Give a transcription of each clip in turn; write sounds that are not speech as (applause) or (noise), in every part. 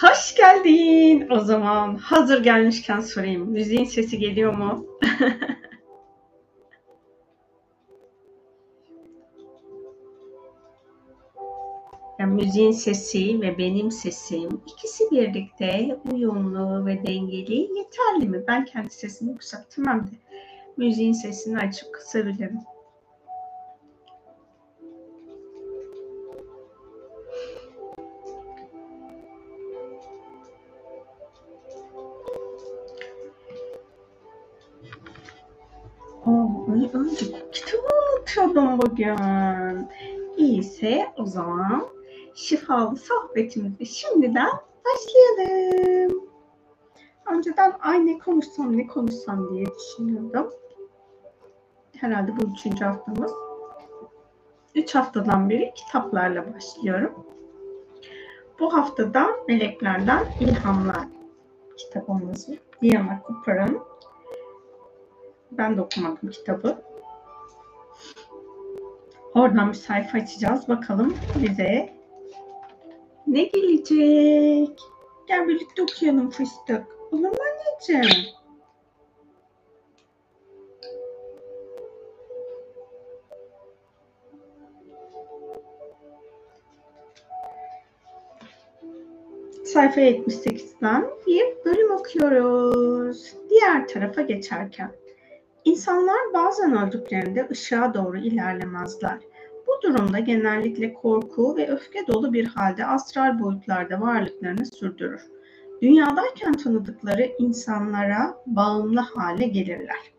Hoş geldin. O zaman hazır gelmişken sorayım. Müziğin sesi geliyor mu? (laughs) Yani müziğin sesi ve benim sesim ikisi birlikte uyumlu ve dengeli yeterli mi? Ben kendi sesimi yükseltmem de müziğin sesini açıp kısabilirim. Bugün. İyiyse o zaman şifalı sohbetimize şimdiden başlayalım. Önceden ay ne konuşsam ne konuşsam diye düşünüyordum. Herhalde bu üçüncü haftamız. Üç haftadan beri kitaplarla başlıyorum. Bu haftada Meleklerden İlhamlar kitabımızı Diana Cooper'ın ben de okumadım kitabı. Oradan bir sayfa açacağız. Bakalım bize ne gelecek? Gel birlikte okuyalım fıstık. Olur mu anneciğim? Sayfa 78'den bir bölüm okuyoruz. Diğer tarafa geçerken. İnsanlar bazen öldüklerinde ışığa doğru ilerlemezler. Bu durumda genellikle korku ve öfke dolu bir halde astral boyutlarda varlıklarını sürdürür. Dünyadayken tanıdıkları insanlara bağımlı hale gelirler.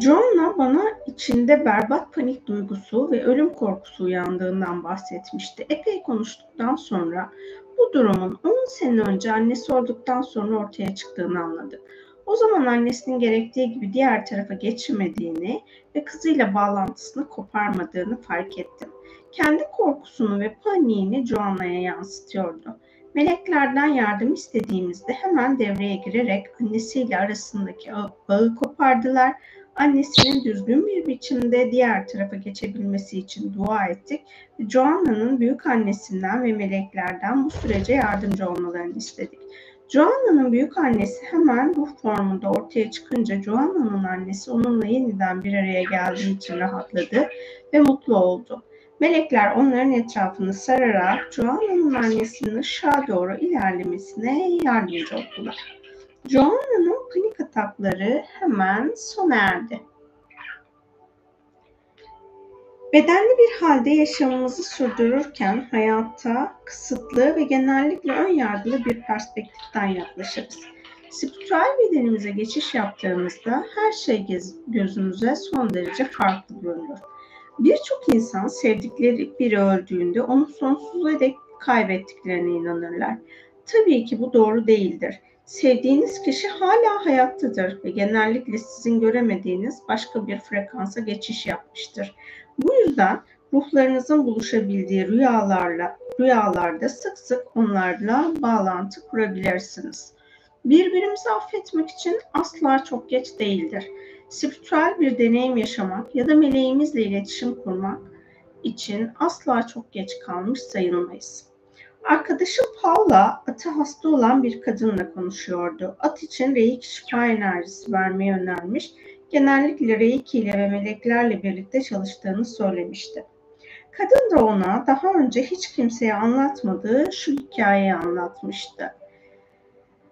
Joanna bana içinde berbat panik duygusu ve ölüm korkusu uyandığından bahsetmişti. Epey konuştuktan sonra bu durumun 10 sene önce annesi olduktan sonra ortaya çıktığını anladı. O zaman annesinin gerektiği gibi diğer tarafa geçmediğini ve kızıyla bağlantısını koparmadığını fark ettim. Kendi korkusunu ve paniğini Joanna'ya yansıtıyordu. Meleklerden yardım istediğimizde hemen devreye girerek annesiyle arasındaki bağı kopardılar. Annesinin düzgün bir biçimde diğer tarafa geçebilmesi için dua ettik. Joanna'nın büyük annesinden ve meleklerden bu sürece yardımcı olmalarını istedik. Joanna'nın büyük annesi hemen ruh formunda ortaya çıkınca Joanna'nın annesi onunla yeniden bir araya geldiği için rahatladı ve mutlu oldu. Melekler onların etrafını sararak Joanna'nın annesinin ışığa doğru ilerlemesine yardımcı oldular. Joanna'nın panik atakları hemen sona erdi. Bedenli bir halde yaşamımızı sürdürürken hayatta kısıtlı ve genellikle ön yargılı bir perspektiften yaklaşırız. Spiritüel bedenimize geçiş yaptığımızda her şey gözümüze son derece farklı görünür. Birçok insan sevdikleri biri öldüğünde onu sonsuza dek kaybettiklerine inanırlar. Tabii ki bu doğru değildir. Sevdiğiniz kişi hala hayattadır ve genellikle sizin göremediğiniz başka bir frekansa geçiş yapmıştır. Bu yüzden ruhlarınızın buluşabildiği rüyalarla rüyalarda sık sık onlarla bağlantı kurabilirsiniz. Birbirimizi affetmek için asla çok geç değildir. Spiritüel bir deneyim yaşamak ya da meleğimizle iletişim kurmak için asla çok geç kalmış sayılmayız. Arkadaşım Paula atı hasta olan bir kadınla konuşuyordu. At için reiki şifa enerjisi vermeyi önermiş. Genellikle reiki ile ve meleklerle birlikte çalıştığını söylemişti. Kadın da ona daha önce hiç kimseye anlatmadığı şu hikayeyi anlatmıştı.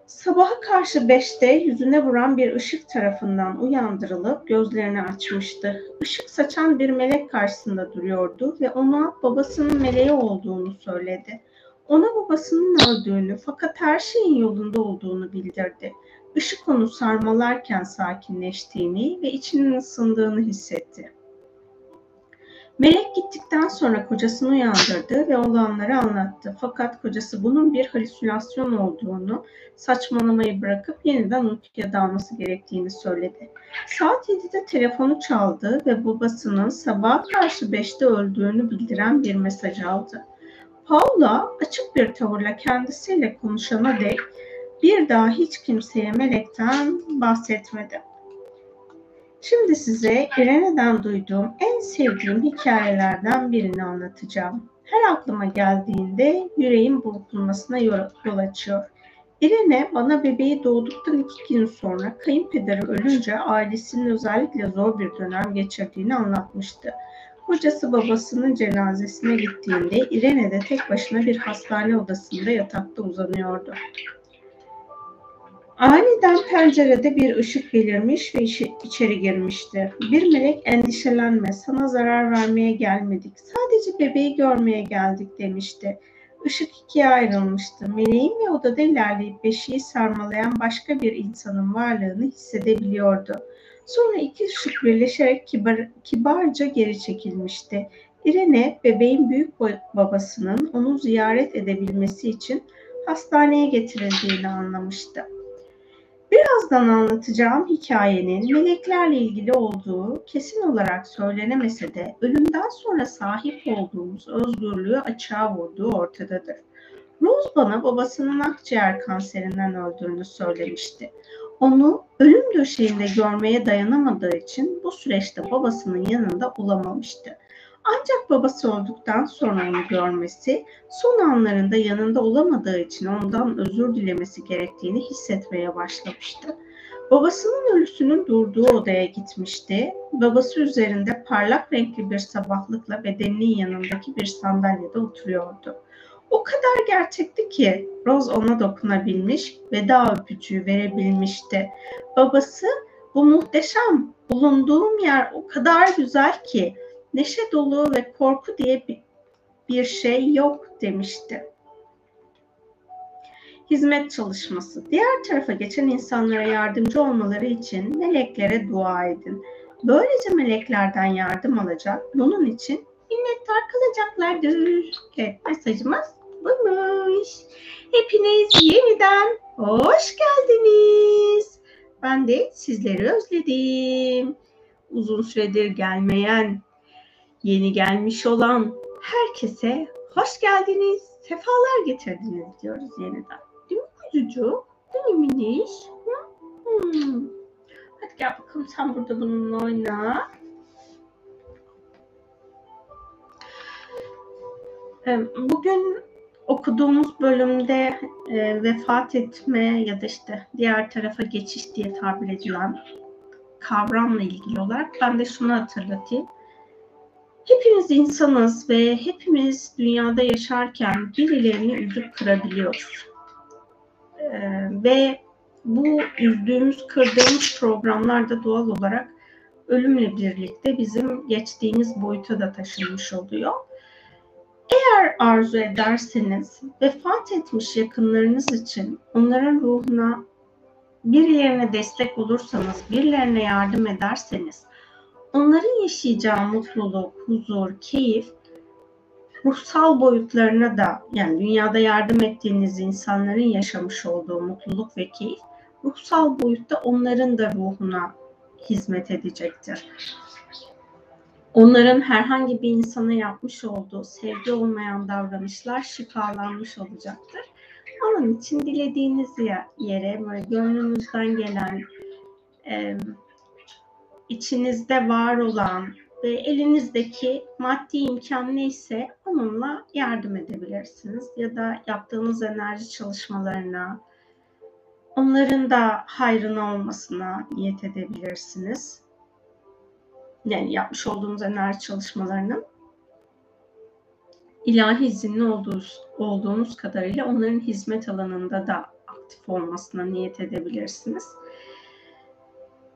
Sabaha karşı beşte yüzüne vuran bir ışık tarafından uyandırılıp gözlerini açmıştı. Işık saçan bir melek karşısında duruyordu ve ona babasının meleği olduğunu söyledi. Ona babasının öldüğünü fakat her şeyin yolunda olduğunu bildirdi. Işık onu sarmalarken sakinleştiğini ve içinin ısındığını hissetti. Melek gittikten sonra kocasını uyandırdı ve olanları anlattı. Fakat kocası bunun bir halüsinasyon olduğunu, saçmalamayı bırakıp yeniden uykuya dalması gerektiğini söyledi. Saat 7'de telefonu çaldı ve babasının sabah karşı 5'te öldüğünü bildiren bir mesaj aldı. Paula açık bir tavırla kendisiyle konuşana dek bir daha hiç kimseye melekten bahsetmedi. Şimdi size İrene'den duyduğum en sevdiğim hikayelerden birini anlatacağım. Her aklıma geldiğinde yüreğin burkulmasına yol açıyor. Irene bana bebeği doğduktan iki gün sonra kayınpederi ölünce ailesinin özellikle zor bir dönem geçirdiğini anlatmıştı. Kocası babasının cenazesine gittiğinde Irene de tek başına bir hastane odasında yatakta uzanıyordu. Aniden pencerede bir ışık belirmiş ve içeri girmişti. Bir melek endişelenme, sana zarar vermeye gelmedik. Sadece bebeği görmeye geldik demişti. Işık ikiye ayrılmıştı. Meleğin ve odada ilerleyip beşiği sarmalayan başka bir insanın varlığını hissedebiliyordu. Sonra iki ışık birleşerek kibar, kibarca geri çekilmişti. Irene, bebeğin büyük babasının onu ziyaret edebilmesi için hastaneye getirildiğini anlamıştı. Birazdan anlatacağım hikayenin meleklerle ilgili olduğu kesin olarak söylenemese de ölümden sonra sahip olduğumuz özgürlüğü açığa vurduğu ortadadır. Rose bana babasının akciğer kanserinden öldüğünü söylemişti. Onu ölüm döşeğinde görmeye dayanamadığı için bu süreçte babasının yanında olamamıştı. Ancak babası olduktan sonra onu görmesi, son anlarında yanında olamadığı için ondan özür dilemesi gerektiğini hissetmeye başlamıştı. Babasının ölüsünün durduğu odaya gitmişti. Babası üzerinde parlak renkli bir sabahlıkla bedeninin yanındaki bir sandalyede oturuyordu. O kadar gerçekti ki Rose ona dokunabilmiş, veda öpücüğü verebilmişti. Babası bu muhteşem bulunduğum yer o kadar güzel ki neşe dolu ve korku diye bir şey yok demişti. Hizmet çalışması. Diğer tarafa geçen insanlara yardımcı olmaları için meleklere dua edin. Böylece meleklerden yardım alacak. Bunun için minnettar kalacaklardır. Evet mesajımız buymuş. Hepiniz yeniden hoş geldiniz. Ben de sizleri özledim. Uzun süredir gelmeyen yeni gelmiş olan herkese hoş geldiniz, sefalar getirdiniz diyoruz yeniden. Değil mi kuzucuk? Değil mi miniş? Hmm. Hadi gel bakalım sen burada bununla oyna. Bugün okuduğumuz bölümde e, vefat etme ya da işte diğer tarafa geçiş diye tabir edilen kavramla ilgili olarak ben de şunu hatırlatayım. Hepimiz insanız ve hepimiz dünyada yaşarken birilerini üzüp kırabiliyoruz. Ee, ve bu üzdüğümüz, kırdığımız programlar doğal olarak ölümle birlikte bizim geçtiğimiz boyuta da taşınmış oluyor. Eğer arzu ederseniz vefat etmiş yakınlarınız için onların ruhuna birilerine destek olursanız, birilerine yardım ederseniz onların yaşayacağı mutluluk, huzur, keyif ruhsal boyutlarına da yani dünyada yardım ettiğiniz insanların yaşamış olduğu mutluluk ve keyif ruhsal boyutta onların da ruhuna hizmet edecektir. Onların herhangi bir insana yapmış olduğu sevgi olmayan davranışlar şifalanmış olacaktır. Onun için dilediğiniz yere böyle gönlünüzden gelen e, içinizde var olan ve elinizdeki maddi imkan neyse onunla yardım edebilirsiniz. Ya da yaptığınız enerji çalışmalarına, onların da hayrına olmasına niyet edebilirsiniz. Yani yapmış olduğunuz enerji çalışmalarının ilahi izinli olduğunuz, olduğunuz kadarıyla onların hizmet alanında da aktif olmasına niyet edebilirsiniz.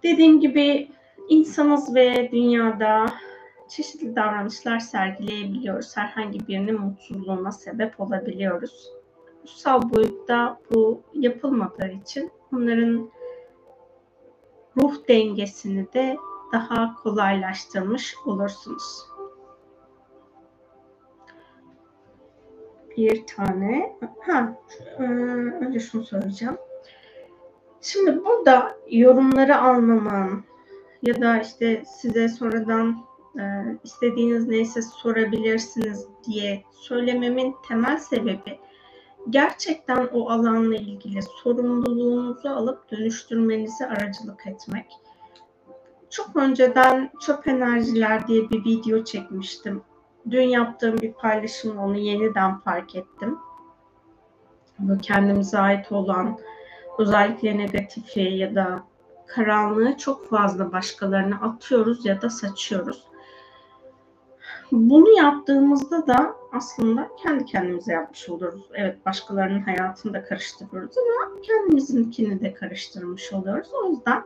Dediğim gibi İnsanız ve dünyada çeşitli davranışlar sergileyebiliyoruz. Herhangi birinin mutsuzluğuna sebep olabiliyoruz. Ruhsal boyutta bu yapılmadığı için onların ruh dengesini de daha kolaylaştırmış olursunuz. Bir tane, ha, e, önce şunu söyleyeceğim. Şimdi burada yorumları almamın, ya da işte size sonradan e, istediğiniz neyse sorabilirsiniz diye söylememin temel sebebi gerçekten o alanla ilgili sorumluluğunuzu alıp dönüştürmenizi aracılık etmek. Çok önceden çöp enerjiler diye bir video çekmiştim. dün yaptığım bir paylaşımla onu yeniden fark ettim. Bu kendimize ait olan özellikle negatifi ya da karanlığı çok fazla başkalarına atıyoruz ya da saçıyoruz. Bunu yaptığımızda da aslında kendi kendimize yapmış oluruz. Evet başkalarının hayatını da karıştırıyoruz ama kendimizinkini de karıştırmış oluyoruz. O yüzden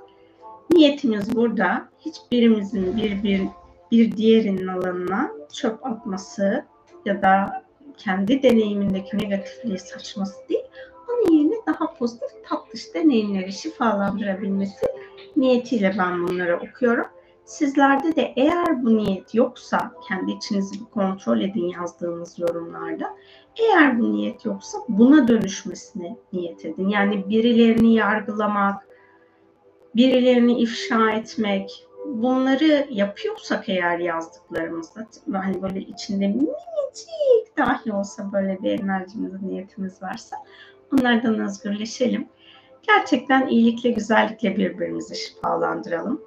niyetimiz burada hiçbirimizin bir, bir, bir diğerinin alanına çöp atması ya da kendi deneyimindeki negatifliği saçması değil, onun yerine daha pozitif tatlış deneyimleri şifalandırabilmesi niyetiyle ben bunları okuyorum. Sizlerde de eğer bu niyet yoksa kendi içinizi bir kontrol edin yazdığınız yorumlarda. Eğer bu niyet yoksa buna dönüşmesine niyet edin. Yani birilerini yargılamak, birilerini ifşa etmek, bunları yapıyorsak eğer yazdıklarımızda hani böyle içinde minicik dahi olsa böyle bir enerjimiz, niyetimiz varsa onlardan özgürleşelim. Gerçekten iyilikle, güzellikle birbirimizi şifalandıralım.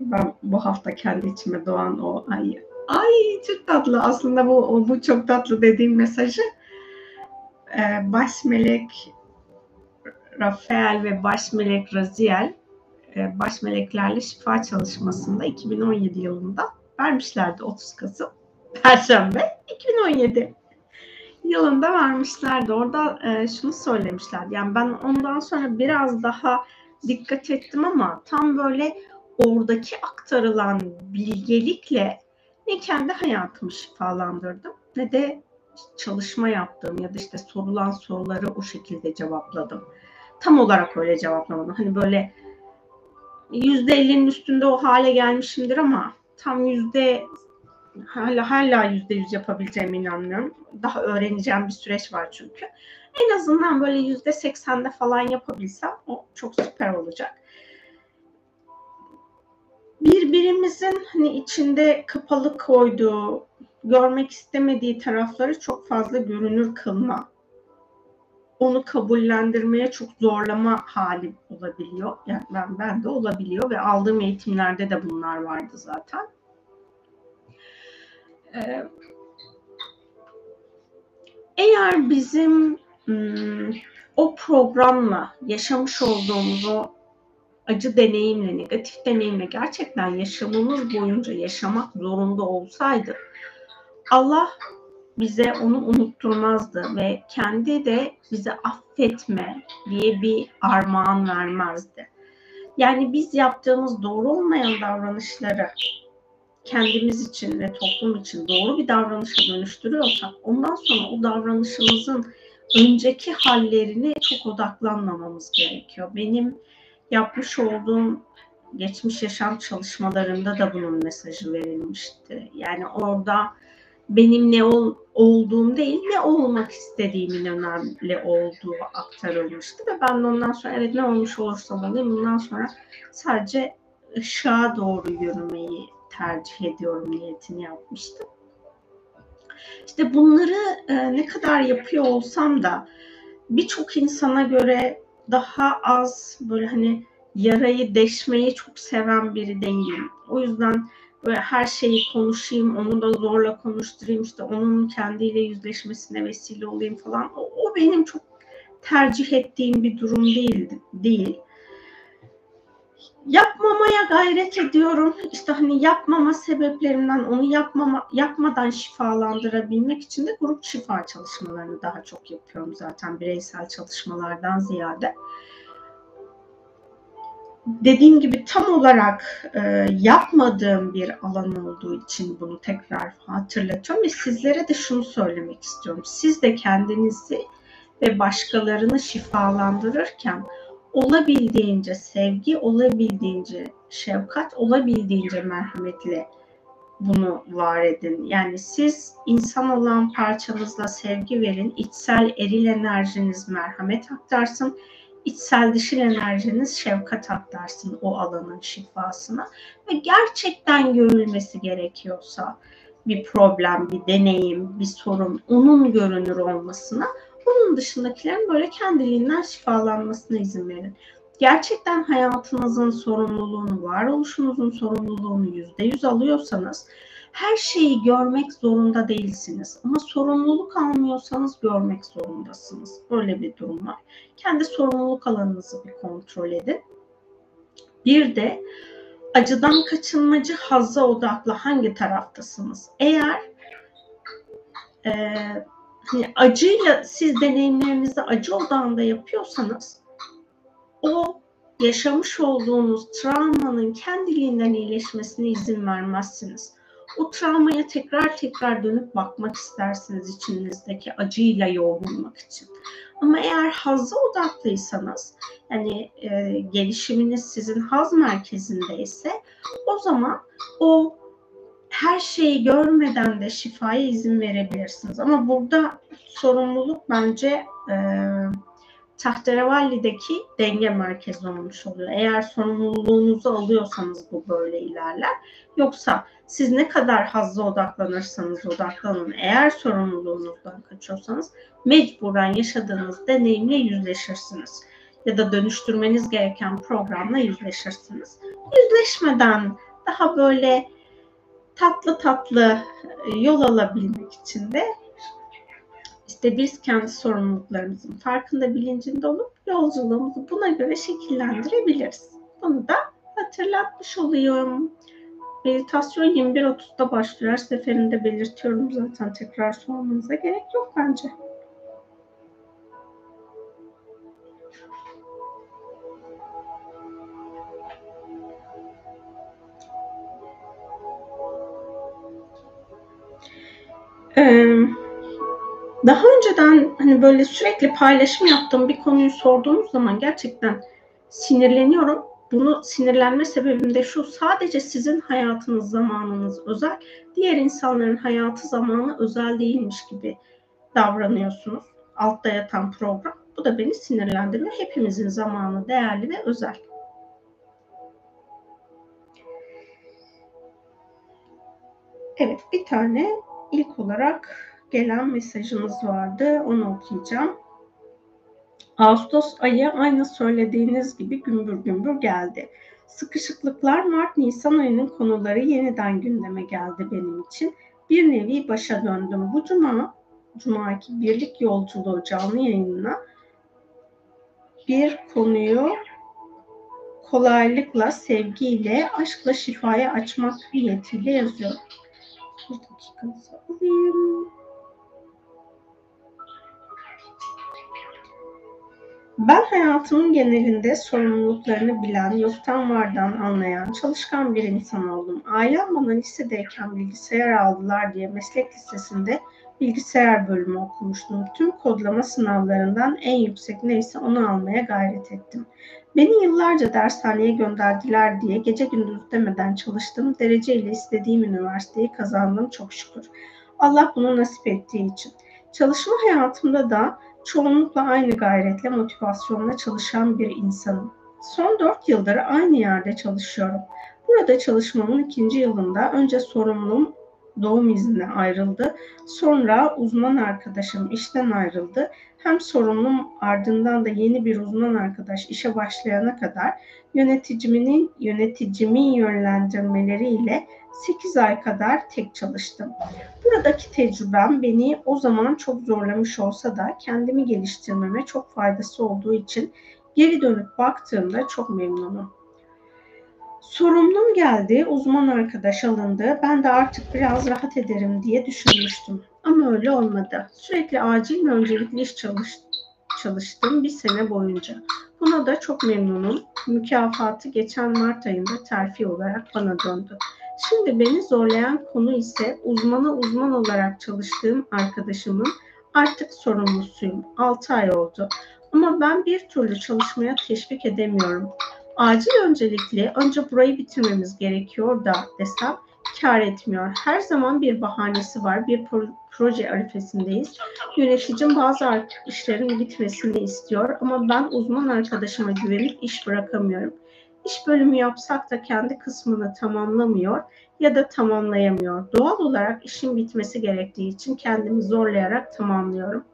Ben bu hafta kendi içime doğan o ay, ay çok tatlı aslında bu bu çok tatlı dediğim mesajı baş melek Rafael ve baş melek Raziel e, baş meleklerle şifa çalışmasında 2017 yılında vermişlerdi 30 Kasım Perşembe 2017 yılında vermişlerdi. Orada e, şunu söylemişler. Yani ben ondan sonra biraz daha dikkat ettim ama tam böyle oradaki aktarılan bilgelikle ne kendi hayatımı şifalandırdım ne de çalışma yaptım ya da işte sorulan soruları o şekilde cevapladım. Tam olarak öyle cevaplamadım. Hani böyle yüzde ellinin üstünde o hale gelmişimdir ama tam yüzde hala hala yüzde yüz yapabileceğime inanmıyorum. Daha öğreneceğim bir süreç var çünkü. En azından böyle yüzde seksende falan yapabilsem o çok süper olacak. Birbirimizin hani içinde kapalı koyduğu, görmek istemediği tarafları çok fazla görünür kılma onu kabullendirmeye çok zorlama hali olabiliyor. Yani ben, ben de olabiliyor ve aldığım eğitimlerde de bunlar vardı zaten. Ee, eğer bizim hmm, o programla yaşamış olduğumuz o acı deneyimle, negatif deneyimle gerçekten yaşamımız boyunca yaşamak zorunda olsaydı Allah bize onu unutturmazdı ve kendi de bize affetme diye bir armağan vermezdi. Yani biz yaptığımız doğru olmayan davranışları kendimiz için ve toplum için doğru bir davranışa dönüştürüyorsak ondan sonra o davranışımızın önceki hallerine çok odaklanmamamız gerekiyor. Benim yapmış olduğum geçmiş yaşam çalışmalarında da bunun mesajı verilmişti. Yani orada benim ne ol, olduğum değil ne olmak istediğimin önemli olduğu aktarılmıştı ve ben ondan sonra evet ne olmuş olursam olayım bundan sonra sadece ışığa doğru yürümeyi tercih ediyorum niyetini yapmıştım. İşte bunları e, ne kadar yapıyor olsam da birçok insana göre daha az böyle hani yarayı deşmeyi çok seven biri değilim. O yüzden böyle her şeyi konuşayım, onu da zorla konuşturayım, işte onun kendiyle yüzleşmesine vesile olayım falan. O, o benim çok tercih ettiğim bir durum değil. değil. Yapmamaya gayret ediyorum. İşte hani yapmama sebeplerimden onu yapmama yapmadan şifalandırabilmek için de grup şifa çalışmalarını daha çok yapıyorum zaten bireysel çalışmalardan ziyade dediğim gibi tam olarak e, yapmadığım bir alan olduğu için bunu tekrar hatırlatıyorum ve sizlere de şunu söylemek istiyorum. Siz de kendinizi ve başkalarını şifalandırırken olabildiğince sevgi, olabildiğince şefkat, olabildiğince merhametle bunu var edin. Yani siz insan olan parçanızla sevgi verin, içsel eril enerjiniz merhamet aktarsın içsel dişil enerjiniz şefkat aktarsın o alanın şifasına ve gerçekten görülmesi gerekiyorsa bir problem, bir deneyim, bir sorun onun görünür olmasına onun dışındakilerin böyle kendiliğinden şifalanmasına izin verin. Gerçekten hayatınızın sorumluluğunu, varoluşunuzun sorumluluğunu yüzde yüz alıyorsanız her şeyi görmek zorunda değilsiniz. Ama sorumluluk almıyorsanız görmek zorundasınız. Böyle bir durum var. Kendi sorumluluk alanınızı bir kontrol edin. Bir de acıdan kaçınmacı hazza odaklı hangi taraftasınız? Eğer e, hani acıyla siz deneyimlerinizi acı odağında yapıyorsanız o yaşamış olduğunuz travmanın kendiliğinden iyileşmesine izin vermezsiniz. O travmaya tekrar tekrar dönüp bakmak istersiniz içinizdeki acıyla yoğrulmak için. Ama eğer hazza odaklıysanız, yani e, gelişiminiz sizin haz merkezindeyse, o zaman o her şeyi görmeden de şifaya izin verebilirsiniz. Ama burada sorumluluk bence e, tahterevalideki denge merkezi olmuş oluyor. Eğer sorumluluğunuzu alıyorsanız bu böyle ilerler. Yoksa siz ne kadar hazza odaklanırsanız odaklanın. Eğer sorumluluğunuzdan kaçıyorsanız mecburen yaşadığınız deneyimle yüzleşirsiniz. Ya da dönüştürmeniz gereken programla yüzleşirsiniz. Yüzleşmeden daha böyle tatlı tatlı yol alabilmek için de işte biz kendi sorumluluklarımızın farkında bilincinde olup yolculuğumuzu buna göre şekillendirebiliriz. Bunu da hatırlatmış oluyorum. Meditasyon 21.30'da başlıyor. Her seferinde belirtiyorum zaten tekrar sormanıza gerek yok bence. Ee, daha önceden hani böyle sürekli paylaşım yaptığım bir konuyu sorduğunuz zaman gerçekten sinirleniyorum. Bunu sinirlenme sebebim de şu sadece sizin hayatınız zamanınız özel, diğer insanların hayatı zamanı özel değilmiş gibi davranıyorsunuz. Altta yatan program. Bu da beni sinirlendiriyor. Hepimizin zamanı değerli ve özel. Evet bir tane ilk olarak gelen mesajımız vardı. Onu okuyacağım. Ağustos ayı aynı söylediğiniz gibi gümbür gümbür geldi. Sıkışıklıklar Mart-Nisan ayının konuları yeniden gündeme geldi benim için. Bir nevi başa döndüm. Bu cuma, cumaki birlik yolculuğu canlı yayınına bir konuyu kolaylıkla, sevgiyle, aşkla şifaya açmak niyetiyle yazıyorum. Bir dakika alayım. Ben hayatımın genelinde sorumluluklarını bilen, yoktan vardan anlayan, çalışkan bir insan oldum. Ailem bana lisedeyken bilgisayar aldılar diye meslek lisesinde bilgisayar bölümü okumuştum. Tüm kodlama sınavlarından en yüksek neyse onu almaya gayret ettim. Beni yıllarca dershaneye gönderdiler diye gece gündüz demeden çalıştım. Dereceyle istediğim üniversiteyi kazandım çok şükür. Allah bunu nasip ettiği için. Çalışma hayatımda da çoğunlukla aynı gayretle, motivasyonla çalışan bir insanım. Son dört yıldır aynı yerde çalışıyorum. Burada çalışmamın ikinci yılında önce sorumlum doğum iznine ayrıldı. Sonra uzman arkadaşım işten ayrıldı. Hem sorumlum ardından da yeni bir uzman arkadaş işe başlayana kadar yöneticimin yöneticimin yönlendirmeleriyle 8 ay kadar tek çalıştım. Buradaki tecrübem beni o zaman çok zorlamış olsa da kendimi geliştirmeme çok faydası olduğu için geri dönüp baktığımda çok memnunum. Sorumlum geldi, uzman arkadaş alındı. Ben de artık biraz rahat ederim diye düşünmüştüm. Ama öyle olmadı. Sürekli acil ve öncelikli iş çalış, çalıştım bir sene boyunca. Buna da çok memnunum. Mükafatı geçen Mart ayında terfi olarak bana döndü. Şimdi beni zorlayan konu ise uzmana uzman olarak çalıştığım arkadaşımın artık sorumlusuyum. 6 ay oldu. Ama ben bir türlü çalışmaya teşvik edemiyorum. Acil öncelikli önce burayı bitirmemiz gerekiyor da desem kar etmiyor. Her zaman bir bahanesi var. Bir proje arifesindeyiz. Yöneticim bazı işlerin bitmesini istiyor ama ben uzman arkadaşıma güvenip iş bırakamıyorum. İş bölümü yapsak da kendi kısmını tamamlamıyor ya da tamamlayamıyor. Doğal olarak işin bitmesi gerektiği için kendimi zorlayarak tamamlıyorum.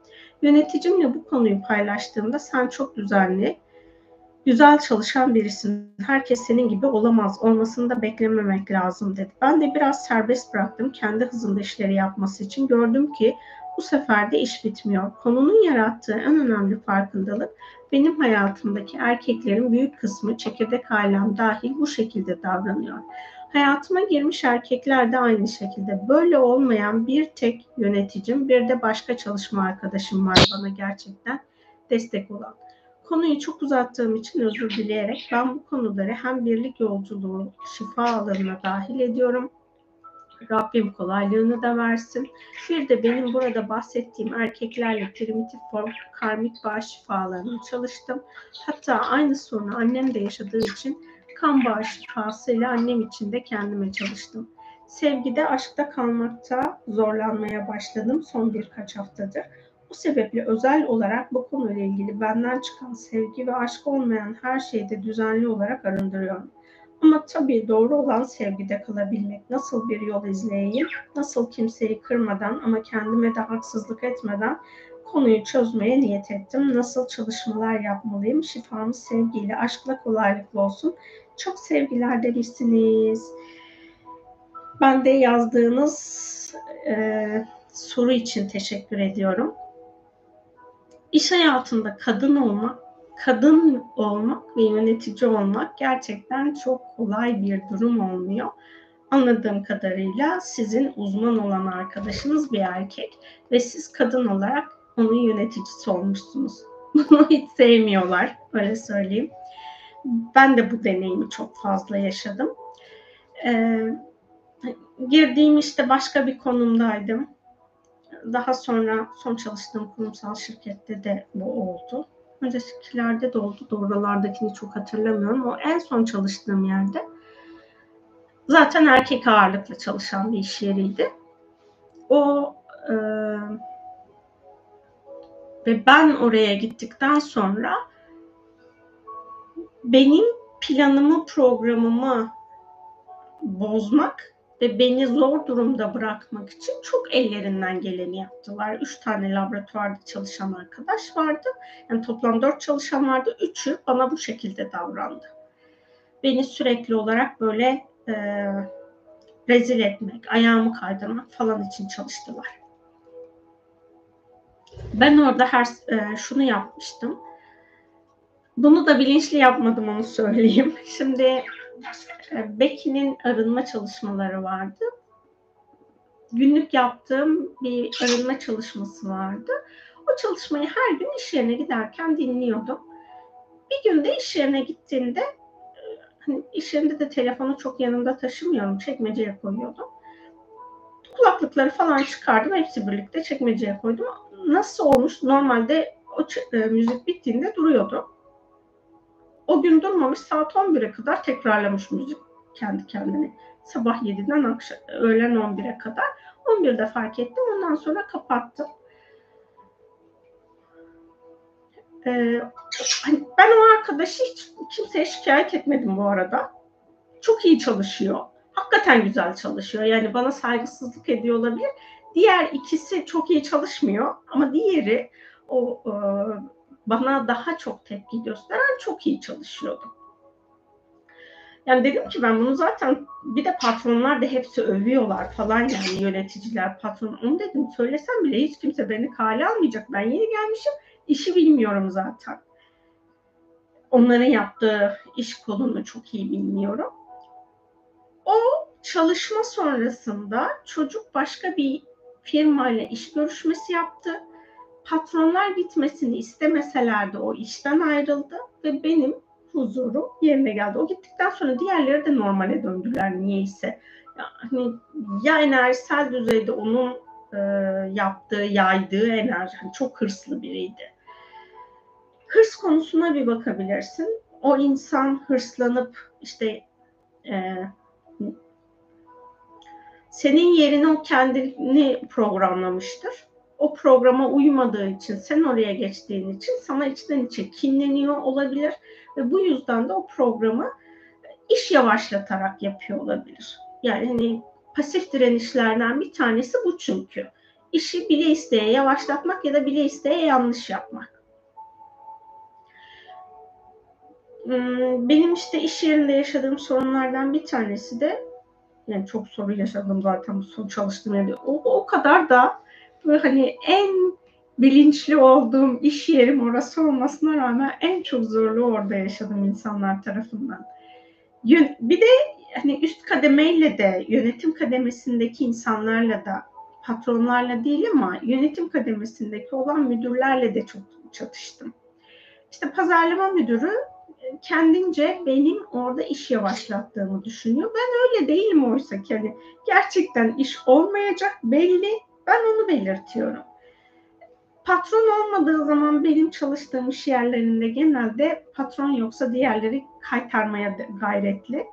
Yöneticimle bu konuyu paylaştığımda sen çok düzenli, güzel çalışan birisin. Herkes senin gibi olamaz. Olmasını da beklememek lazım dedi. Ben de biraz serbest bıraktım kendi hızında işleri yapması için. Gördüm ki bu sefer de iş bitmiyor. Konunun yarattığı en önemli farkındalık benim hayatımdaki erkeklerin büyük kısmı çekirdek ailem dahil bu şekilde davranıyor. Hayatıma girmiş erkekler de aynı şekilde. Böyle olmayan bir tek yöneticim, bir de başka çalışma arkadaşım var bana gerçekten destek olan. Konuyu çok uzattığım için özür dileyerek ben bu konuları hem birlik yolculuğu şifa alanına dahil ediyorum. Rabbim kolaylığını da versin. Bir de benim burada bahsettiğim erkeklerle primitif form karmik bağ şifalarını çalıştım. Hatta aynı sorunu annem de yaşadığı için kan bağ şifasıyla annem için de kendime çalıştım. Sevgide, aşkta kalmakta zorlanmaya başladım son birkaç haftadır. Bu sebeple özel olarak bu konuyla ilgili benden çıkan sevgi ve aşk olmayan her şeyde düzenli olarak arındırıyorum. Ama tabii doğru olan sevgide kalabilmek. Nasıl bir yol izleyeyim, nasıl kimseyi kırmadan ama kendime de haksızlık etmeden konuyu çözmeye niyet ettim. Nasıl çalışmalar yapmalıyım? Şifamız sevgiyle, aşkla kolaylıkla olsun. Çok sevgiler demişsiniz. Ben de yazdığınız e, soru için teşekkür ediyorum. İş hayatında kadın olmak, kadın olmak ve yönetici olmak gerçekten çok kolay bir durum olmuyor. Anladığım kadarıyla sizin uzman olan arkadaşınız bir erkek ve siz kadın olarak onun yöneticisi olmuşsunuz. (laughs) Bunu hiç sevmiyorlar, öyle söyleyeyim. Ben de bu deneyimi çok fazla yaşadım. Ee, girdiğim işte başka bir konumdaydım. Daha sonra son çalıştığım kurumsal şirkette de bu oldu. Öncekilerde de oldu. Doğrulardakini çok hatırlamıyorum. O en son çalıştığım yerde zaten erkek ağırlıklı çalışan bir iş yeriydi. O e, ve ben oraya gittikten sonra benim planımı, programımı bozmak ve beni zor durumda bırakmak için çok ellerinden geleni yaptılar. Üç tane laboratuvarda çalışan arkadaş vardı. Yani toplam dört çalışan vardı. Üçü bana bu şekilde davrandı. Beni sürekli olarak böyle e, rezil etmek, ayağımı kaydırmak falan için çalıştılar. Ben orada her e, şunu yapmıştım. Bunu da bilinçli yapmadım onu söyleyeyim. (laughs) Şimdi Becky'nin arınma çalışmaları vardı. Günlük yaptığım bir arınma çalışması vardı. O çalışmayı her gün iş yerine giderken dinliyordum. Bir gün de iş yerine gittiğinde e, hani iş yerinde de telefonu çok yanımda taşımıyorum. Çekmeceye koyuyordum. Kulaklıkları falan çıkardım. Hepsi birlikte çekmeceye koydum. Nasıl olmuş? Normalde o e, müzik bittiğinde duruyordu. O gün durmamış saat 11'e kadar tekrarlamış müzik kendi kendine. Sabah 7'den akşam, öğlen 11'e kadar. 11'de fark ettim. Ondan sonra kapattım. Ee, hani ben o arkadaşı hiç kimseye şikayet etmedim bu arada. Çok iyi çalışıyor. Hakikaten güzel çalışıyor. Yani bana saygısızlık ediyor olabilir. Diğer ikisi çok iyi çalışmıyor ama diğeri o e, bana daha çok tepki gösteren çok iyi çalışıyordu. Yani dedim ki ben bunu zaten bir de patronlar da hepsi övüyorlar falan yani yöneticiler, patron. Onu dedim söylesem bile hiç kimse beni kale almayacak. Ben yeni gelmişim, işi bilmiyorum zaten. Onların yaptığı iş kolunu çok iyi bilmiyorum. O çalışma sonrasında çocuk başka bir firmayla iş görüşmesi yaptı patronlar gitmesini istemeseler de o işten ayrıldı ve benim huzurum yerine geldi. O gittikten sonra diğerleri de normale döndüler niyeyse. Yani ya enerjisel düzeyde onun e, yaptığı, yaydığı enerji yani çok hırslı biriydi. Hırs konusuna bir bakabilirsin. O insan hırslanıp işte e, senin yerine o kendini programlamıştır o programa uymadığı için, sen oraya geçtiğin için sana içten içe kinleniyor olabilir ve bu yüzden de o programı iş yavaşlatarak yapıyor olabilir. Yani hani pasif direnişlerden bir tanesi bu çünkü. İşi bile isteye yavaşlatmak ya da bile isteye yanlış yapmak. Hmm, benim işte iş yerinde yaşadığım sorunlardan bir tanesi de yani çok sorun yaşadım zaten bu son çalıştığım yerde. O, o kadar da hani en bilinçli olduğum iş yerim orası olmasına rağmen en çok zorlu orada yaşadım insanlar tarafından. Bir de hani üst kademeyle de yönetim kademesindeki insanlarla da patronlarla değil ama yönetim kademesindeki olan müdürlerle de çok çatıştım. İşte pazarlama müdürü kendince benim orada iş yavaşlattığımı düşünüyor. Ben öyle değilim oysa ki hani gerçekten iş olmayacak belli. Ben onu belirtiyorum. Patron olmadığı zaman benim çalıştığım iş yerlerinde genelde patron yoksa diğerleri kaytarmaya gayretli.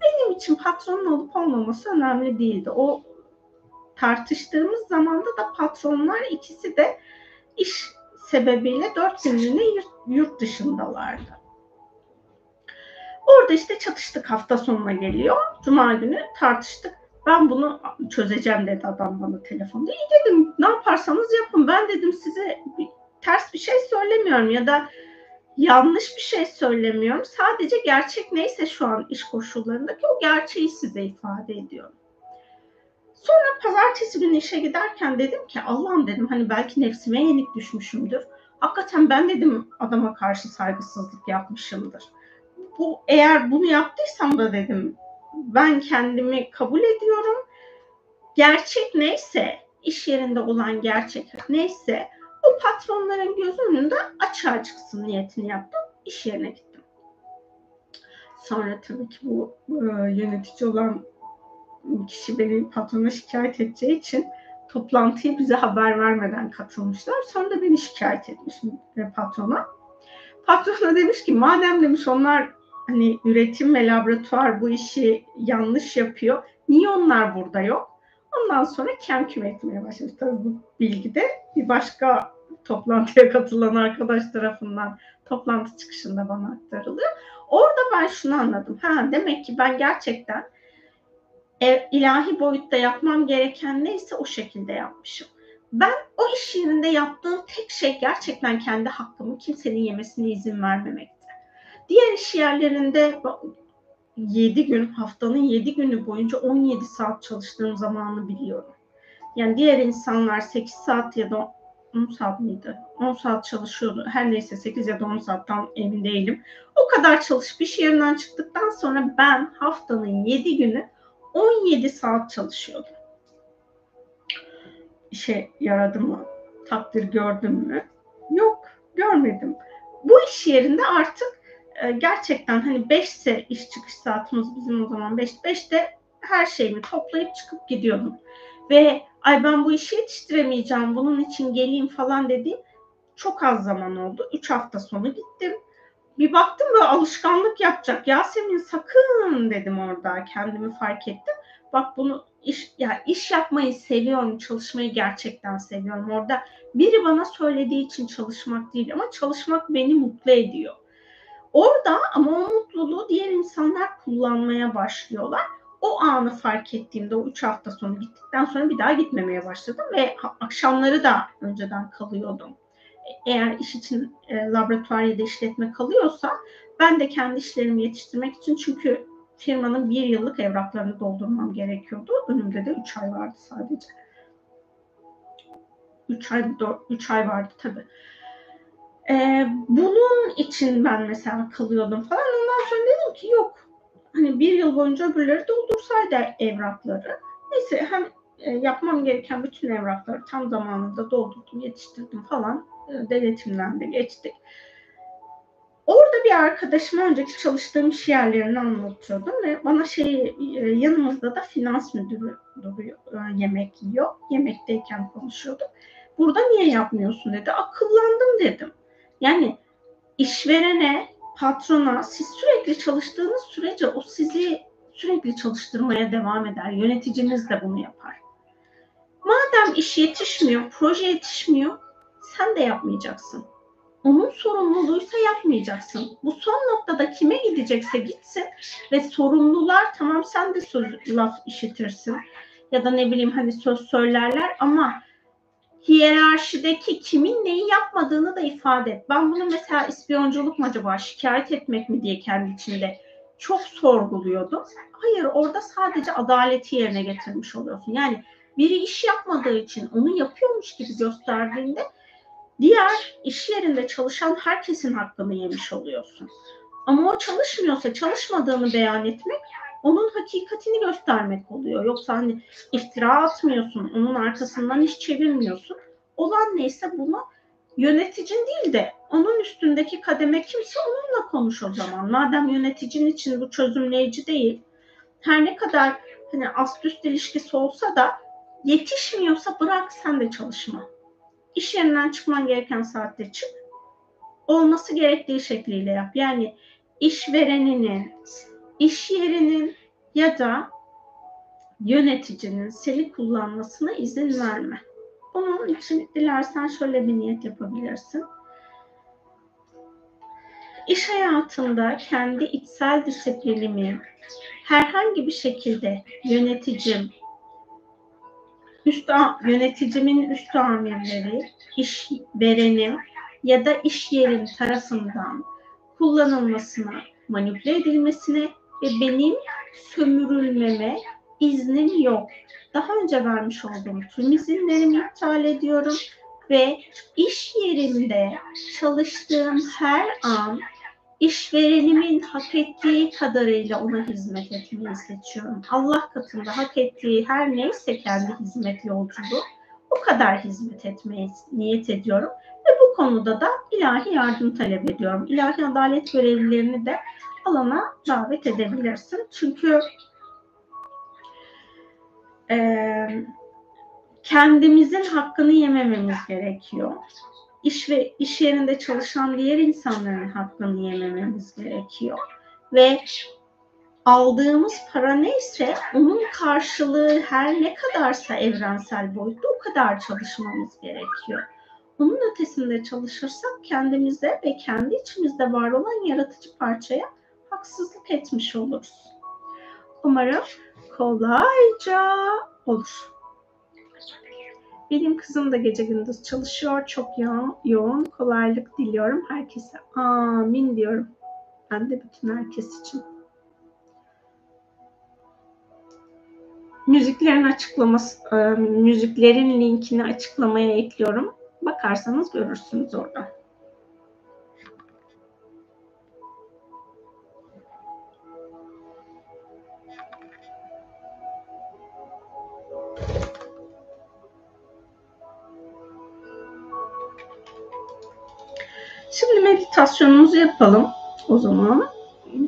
Benim için patronun olup olmaması önemli değildi. O tartıştığımız zamanda da patronlar ikisi de iş sebebiyle dört günlüğüne yurt dışındalardı. Orada işte çatıştık hafta sonuna geliyor. Cuma günü tartıştık. Ben bunu çözeceğim dedi adam bana telefonda. İyi dedim ne yaparsanız yapın. Ben dedim size ters bir şey söylemiyorum ya da yanlış bir şey söylemiyorum. Sadece gerçek neyse şu an iş koşullarındaki o gerçeği size ifade ediyorum. Sonra pazartesi günü işe giderken dedim ki Allah'ım dedim hani belki nefsime yenik düşmüşümdür. Hakikaten ben dedim adama karşı saygısızlık yapmışımdır. Bu eğer bunu yaptıysam da dedim ben kendimi kabul ediyorum. Gerçek neyse, iş yerinde olan gerçek neyse o patronların göz önünde açığa çıksın niyetini yaptım. İş yerine gittim. Sonra tabii ki bu e, yönetici olan kişi beni patrona şikayet edeceği için toplantıyı bize haber vermeden katılmışlar. Sonra da beni şikayet etmişim e, patrona. Patrona demiş ki madem demiş onlar hani üretim ve laboratuvar bu işi yanlış yapıyor. Niye onlar burada yok? Ondan sonra kem küm etmeye başlamış. Tabii bu bilgi de bir başka toplantıya katılan arkadaş tarafından toplantı çıkışında bana aktarılıyor. Orada ben şunu anladım. Ha demek ki ben gerçekten ilahi boyutta yapmam gereken neyse o şekilde yapmışım. Ben o iş yerinde yaptığım tek şey gerçekten kendi hakkımı kimsenin yemesine izin vermemekti. Diğer iş yerlerinde 7 gün, haftanın 7 günü boyunca 17 saat çalıştığım zamanı biliyorum. Yani diğer insanlar 8 saat ya da 10 saat miydi? 10 saat çalışıyordu. Her neyse 8 ya da 10 saat tam emin değilim. O kadar çalışıp iş yerinden çıktıktan sonra ben haftanın 7 günü 17 saat çalışıyordum. İşe yaradı mı? Takdir gördüm mü? Yok, görmedim. Bu iş yerinde artık e, gerçekten hani 5 ise iş çıkış saatimiz bizim o zaman 5. 5'te her şeyimi toplayıp çıkıp gidiyordum. Ve ay ben bu işi yetiştiremeyeceğim bunun için geleyim falan dediğim çok az zaman oldu. 3 hafta sonu gittim. Bir baktım ve alışkanlık yapacak. Yasemin sakın dedim orada kendimi fark ettim. Bak bunu iş ya iş yapmayı seviyorum, çalışmayı gerçekten seviyorum. Orada biri bana söylediği için çalışmak değil ama çalışmak beni mutlu ediyor. Orada ama o mutluluğu diğer insanlar kullanmaya başlıyorlar. O anı fark ettiğimde o üç hafta sonu gittikten sonra bir daha gitmemeye başladım ve akşamları da önceden kalıyordum. Eğer iş için e, laboratuvar ya da işletme kalıyorsa ben de kendi işlerimi yetiştirmek için çünkü firmanın bir yıllık evraklarını doldurmam gerekiyordu. Önümde de üç ay vardı sadece. Üç ay, dört, üç ay vardı tabii. Ee, bunun için ben mesela kalıyordum falan. Ondan sonra dedim ki yok. Hani bir yıl boyunca öbürleri doldursaydı evrakları. Neyse hem e, yapmam gereken bütün evrakları tam zamanında doldurdum, yetiştirdim falan. E, denetimden de geçtik. Orada bir arkadaşıma önceki çalıştığım iş yerlerini anlatıyordum ve bana şey e, yanımızda da finans müdürü duruyor, e, yemek yiyor. Yemekteyken konuşuyorduk. Burada niye yapmıyorsun dedi. Akıllandım dedim. Yani işverene, patrona siz sürekli çalıştığınız sürece o sizi sürekli çalıştırmaya devam eder. Yöneticiniz de bunu yapar. Madem iş yetişmiyor, proje yetişmiyor, sen de yapmayacaksın. Onun sorumluluğuysa yapmayacaksın. Bu son noktada kime gidecekse gitsin ve sorumlular tamam sen de söz, laf işitirsin ya da ne bileyim hani söz söylerler ama hiyerarşideki kimin neyi yapmadığını da ifade et. Ben bunu mesela ispiyonculuk mu acaba, şikayet etmek mi diye kendi içinde çok sorguluyordum. Hayır orada sadece adaleti yerine getirmiş oluyorsun. Yani biri iş yapmadığı için onu yapıyormuş gibi gösterdiğinde diğer iş yerinde çalışan herkesin hakkını yemiş oluyorsun. Ama o çalışmıyorsa çalışmadığını beyan etmek onun hakikatini göstermek oluyor. Yoksa hani iftira atmıyorsun, onun arkasından iş çevirmiyorsun. Olan neyse bunu yöneticin değil de onun üstündeki kademe kimse onunla konuş o zaman. Madem yöneticin için bu çözümleyici değil. Her ne kadar hani ast üst ilişkisi olsa da yetişmiyorsa bırak sen de çalışma. İş yerinden çıkman gereken saatte çık. Olması gerektiği şekliyle yap. Yani işvereninin, iş yerinin ya da yöneticinin seni kullanmasına izin verme. Bunun için dilersen şöyle bir niyet yapabilirsin. İş hayatında kendi içsel disiplinimi herhangi bir şekilde yöneticim, üst yöneticimin üst amirleri, iş verenim ya da iş yerim tarafından kullanılmasına, manipüle edilmesine ve benim sömürülmeme iznim yok. Daha önce vermiş olduğum tüm izinlerimi iptal ediyorum ve iş yerimde çalıştığım her an işverenimin hak ettiği kadarıyla ona hizmet etmeyi seçiyorum. Allah katında hak ettiği her neyse kendi hizmet yolculuğu o kadar hizmet etmeye niyet ediyorum. Ve bu konuda da ilahi yardım talep ediyorum. İlahi adalet görevlilerini de alana davet edebilirsin. Çünkü e, kendimizin hakkını yemememiz gerekiyor. İş ve iş yerinde çalışan diğer insanların hakkını yemememiz gerekiyor. Ve aldığımız para neyse onun karşılığı her ne kadarsa evrensel boyutta o kadar çalışmamız gerekiyor. Bunun ötesinde çalışırsak kendimize ve kendi içimizde var olan yaratıcı parçaya haksızlık etmiş oluruz. Umarım kolayca olur. Benim kızım da gece gündüz çalışıyor. Çok yoğun, yoğun kolaylık diliyorum herkese. Amin diyorum. Ben de bütün herkes için. Müziklerin açıklaması, e, müziklerin linkini açıklamaya ekliyorum. Bakarsanız görürsünüz orada. Meditasyonumuzu yapalım. O zaman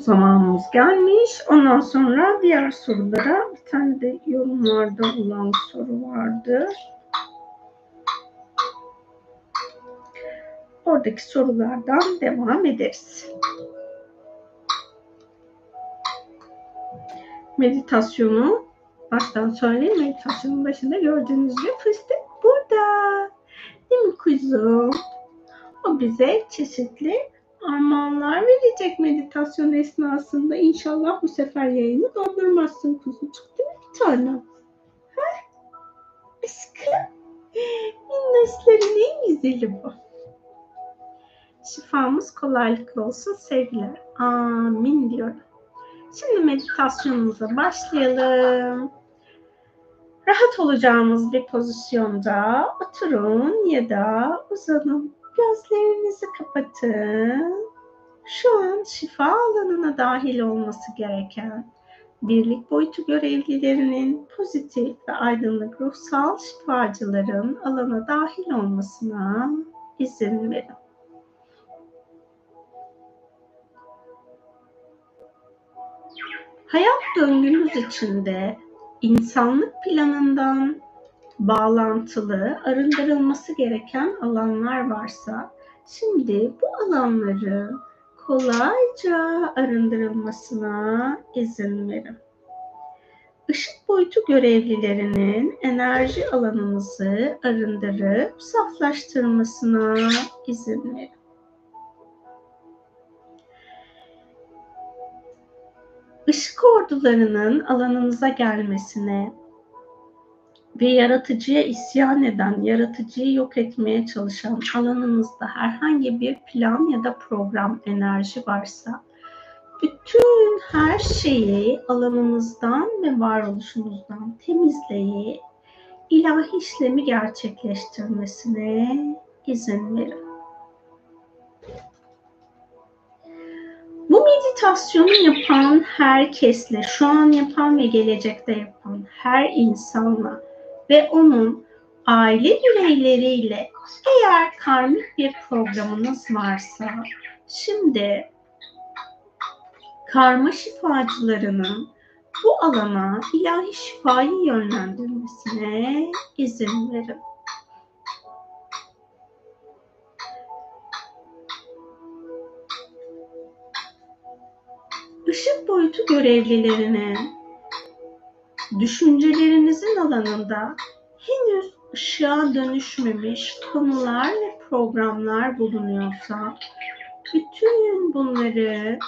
zamanımız gelmiş. Ondan sonra diğer sorulara bir tane de yorumlarda olan soru vardı. Oradaki sorulardan devam ederiz. Meditasyonu baştan söyleyeyim. Meditasyonun başında gördüğünüz gibi fıstık burada. Değil mi kuzum? O bize çeşitli armağanlar verecek meditasyon esnasında. İnşallah bu sefer yayını dondurmazsın kuzucuk değil mi bir tanem? Ha? Aşkım. Minnoşların en güzeli bu. Şifamız kolaylıkla olsun sevgiler. Amin diyorum. Şimdi meditasyonumuza başlayalım. Rahat olacağımız bir pozisyonda oturun ya da uzanın. Gözlerinizi kapatın. Şu an şifa alanına dahil olması gereken birlik boyutu görevlilerinin pozitif ve aydınlık ruhsal şifacıların alana dahil olmasına izin verin. Hayat döngünüz içinde insanlık planından bağlantılı, arındırılması gereken alanlar varsa şimdi bu alanları kolayca arındırılmasına izin verin. Işık boyutu görevlilerinin enerji alanınızı arındırıp saflaştırmasına izin verin. Işık ordularının alanınıza gelmesine, ve yaratıcıya isyan eden, yaratıcıyı yok etmeye çalışan alanınızda herhangi bir plan ya da program enerji varsa bütün her şeyi alanınızdan ve varoluşunuzdan temizleyip ilahi işlemi gerçekleştirmesine izin verin. Bu meditasyonu yapan herkesle, şu an yapan ve gelecekte yapan her insanla ve onun aile bireyleriyle eğer karmik bir programınız varsa şimdi karma şifacılarının bu alana ilahi şifayı yönlendirmesine izin verin. Işık boyutu görevlilerinin düşüncelerinizin alanında henüz ışığa dönüşmemiş konular ve programlar bulunuyorsa bütün bunları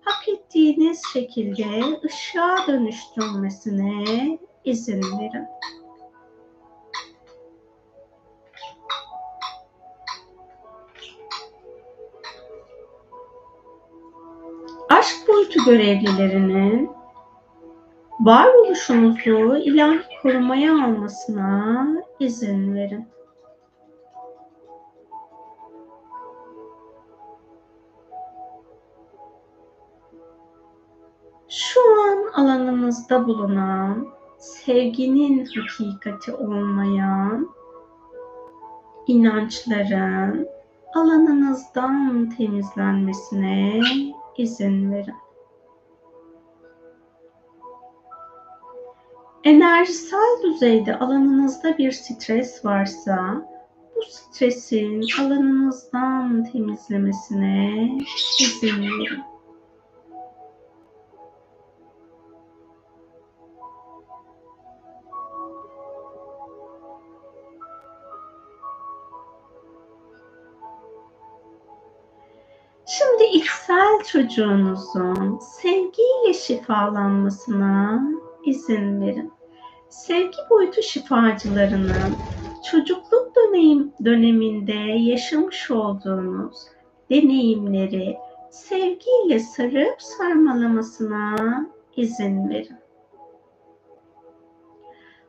hak ettiğiniz şekilde ışığa dönüştürmesine izin verin. Aşk boyutu görevlilerinin varoluşunuzu ilahi korumaya almasına izin verin. Şu an alanınızda bulunan sevginin hakikati olmayan inançların alanınızdan temizlenmesine izin verin. Enerjisel düzeyde alanınızda bir stres varsa bu stresin alanınızdan temizlemesine izin verin. Şimdi içsel çocuğunuzun sevgiyle şifalanmasına izin verin. Sevgi boyutu şifacılarının çocukluk dönem, döneminde yaşamış olduğunuz deneyimleri sevgiyle sarıp sarmalamasına izin verin.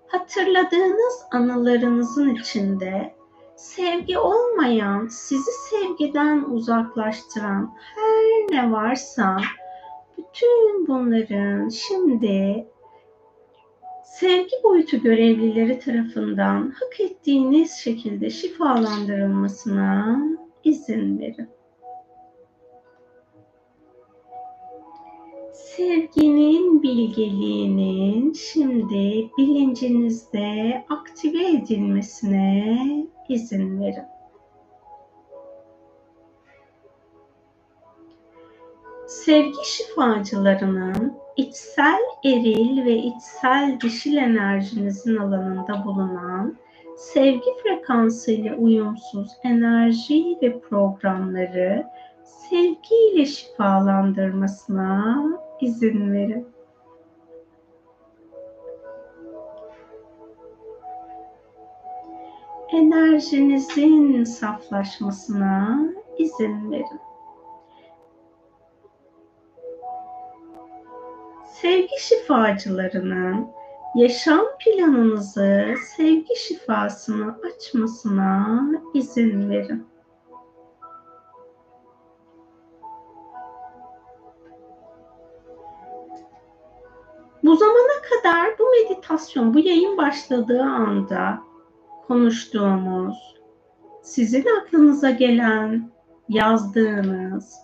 Hatırladığınız anılarınızın içinde sevgi olmayan, sizi sevgiden uzaklaştıran her ne varsa bütün bunların şimdi sevgi boyutu görevlileri tarafından hak ettiğiniz şekilde şifalandırılmasına izin verin. Sevginin bilgeliğinin şimdi bilincinizde aktive edilmesine izin verin. Sevgi şifacılarının içsel eril ve içsel dişil enerjinizin alanında bulunan sevgi frekansıyla uyumsuz enerji ve programları sevgiyle şifalandırmasına izin verin. Enerjinizin saflaşmasına izin verin. Sevgi şifacılarının yaşam planınızı sevgi şifasını açmasına izin verin. Bu zamana kadar bu meditasyon, bu yayın başladığı anda konuştuğumuz, sizin aklınıza gelen, yazdığınız,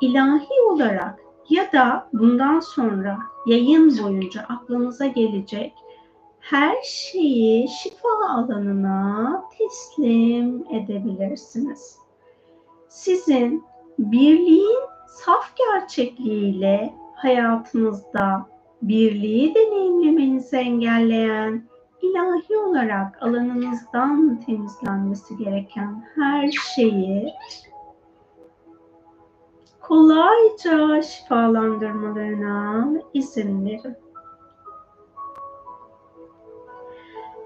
ilahi olarak ya da bundan sonra yayın boyunca aklınıza gelecek her şeyi şifa alanına teslim edebilirsiniz. Sizin birliğin saf gerçekliğiyle hayatınızda birliği deneyimlemenizi engelleyen ilahi olarak alanınızdan temizlenmesi gereken her şeyi kolayca şifalandırmalarına izin verin.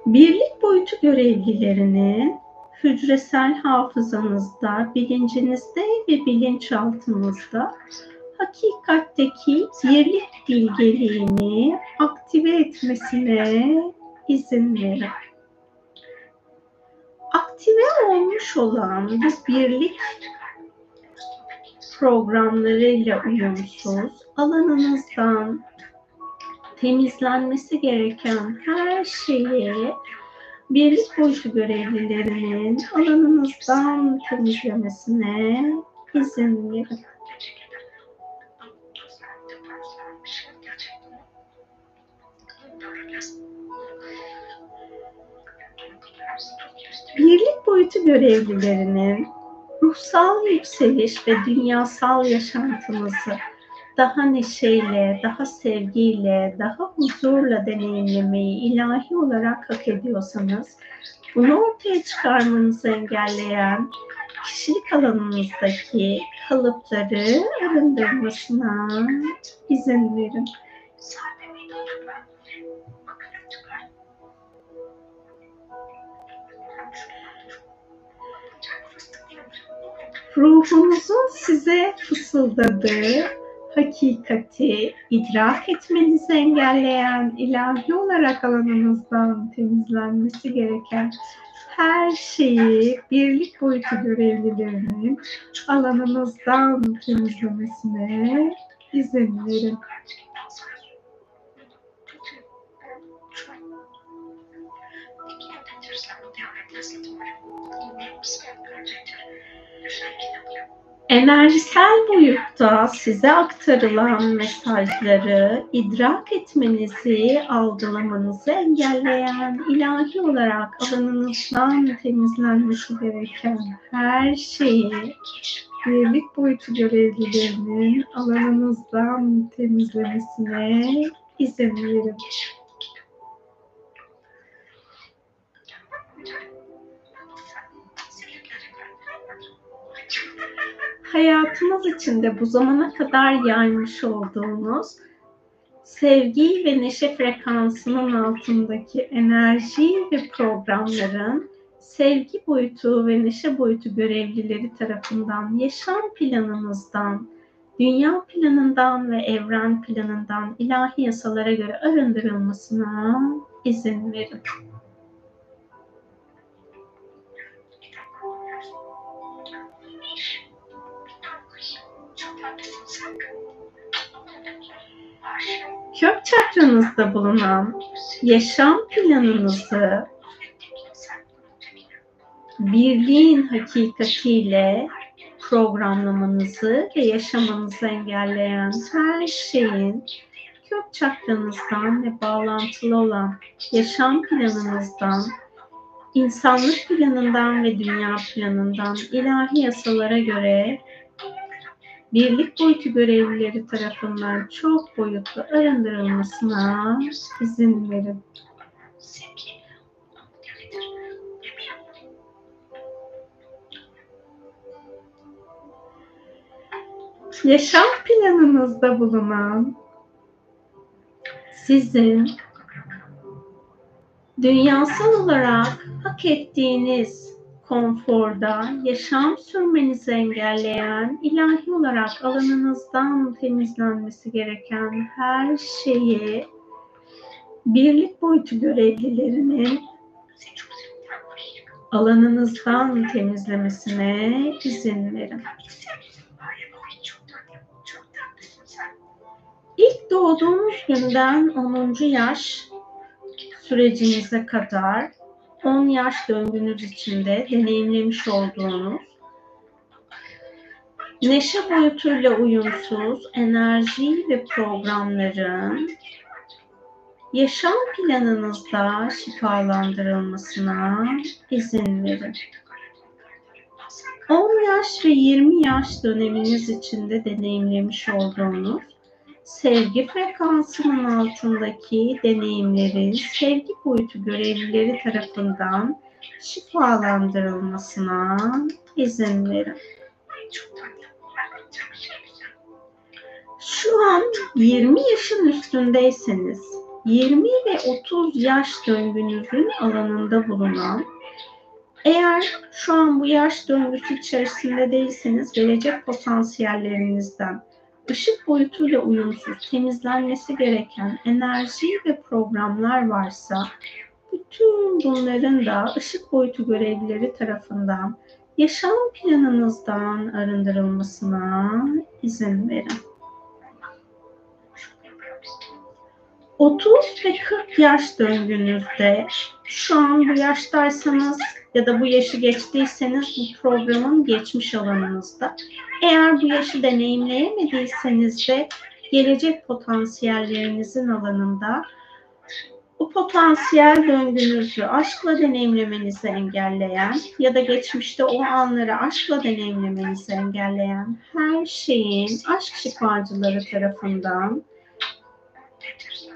Birlik boyutu görevlilerinin hücresel hafızanızda, bilincinizde ve bilinçaltınızda hakikatteki birlik bilgeliğini aktive etmesine izin verin. Aktive olmuş olan bu birlik programlarıyla uyumsuz alanınızdan temizlenmesi gereken her şeyi birlik boyutu görevlilerinin alanınızdan temizlemesine izin verin. Birlik boyutu görevlilerinin ruhsal yükseliş ve dünyasal yaşantınızı daha neşeyle, daha sevgiyle, daha huzurla deneyimlemeyi ilahi olarak hak ediyorsanız, bunu ortaya çıkarmanızı engelleyen kişilik alanınızdaki kalıpları arındırmasına izin verin. Ruhunuzun size fısıldadığı hakikati idrak etmenizi engelleyen ilahi olarak alanınızdan temizlenmesi gereken her şeyi birlik boyutu görevlilerinin alanınızdan temizlemesine izin verin. Enerjisel boyutta size aktarılan mesajları idrak etmenizi, algılamanızı engelleyen ilahi olarak alanınızdan temizlenmesi gereken her şeyi birlik boyutu görevlilerinin alanınızdan temizlemesine izin verin. Hayatınız içinde bu zamana kadar yaymış olduğunuz sevgi ve neşe frekansının altındaki enerji ve programların sevgi boyutu ve neşe boyutu görevlileri tarafından yaşam planınızdan, dünya planından ve evren planından ilahi yasalara göre arındırılmasına izin verin. Kök çakranızda bulunan yaşam planınızı birliğin hakikatiyle programlamanızı ve yaşamanızı engelleyen her şeyin kök çakranızdan ve bağlantılı olan yaşam planınızdan, insanlık planından ve dünya planından ilahi yasalara göre birlik boyutu görevlileri tarafından çok boyutlu arındırılmasına izin verin. Yaşam planınızda bulunan sizin dünyasal olarak hak ettiğiniz konforda yaşam sürmenizi engelleyen, ilahi olarak alanınızdan temizlenmesi gereken her şeyi birlik boyutu görevlilerinin alanınızdan temizlemesine izin verin. İlk doğduğunuz günden 10. yaş sürecinize kadar 10 yaş döngünüz içinde deneyimlemiş olduğunuz neşe boyutuyla uyumsuz enerji ve programların yaşam planınızda şifalandırılmasına izin verin. 10 yaş ve 20 yaş döneminiz içinde deneyimlemiş olduğunuz sevgi frekansının altındaki deneyimlerin sevgi boyutu görevlileri tarafından şifalandırılmasına izin verin. Şu an 20 yaşın üstündeyseniz 20 ve 30 yaş döngünüzün alanında bulunan eğer şu an bu yaş döngüsü içerisinde değilseniz gelecek potansiyellerinizden ışık boyutuyla uyumsuz temizlenmesi gereken enerji ve programlar varsa bütün bunların da ışık boyutu görevlileri tarafından yaşam planınızdan arındırılmasına izin verin. 30 ve 40 yaş döngünüzde şu an bu yaştaysanız ya da bu yaşı geçtiyseniz bu programın geçmiş alanınızda. Eğer bu yaşı deneyimleyemediyseniz de gelecek potansiyellerinizin alanında bu potansiyel döngünüzü aşkla deneyimlemenizi engelleyen ya da geçmişte o anları aşkla deneyimlemenizi engelleyen her şeyin aşk şifacıları tarafından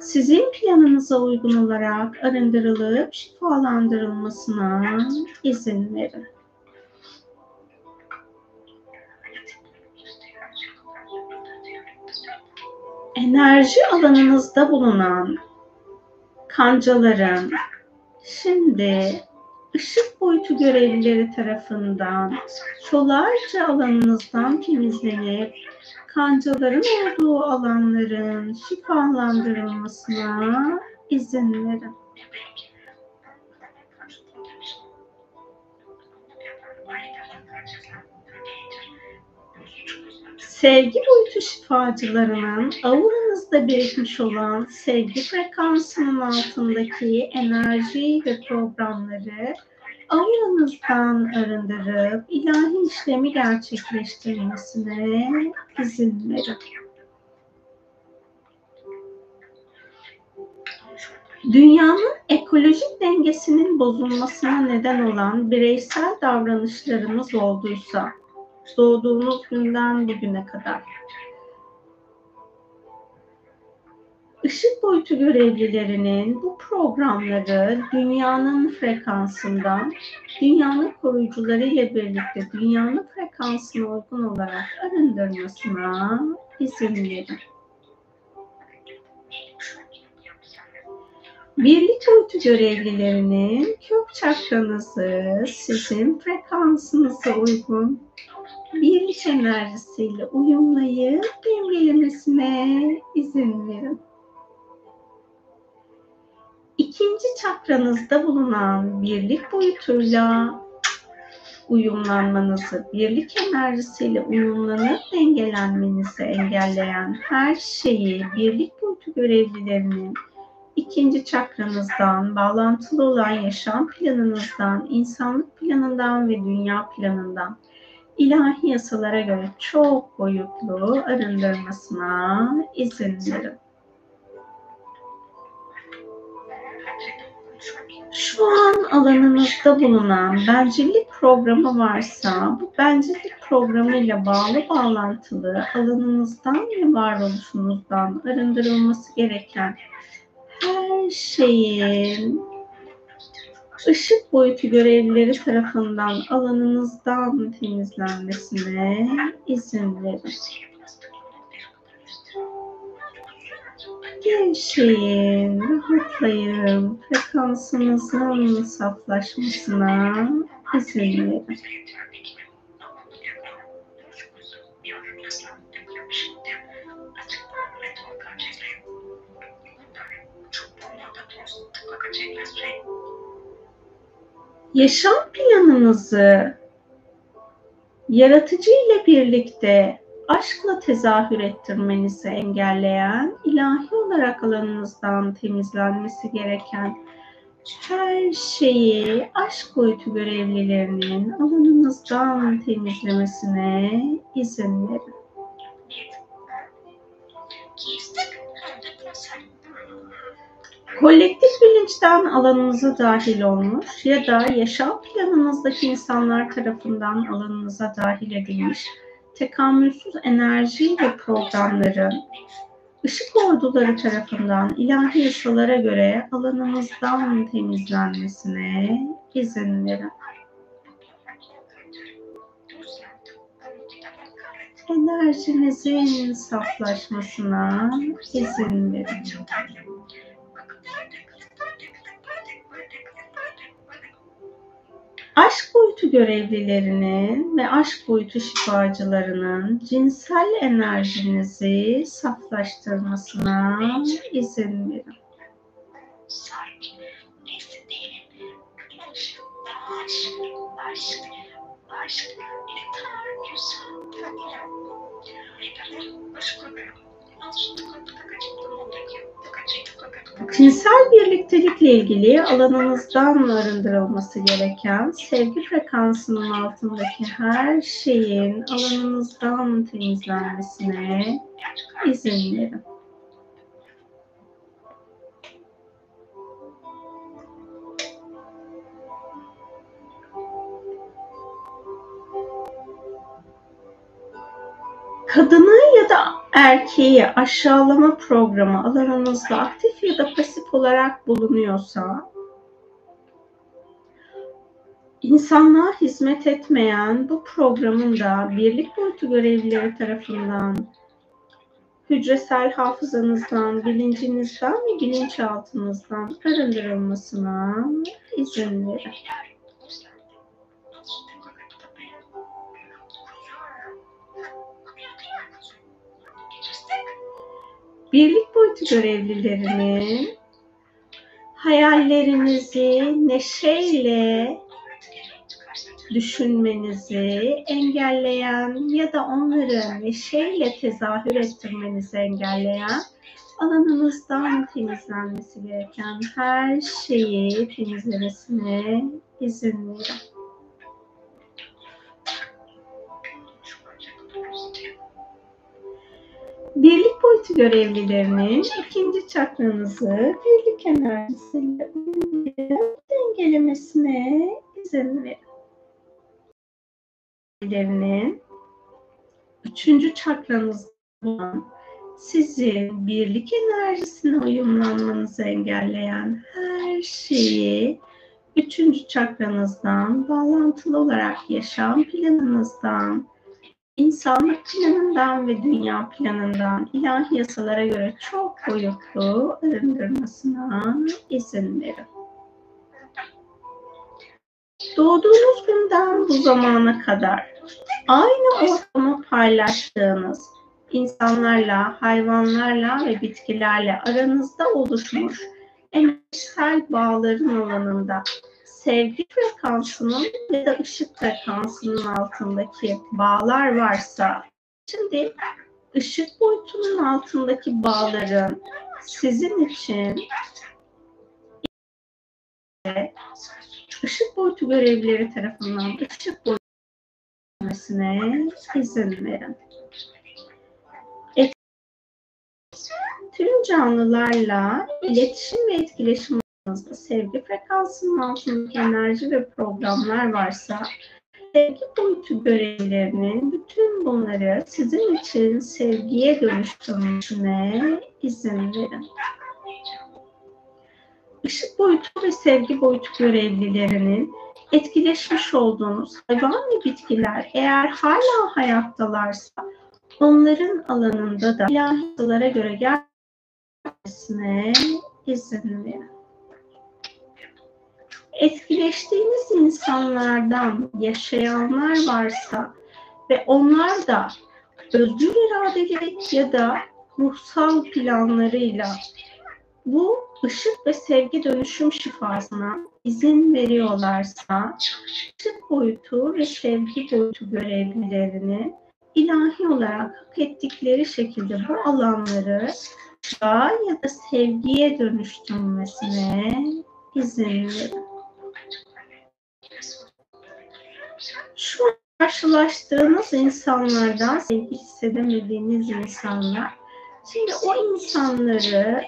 sizin planınıza uygun olarak arındırılıp şifalandırılmasına izin verin. Enerji alanınızda bulunan kancaların şimdi ışık boyutu görevlileri tarafından solarca alanınızdan temizlenip kancaların olduğu alanların şifalandırılmasına izin verin. Sevgi boyutu şifacılarının auranızda birikmiş olan sevgi frekansının altındaki enerji ve programları auranızdan arındırıp ilahi işlemi gerçekleştirmesine izin verin. Dünyanın ekolojik dengesinin bozulmasına neden olan bireysel davranışlarımız olduysa, doğduğunuz günden bugüne kadar Işık boyutu görevlilerinin bu programları dünyanın frekansından, dünyanın koruyucuları ile birlikte dünyanın frekansına uygun olarak arındırmasına izin verin. Birlik boyutu görevlilerinin kök çakranızı sizin frekansınıza uygun birlik enerjisiyle uyumlayıp dengelemesine izin verin. İkinci çakranızda bulunan birlik boyutuyla uyumlanmanızı, birlik enerjisiyle uyumlanıp dengelenmenizi engelleyen her şeyi birlik boyutu görevlilerinin ikinci çakranızdan, bağlantılı olan yaşam planınızdan, insanlık planından ve dünya planından ilahi yasalara göre çok boyutlu arındırmasına izin verin. Şu an alanınızda bulunan bencillik programı varsa bu bencillik programıyla bağlı bağlantılı alanınızdan ve varoluşunuzdan arındırılması gereken her şeyin ışık boyutu görevlileri tarafından alanınızdan temizlenmesine izin verin. Gevşeyin, rahatlayın, frekansınızın saflaşmasına izin verin. Yaşam planınızı yaratıcı ile birlikte aşkla tezahür ettirmenizi engelleyen, ilahi olarak alanınızdan temizlenmesi gereken her şeyi aşk boyutu görevlilerinin alanınızdan temizlemesine izin verin. Kolektif bilinçten alanınıza dahil olmuş ya da yaşam planınızdaki insanlar tarafından alanınıza dahil edilmiş tekamülsüz enerji ve programların ışık orduları tarafından ilahi yasalara göre alanımızdan temizlenmesine izin verin. Enerjinizin saflaşmasına izin verin. Aşk boyutu görevlilerinin ve aşk boyutu şifacılarının cinsel enerjinizi saflaştırmasına izin verin. Sanki neyse değilim. Aşk, aşk, aşk, aşk. Bir de kadar güzel. Cinsel birliktelikle ilgili alanınızdan arındırılması gereken sevgi frekansının altındaki her şeyin alanınızdan temizlenmesine izin verin. Kadını erkeği aşağılama programı alanınızda aktif ya da pasif olarak bulunuyorsa, insanlığa hizmet etmeyen bu programın da birlik boyutu görevlileri tarafından hücresel hafızanızdan, bilincinizden ve bilinçaltınızdan arındırılmasına izin verin. Birlik boyutu görevlilerinin hayallerinizi neşeyle düşünmenizi engelleyen ya da onları neşeyle tezahür ettirmenizi engelleyen alanınızdan temizlenmesi gereken her şeyi temizlemesine izin verin. Birlik boyutu görevlilerinin ikinci çakranızı birlik enerjisiyle dengelemesine izin verin. Üçüncü çakranızda bulunan sizin birlik enerjisine uyumlanmanızı engelleyen her şeyi üçüncü çakranızdan bağlantılı olarak yaşam planınızdan insanlık planından ve dünya planından ilahi yasalara göre çok boyutlu arındırmasına izin verin. Doğduğunuz günden bu zamana kadar aynı ortamı paylaştığınız insanlarla, hayvanlarla ve bitkilerle aranızda oluşmuş enerjisel bağların alanında sevgi frekansının ya da ışık frekansının altındaki bağlar varsa şimdi ışık boyutunun altındaki bağların sizin için ışık boyutu görevlileri tarafından ışık boyutuna izin verin. Tüm canlılarla iletişim ve etkileşim alanınızda sevgi frekansının altındaki enerji ve programlar varsa sevgi boyutu görevlerinin bütün bunları sizin için sevgiye dönüştürmesine izin verin. Işık boyutu ve sevgi boyutu görevlilerinin etkileşmiş olduğunuz hayvan ve bitkiler eğer hala hayattalarsa onların alanında da ilahiyalara göre gelmesine izin verin. Etkileştiğiniz insanlardan yaşayanlar varsa ve onlar da özgür iradeleri ya da ruhsal planlarıyla bu ışık ve sevgi dönüşüm şifasına izin veriyorlarsa ışık boyutu ve sevgi boyutu görevlilerini ilahi olarak hak ettikleri şekilde bu alanları aşağı ya da sevgiye dönüştürmesine izin verin. Karşılaştığınız insanlardan sevgi hissedemediğiniz insanlar şimdi o insanları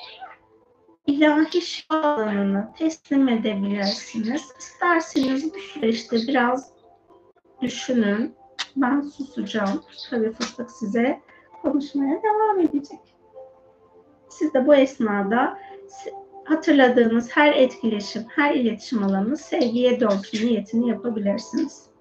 ilahi şifa alanına teslim edebilirsiniz. İsterseniz bu süreçte biraz düşünün. Ben susacağım. Tabii fıstık size konuşmaya devam edecek. Siz de bu esnada hatırladığınız her etkileşim, her iletişim alanı sevgiye dönsün niyetini yapabilirsiniz.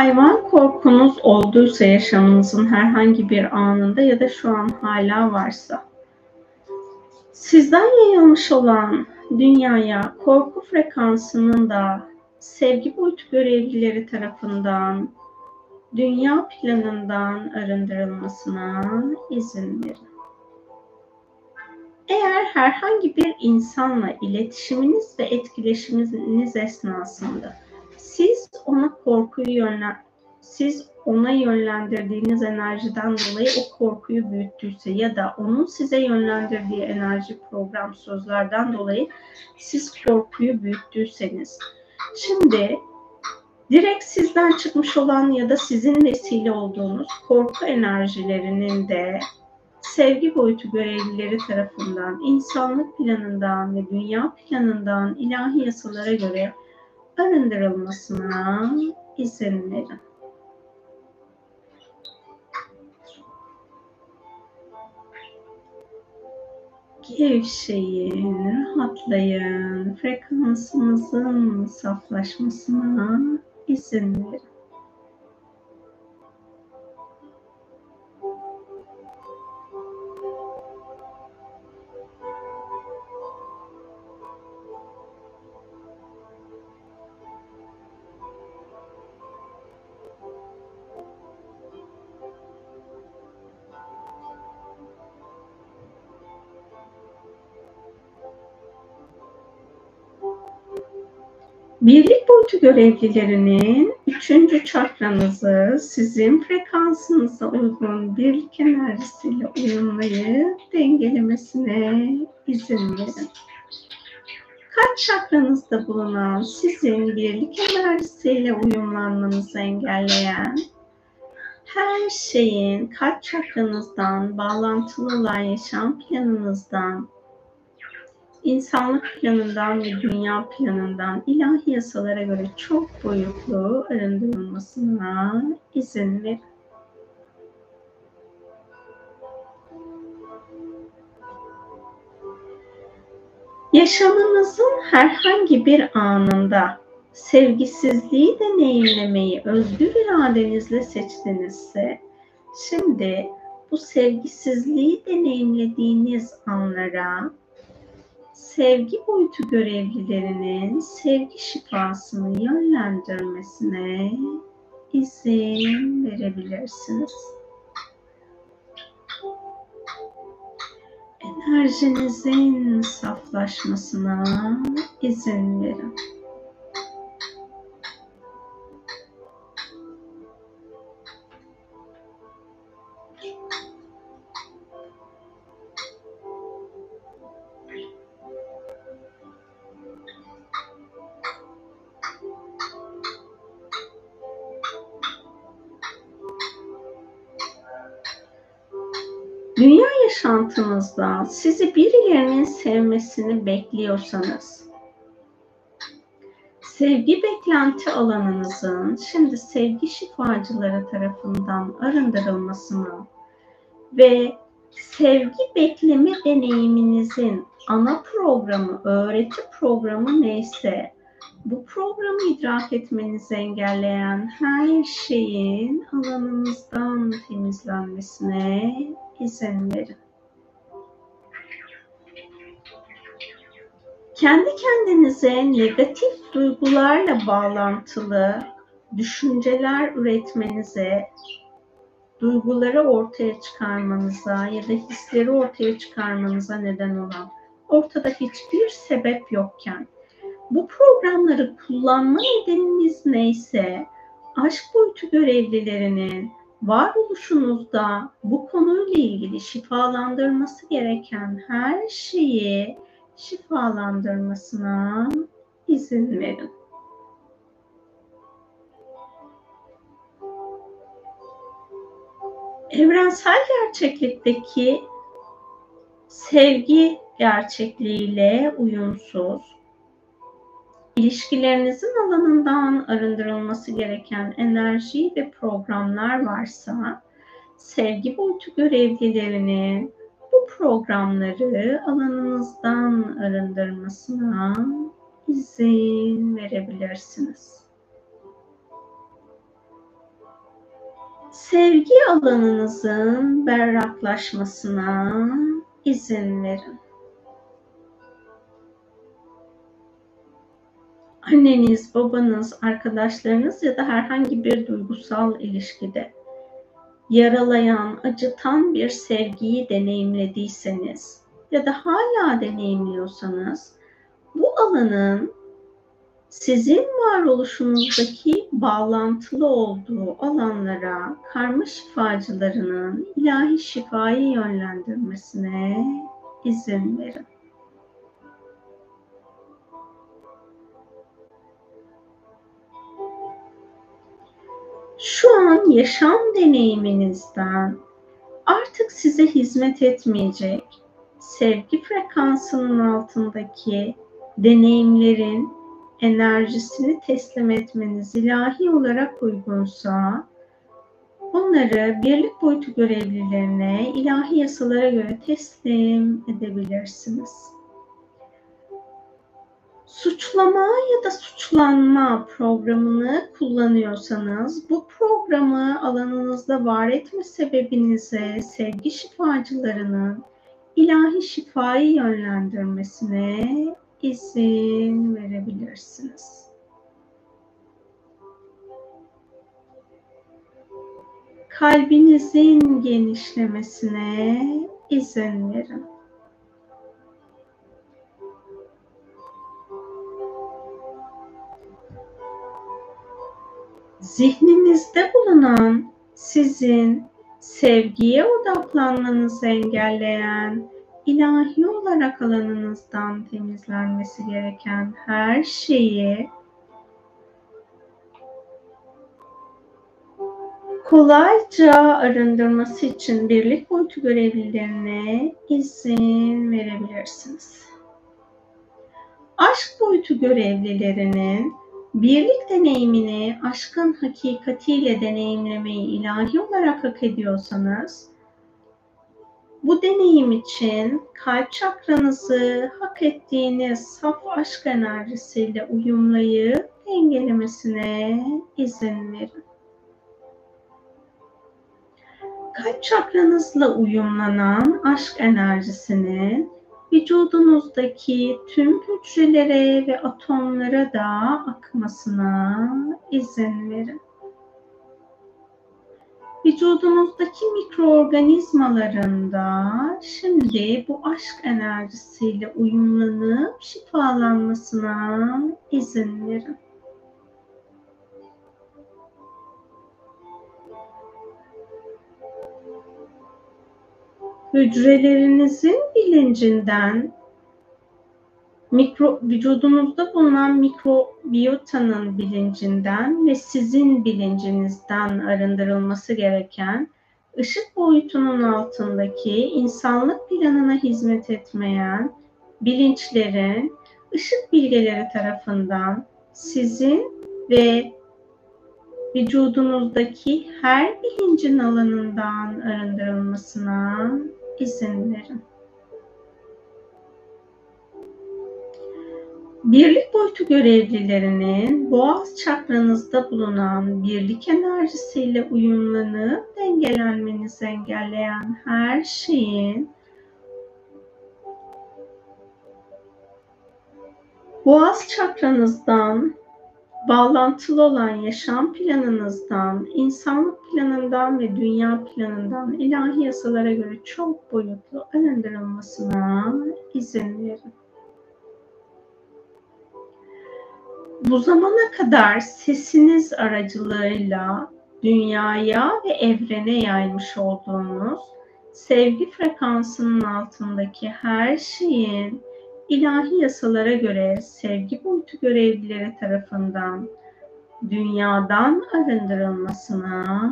Hayvan korkunuz olduysa yaşamınızın herhangi bir anında ya da şu an hala varsa, sizden yayılmış olan dünyaya korku frekansının da sevgi boyutu görevlileri tarafından dünya planından arındırılmasına izin verin. Eğer herhangi bir insanla iletişiminiz ve etkileşiminiz esnasında siz ona korkuyu yönlen siz ona yönlendirdiğiniz enerjiden dolayı o korkuyu büyüttüyse ya da onun size yönlendirdiği enerji program sözlerden dolayı siz korkuyu büyüttüyseniz. Şimdi direkt sizden çıkmış olan ya da sizin vesile olduğunuz korku enerjilerinin de sevgi boyutu görevlileri tarafından, insanlık planından ve dünya planından ilahi yasalara göre arındırılmasına izin verin. Gevşeyin, rahatlayın, frekansınızın saflaşmasına izin verin. Birlik boyutu görevlilerinin üçüncü çakranızı sizin frekansınıza uygun birlik enerjisiyle uyumlayıp dengelemesine izin verin. Kalp çakranızda bulunan sizin birlik enerjisiyle uyumlanmanızı engelleyen her şeyin kalp çakranızdan, bağlantılı olan yaşam planınızdan, insanlık planından ve dünya planından ilahi yasalara göre çok boyutlu arındırılmasına izin verin. Yaşamınızın herhangi bir anında sevgisizliği deneyimlemeyi özgür iradenizle seçtinizse, şimdi bu sevgisizliği deneyimlediğiniz anlara sevgi boyutu görevlilerinin sevgi şifasını yönlendirmesine izin verebilirsiniz. Enerjinizin saflaşmasına izin verin. Sizi birilerinin sevmesini bekliyorsanız, sevgi beklenti alanınızın şimdi sevgi şifacıları tarafından arındırılmasını ve sevgi bekleme deneyiminizin ana programı, öğreti programı neyse bu programı idrak etmenizi engelleyen her şeyin alanınızdan temizlenmesine izin verin. Kendi kendinize negatif duygularla bağlantılı düşünceler üretmenize, duyguları ortaya çıkarmanıza ya da hisleri ortaya çıkarmanıza neden olan ortada hiçbir sebep yokken bu programları kullanma nedeniniz neyse aşk boyutu görevlilerinin varoluşunuzda bu konuyla ilgili şifalandırması gereken her şeyi şifalandırmasına izin verin. Evrensel gerçeklikteki sevgi gerçekliğiyle uyumsuz, ilişkilerinizin alanından arındırılması gereken enerji ve programlar varsa sevgi boyutu görevlilerinin bu programları alanınızdan arındırmasına izin verebilirsiniz. sevgi alanınızın berraklaşmasına izin verin. Anneniz, babanız, arkadaşlarınız ya da herhangi bir duygusal ilişkide yaralayan, acıtan bir sevgiyi deneyimlediyseniz ya da hala deneyimliyorsanız bu alanın sizin varoluşunuzdaki bağlantılı olduğu alanlara karma şifacılarının ilahi şifayı yönlendirmesine izin verin. Şu an yaşam deneyiminizden artık size hizmet etmeyecek sevgi frekansının altındaki deneyimlerin enerjisini teslim etmeniz ilahi olarak uygunsa bunları birlik boyutu görevlilerine ilahi yasalara göre teslim edebilirsiniz. Suçlama ya da suçlanma programını kullanıyorsanız bu programı alanınızda var etme sebebinize sevgi şifacılarının ilahi şifayı yönlendirmesine izin verebilirsiniz. Kalbinizin genişlemesine izin verin. Zihninizde bulunan sizin sevgiye odaklanmanızı engelleyen ilahi olarak alanınızdan temizlenmesi gereken her şeyi kolayca arındırması için birlik boyutu görevlilerine izin verebilirsiniz. Aşk boyutu görevlilerinin birlik deneyimini aşkın hakikatiyle deneyimlemeyi ilahi olarak hak ediyorsanız bu deneyim için kalp çakranızı hak ettiğiniz saf aşk enerjisiyle uyumlayıp dengelemesine izin verin. Kalp çakranızla uyumlanan aşk enerjisinin vücudunuzdaki tüm hücrelere ve atomlara da akmasına izin verin vücudunuzdaki mikroorganizmalarında şimdi bu aşk enerjisiyle uyumlanıp şifalanmasına izin verin. Hücrelerinizin bilincinden mikro, vücudunuzda bulunan mikrobiyotanın bilincinden ve sizin bilincinizden arındırılması gereken ışık boyutunun altındaki insanlık planına hizmet etmeyen bilinçlerin ışık bilgeleri tarafından sizin ve vücudunuzdaki her bilincin alanından arındırılmasına izin verin. Birlik boyutu görevlilerinin boğaz çakranızda bulunan birlik enerjisiyle uyumlanıp dengelenmenizi engelleyen her şeyin boğaz çakranızdan bağlantılı olan yaşam planınızdan, insanlık planından ve dünya planından ilahi yasalara göre çok boyutlu arındırılmasına izin verin. bu zamana kadar sesiniz aracılığıyla dünyaya ve evrene yaymış olduğunuz sevgi frekansının altındaki her şeyin ilahi yasalara göre sevgi boyutu görevlileri tarafından dünyadan arındırılmasına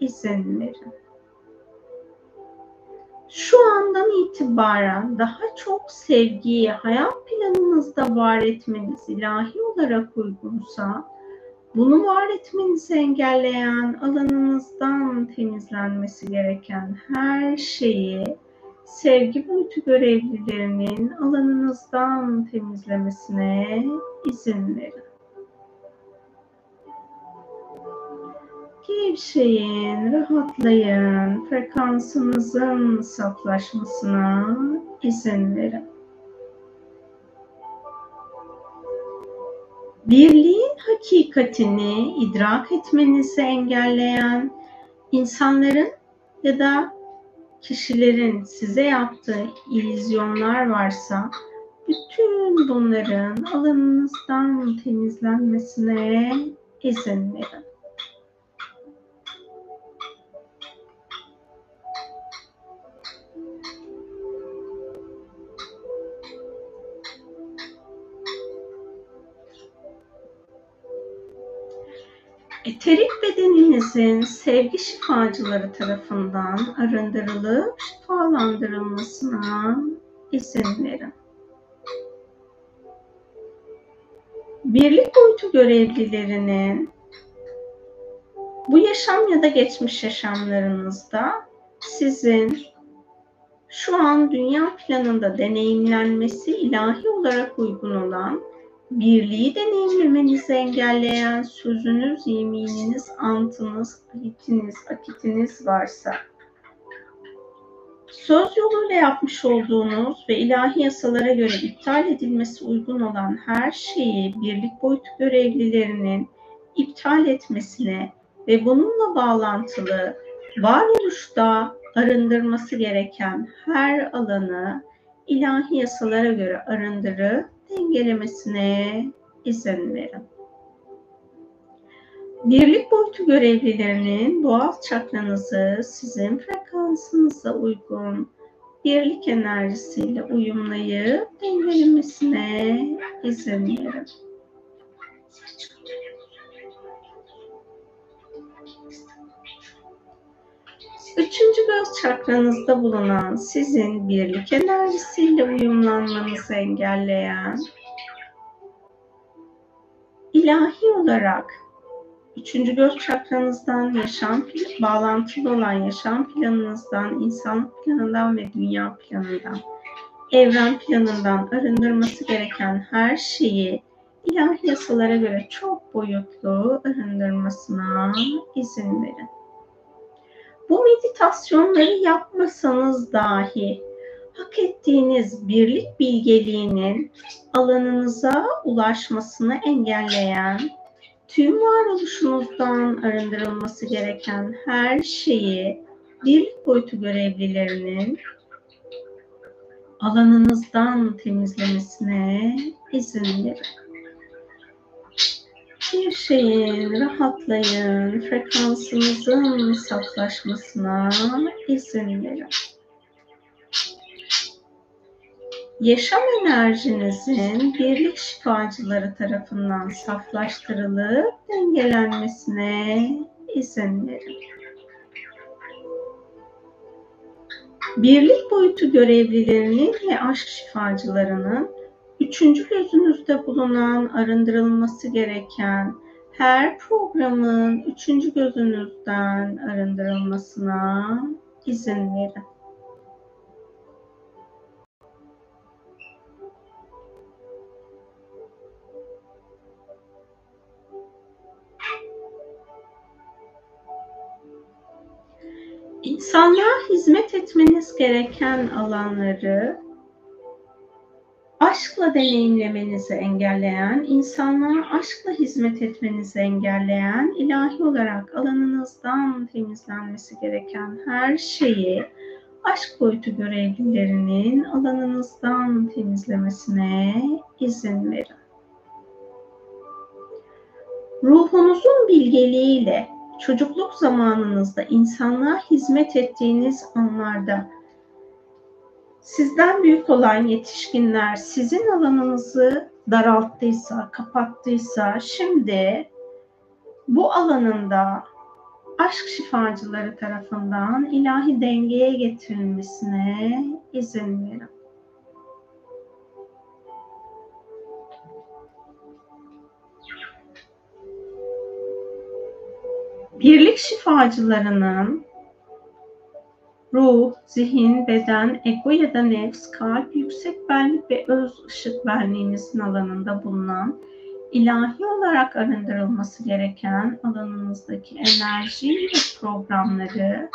izin verin. Şu andan itibaren daha çok sevgiyi hayat planınızda var etmeniz ilahi olarak uygunsa bunu var etmenizi engelleyen alanınızdan temizlenmesi gereken her şeyi sevgi boyutu görevlilerinin alanınızdan temizlemesine izin verin. Gevşeyin, rahatlayın. Frekansınızın saflaşmasına izin verin. Birliğin hakikatini idrak etmenizi engelleyen insanların ya da kişilerin size yaptığı illüzyonlar varsa bütün bunların alanınızdan temizlenmesine izin verin. Eterik bedeninizin sevgi şifacıları tarafından arındırılıp şifalandırılmasına izin verin. Birlik boyutu görevlilerinin bu yaşam ya da geçmiş yaşamlarınızda sizin şu an dünya planında deneyimlenmesi ilahi olarak uygun olan birliği deneyimlemenizi engelleyen sözünüz, yemininiz, antınız, akitiniz, akitiniz varsa söz yoluyla yapmış olduğunuz ve ilahi yasalara göre iptal edilmesi uygun olan her şeyi birlik boyutu görevlilerinin iptal etmesine ve bununla bağlantılı varoluşta arındırması gereken her alanı ilahi yasalara göre arındırıp dengelemesine izin verin. Birlik boyutu görevlilerinin doğal çakranızı sizin frekansınıza uygun birlik enerjisiyle uyumlayıp dengelemesine izin verin. Üçüncü göz çakranızda bulunan sizin birlik enerjisiyle uyumlanmanızı engelleyen ilahi olarak üçüncü göz çakranızdan yaşam bağlantılı olan yaşam planınızdan, insan planından ve dünya planından, evren planından arındırması gereken her şeyi ilahi yasalara göre çok boyutlu arındırmasına izin verin. Bu meditasyonları yapmasanız dahi hak ettiğiniz birlik bilgeliğinin alanınıza ulaşmasını engelleyen, tüm varoluşunuzdan arındırılması gereken her şeyi birlik boyutu görevlilerinin alanınızdan temizlemesine izin verin. Bir şeyin rahatlayın, frekansınızın saflaşmasına izin verin. Yaşam enerjinizin birlik şifacıları tarafından saflaştırılıp dengelenmesine izin verin. Birlik boyutu görevlilerinin ve aşk şifacılarının üçüncü gözünüzde bulunan arındırılması gereken her programın üçüncü gözünüzden arındırılmasına izin verin. İnsanlığa hizmet etmeniz gereken alanları aşkla deneyimlemenizi engelleyen, insanlığa aşkla hizmet etmenizi engelleyen, ilahi olarak alanınızdan temizlenmesi gereken her şeyi aşk boyutu görevlilerinin alanınızdan temizlemesine izin verin. Ruhunuzun bilgeliğiyle çocukluk zamanınızda insanlığa hizmet ettiğiniz anlarda sizden büyük olan yetişkinler sizin alanınızı daralttıysa, kapattıysa şimdi bu alanında aşk şifacıları tarafından ilahi dengeye getirilmesine izin verin. Birlik şifacılarının ruh, zihin, beden, ego ya da nefs, kalp, yüksek benlik ve öz ışık benliğinizin alanında bulunan ilahi olarak arındırılması gereken alanınızdaki enerji ve programları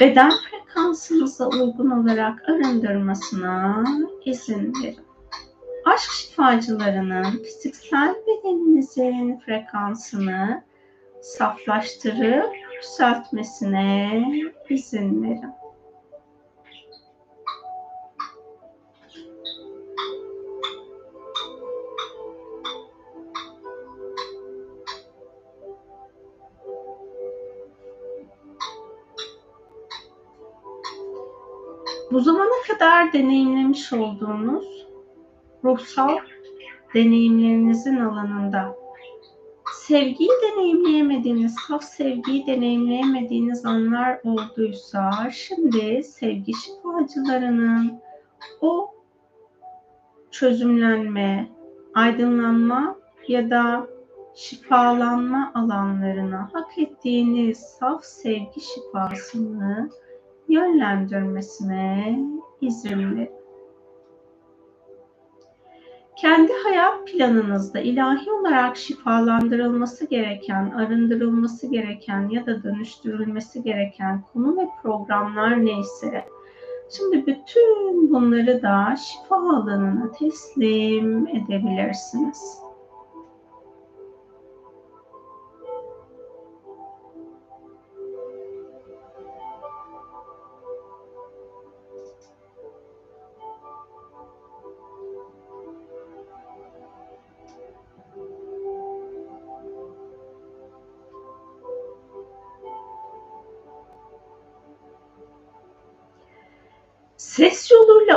beden frekansınıza uygun olarak arındırmasına izin verin. Aşk şifacılarının fiziksel bedeninizin frekansını saflaştırıp yükseltmesine izin verin. Bu zamana kadar deneyimlemiş olduğunuz ruhsal deneyimlerinizin alanında sevgiyi deneyimleyemediğiniz, saf sevgiyi deneyimleyemediğiniz anlar olduysa şimdi sevgi şifacılarının o çözümlenme, aydınlanma ya da şifalanma alanlarına hak ettiğiniz saf sevgi şifasını yönlendirmesine izin verin. Kendi hayat planınızda ilahi olarak şifalandırılması gereken, arındırılması gereken ya da dönüştürülmesi gereken konu ve programlar neyse, şimdi bütün bunları da şifa alanına teslim edebilirsiniz.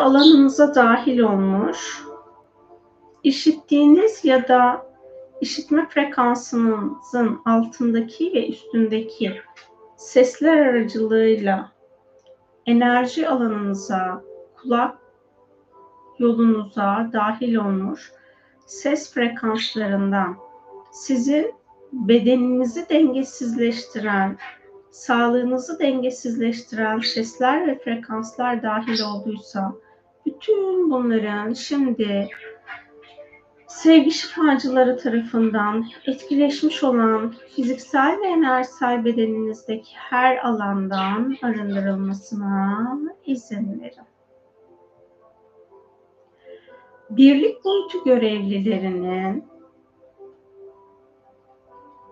Alanınıza dahil olmuş, işittiğiniz ya da işitme frekansınızın altındaki ve üstündeki sesler aracılığıyla enerji alanınıza, kulak yolunuza dahil olmuş ses frekanslarından sizin bedeninizi dengesizleştiren, sağlığınızı dengesizleştiren sesler ve frekanslar dahil olduysa bütün bunların şimdi sevgi şifacıları tarafından etkileşmiş olan fiziksel ve enerjisel bedeninizdeki her alandan arındırılmasına izin verin. Birlik boyutu görevlilerinin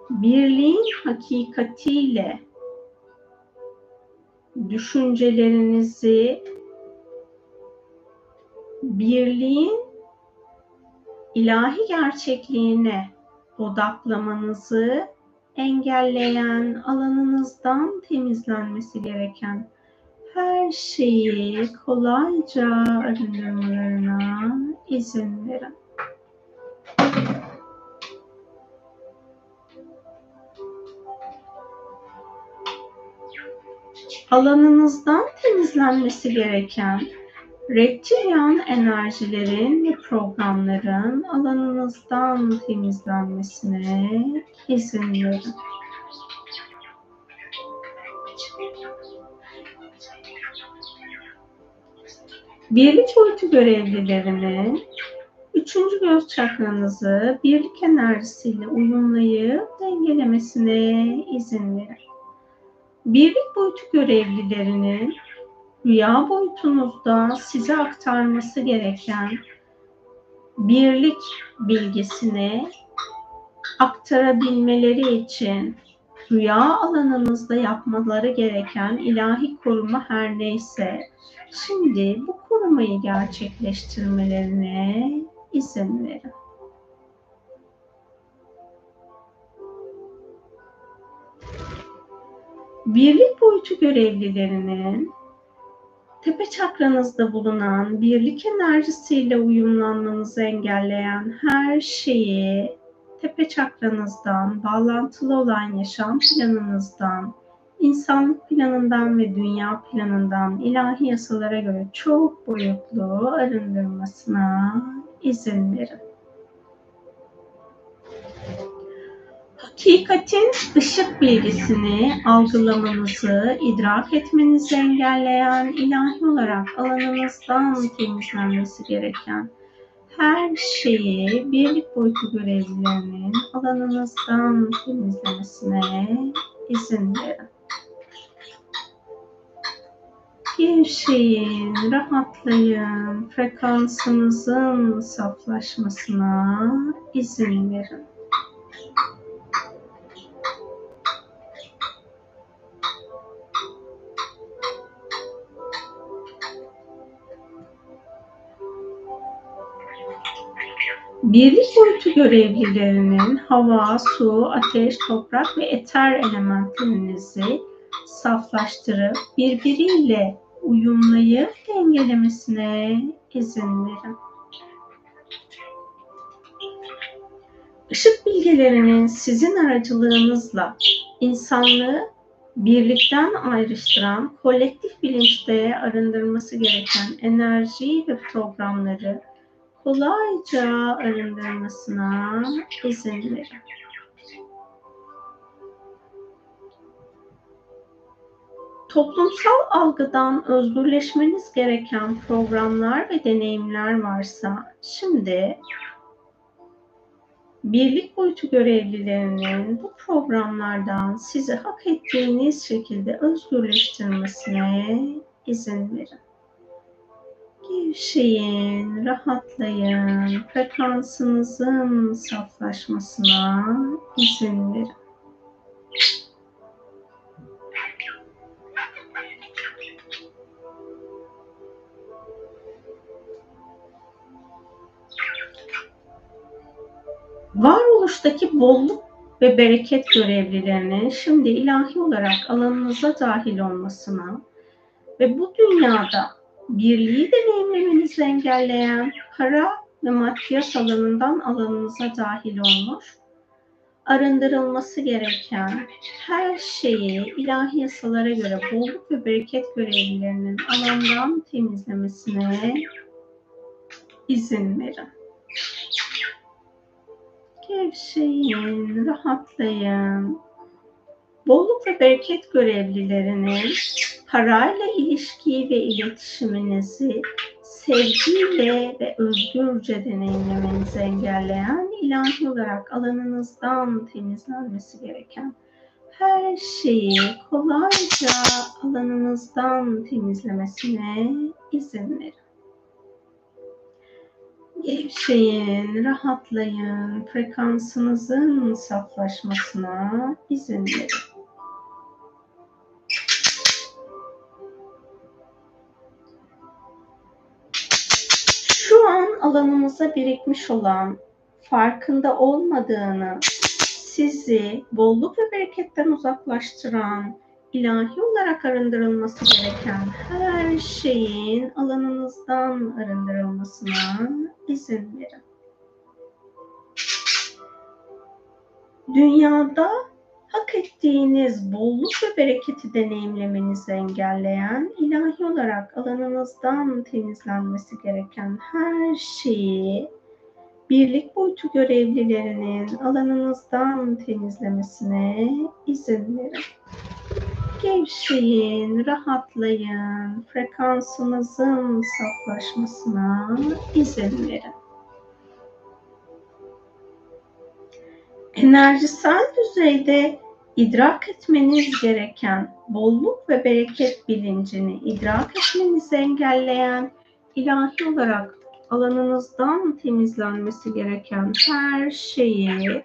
birliğin hakikatiyle düşüncelerinizi birliğin ilahi gerçekliğine odaklamanızı engelleyen alanınızdan temizlenmesi gereken her şeyi kolayca arındırmalarına izin verin. alanınızdan temizlenmesi gereken reptilyan enerjilerin ve programların alanınızdan temizlenmesine izin verin. Birlik boyutu görevlilerinin üçüncü göz çakranızı birlik enerjisiyle uyumlayıp dengelemesine izin verin. Birlik boyutu görevlilerinin rüya boyutunuzda size aktarması gereken birlik bilgisini aktarabilmeleri için rüya alanınızda yapmaları gereken ilahi koruma her neyse şimdi bu korumayı gerçekleştirmelerine izin verin. Birlik boyutu görevlilerinin tepe çakranızda bulunan birlik enerjisiyle uyumlanmanızı engelleyen her şeyi tepe çakranızdan, bağlantılı olan yaşam planınızdan, insan planından ve dünya planından ilahi yasalara göre çok boyutlu arındırmasına izin verin. Hakikatin ışık bilgisini algılamanızı, idrak etmenizi engelleyen ilahi olarak alanınızdan temizlenmesi gereken her şeyi birlik boyutu görevlilerinin alanınızdan temizlemesine izin verin. Gevşeyin, rahatlayın, frekansınızın saflaşmasına izin verin. Birlik boyutu görevlilerinin hava, su, ateş, toprak ve eter elementlerinizi saflaştırıp birbiriyle uyumlayıp dengelemesine izin verin. Işık bilgelerinin sizin aracılığınızla insanlığı birlikten ayrıştıran kolektif bilinçte arındırması gereken enerji ve programları kolayca arındırmasına izin verin. Toplumsal algıdan özgürleşmeniz gereken programlar ve deneyimler varsa şimdi birlik boyutu görevlilerinin bu programlardan sizi hak ettiğiniz şekilde özgürleştirmesine izin verin. Gevşeyin, rahatlayın, frekansınızın saflaşmasına izin verin. Varoluştaki bolluk ve bereket görevlilerinin şimdi ilahi olarak alanınıza dahil olmasına ve bu dünyada birliği deneyimlemenizi engelleyen para ve maddiyat alanından alanınıza dahil olmuş, arındırılması gereken her şeyi ilahi yasalara göre bolluk ve bereket görevlilerinin alandan temizlemesine izin verin. Gevşeyin, rahatlayın. Bolluk ve bereket görevlilerinin parayla ilişkiyi ve iletişiminizi sevgiyle ve özgürce deneyimlemenizi engelleyen ilahi olarak alanınızdan temizlenmesi gereken her şeyi kolayca alanınızdan temizlemesine izin verin. Gevşeyin, rahatlayın, frekansınızın saflaşmasına izin verin. Alanınıza birikmiş olan, farkında olmadığını, sizi bolluk ve bereketten uzaklaştıran, ilahi olarak arındırılması gereken her şeyin alanınızdan arındırılmasına izin verin. Dünyada hak ettiğiniz bolluk ve bereketi deneyimlemenizi engelleyen, ilahi olarak alanınızdan temizlenmesi gereken her şeyi birlik boyutu görevlilerinin alanınızdan temizlemesine izin verin. Gevşeyin, rahatlayın, frekansınızın saflaşmasına izin verin. Enerjisel düzeyde idrak etmeniz gereken bolluk ve bereket bilincini idrak etmenizi engelleyen ilahi olarak alanınızdan temizlenmesi gereken her şeyi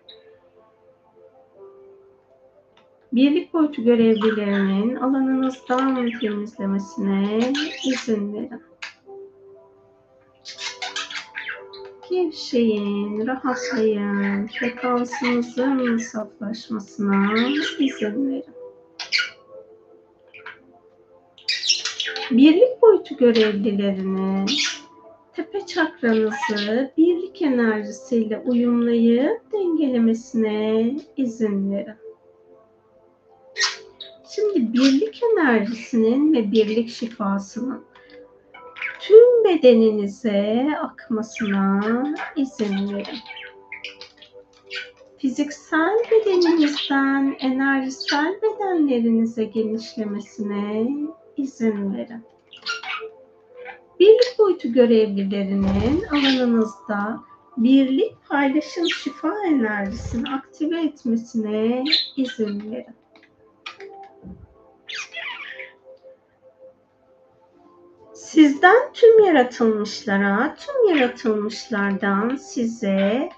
birlik boyutu görevlilerinin alanınızdan temizlemesine izin verin. Gevşeyin, rahatlayın, frekansınızın saflaşmasına izin verin. Birlik boyutu görevlilerinin tepe çakranızı birlik enerjisiyle uyumlayıp dengelemesine izin verin. Şimdi birlik enerjisinin ve birlik şifasının tüm bedeninize akmasına izin verin. Fiziksel bedeninizden enerjisel bedenlerinize genişlemesine izin verin. Birlik boyutu görevlilerinin alanınızda birlik paylaşım şifa enerjisini aktive etmesine izin verin. Sizden tüm yaratılmışlara, tüm yaratılmışlardan size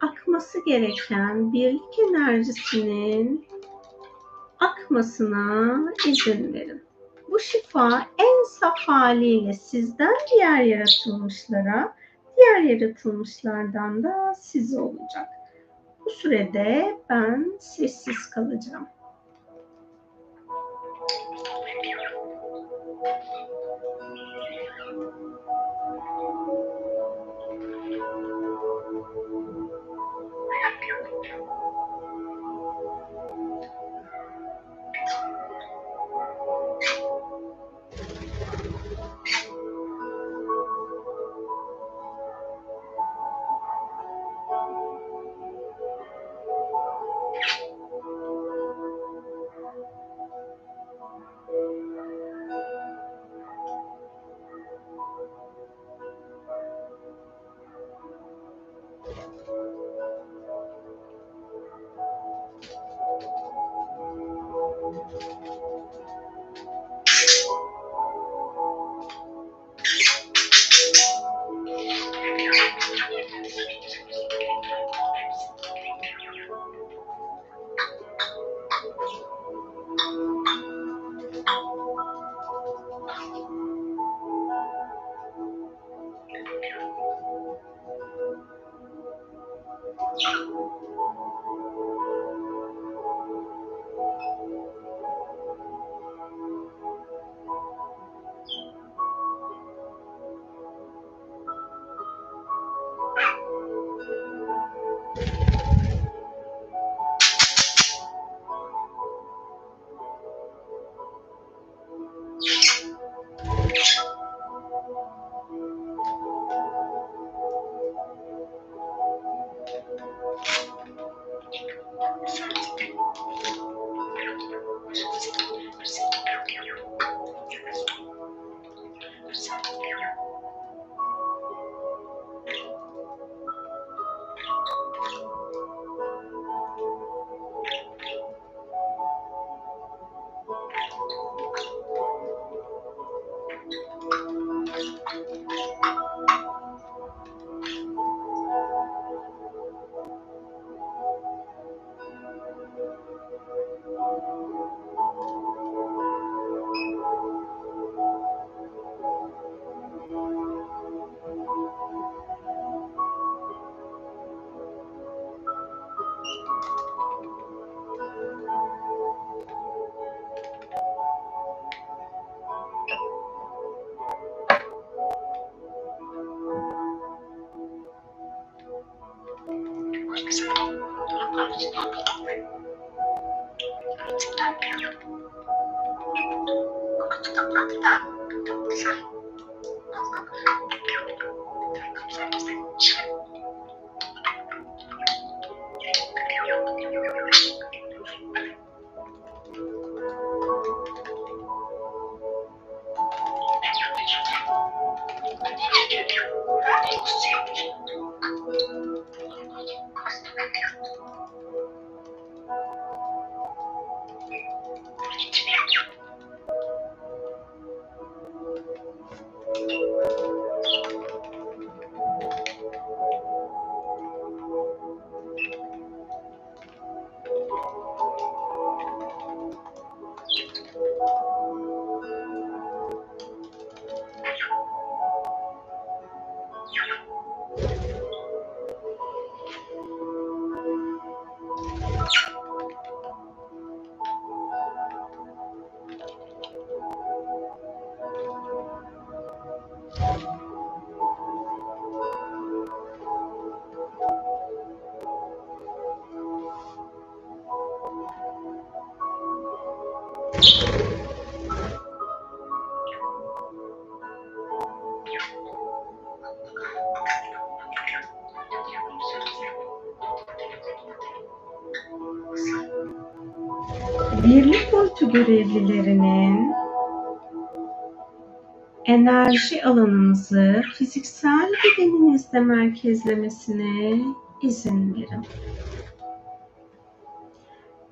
akması gereken birlik enerjisinin akmasına izin verin. Bu şifa en saf haliyle sizden diğer yaratılmışlara, diğer yaratılmışlardan da size olacak. Bu sürede ben sessiz kalacağım. Birlik enerji alanınızı fiziksel bedeninizde merkezlemesine izin verin.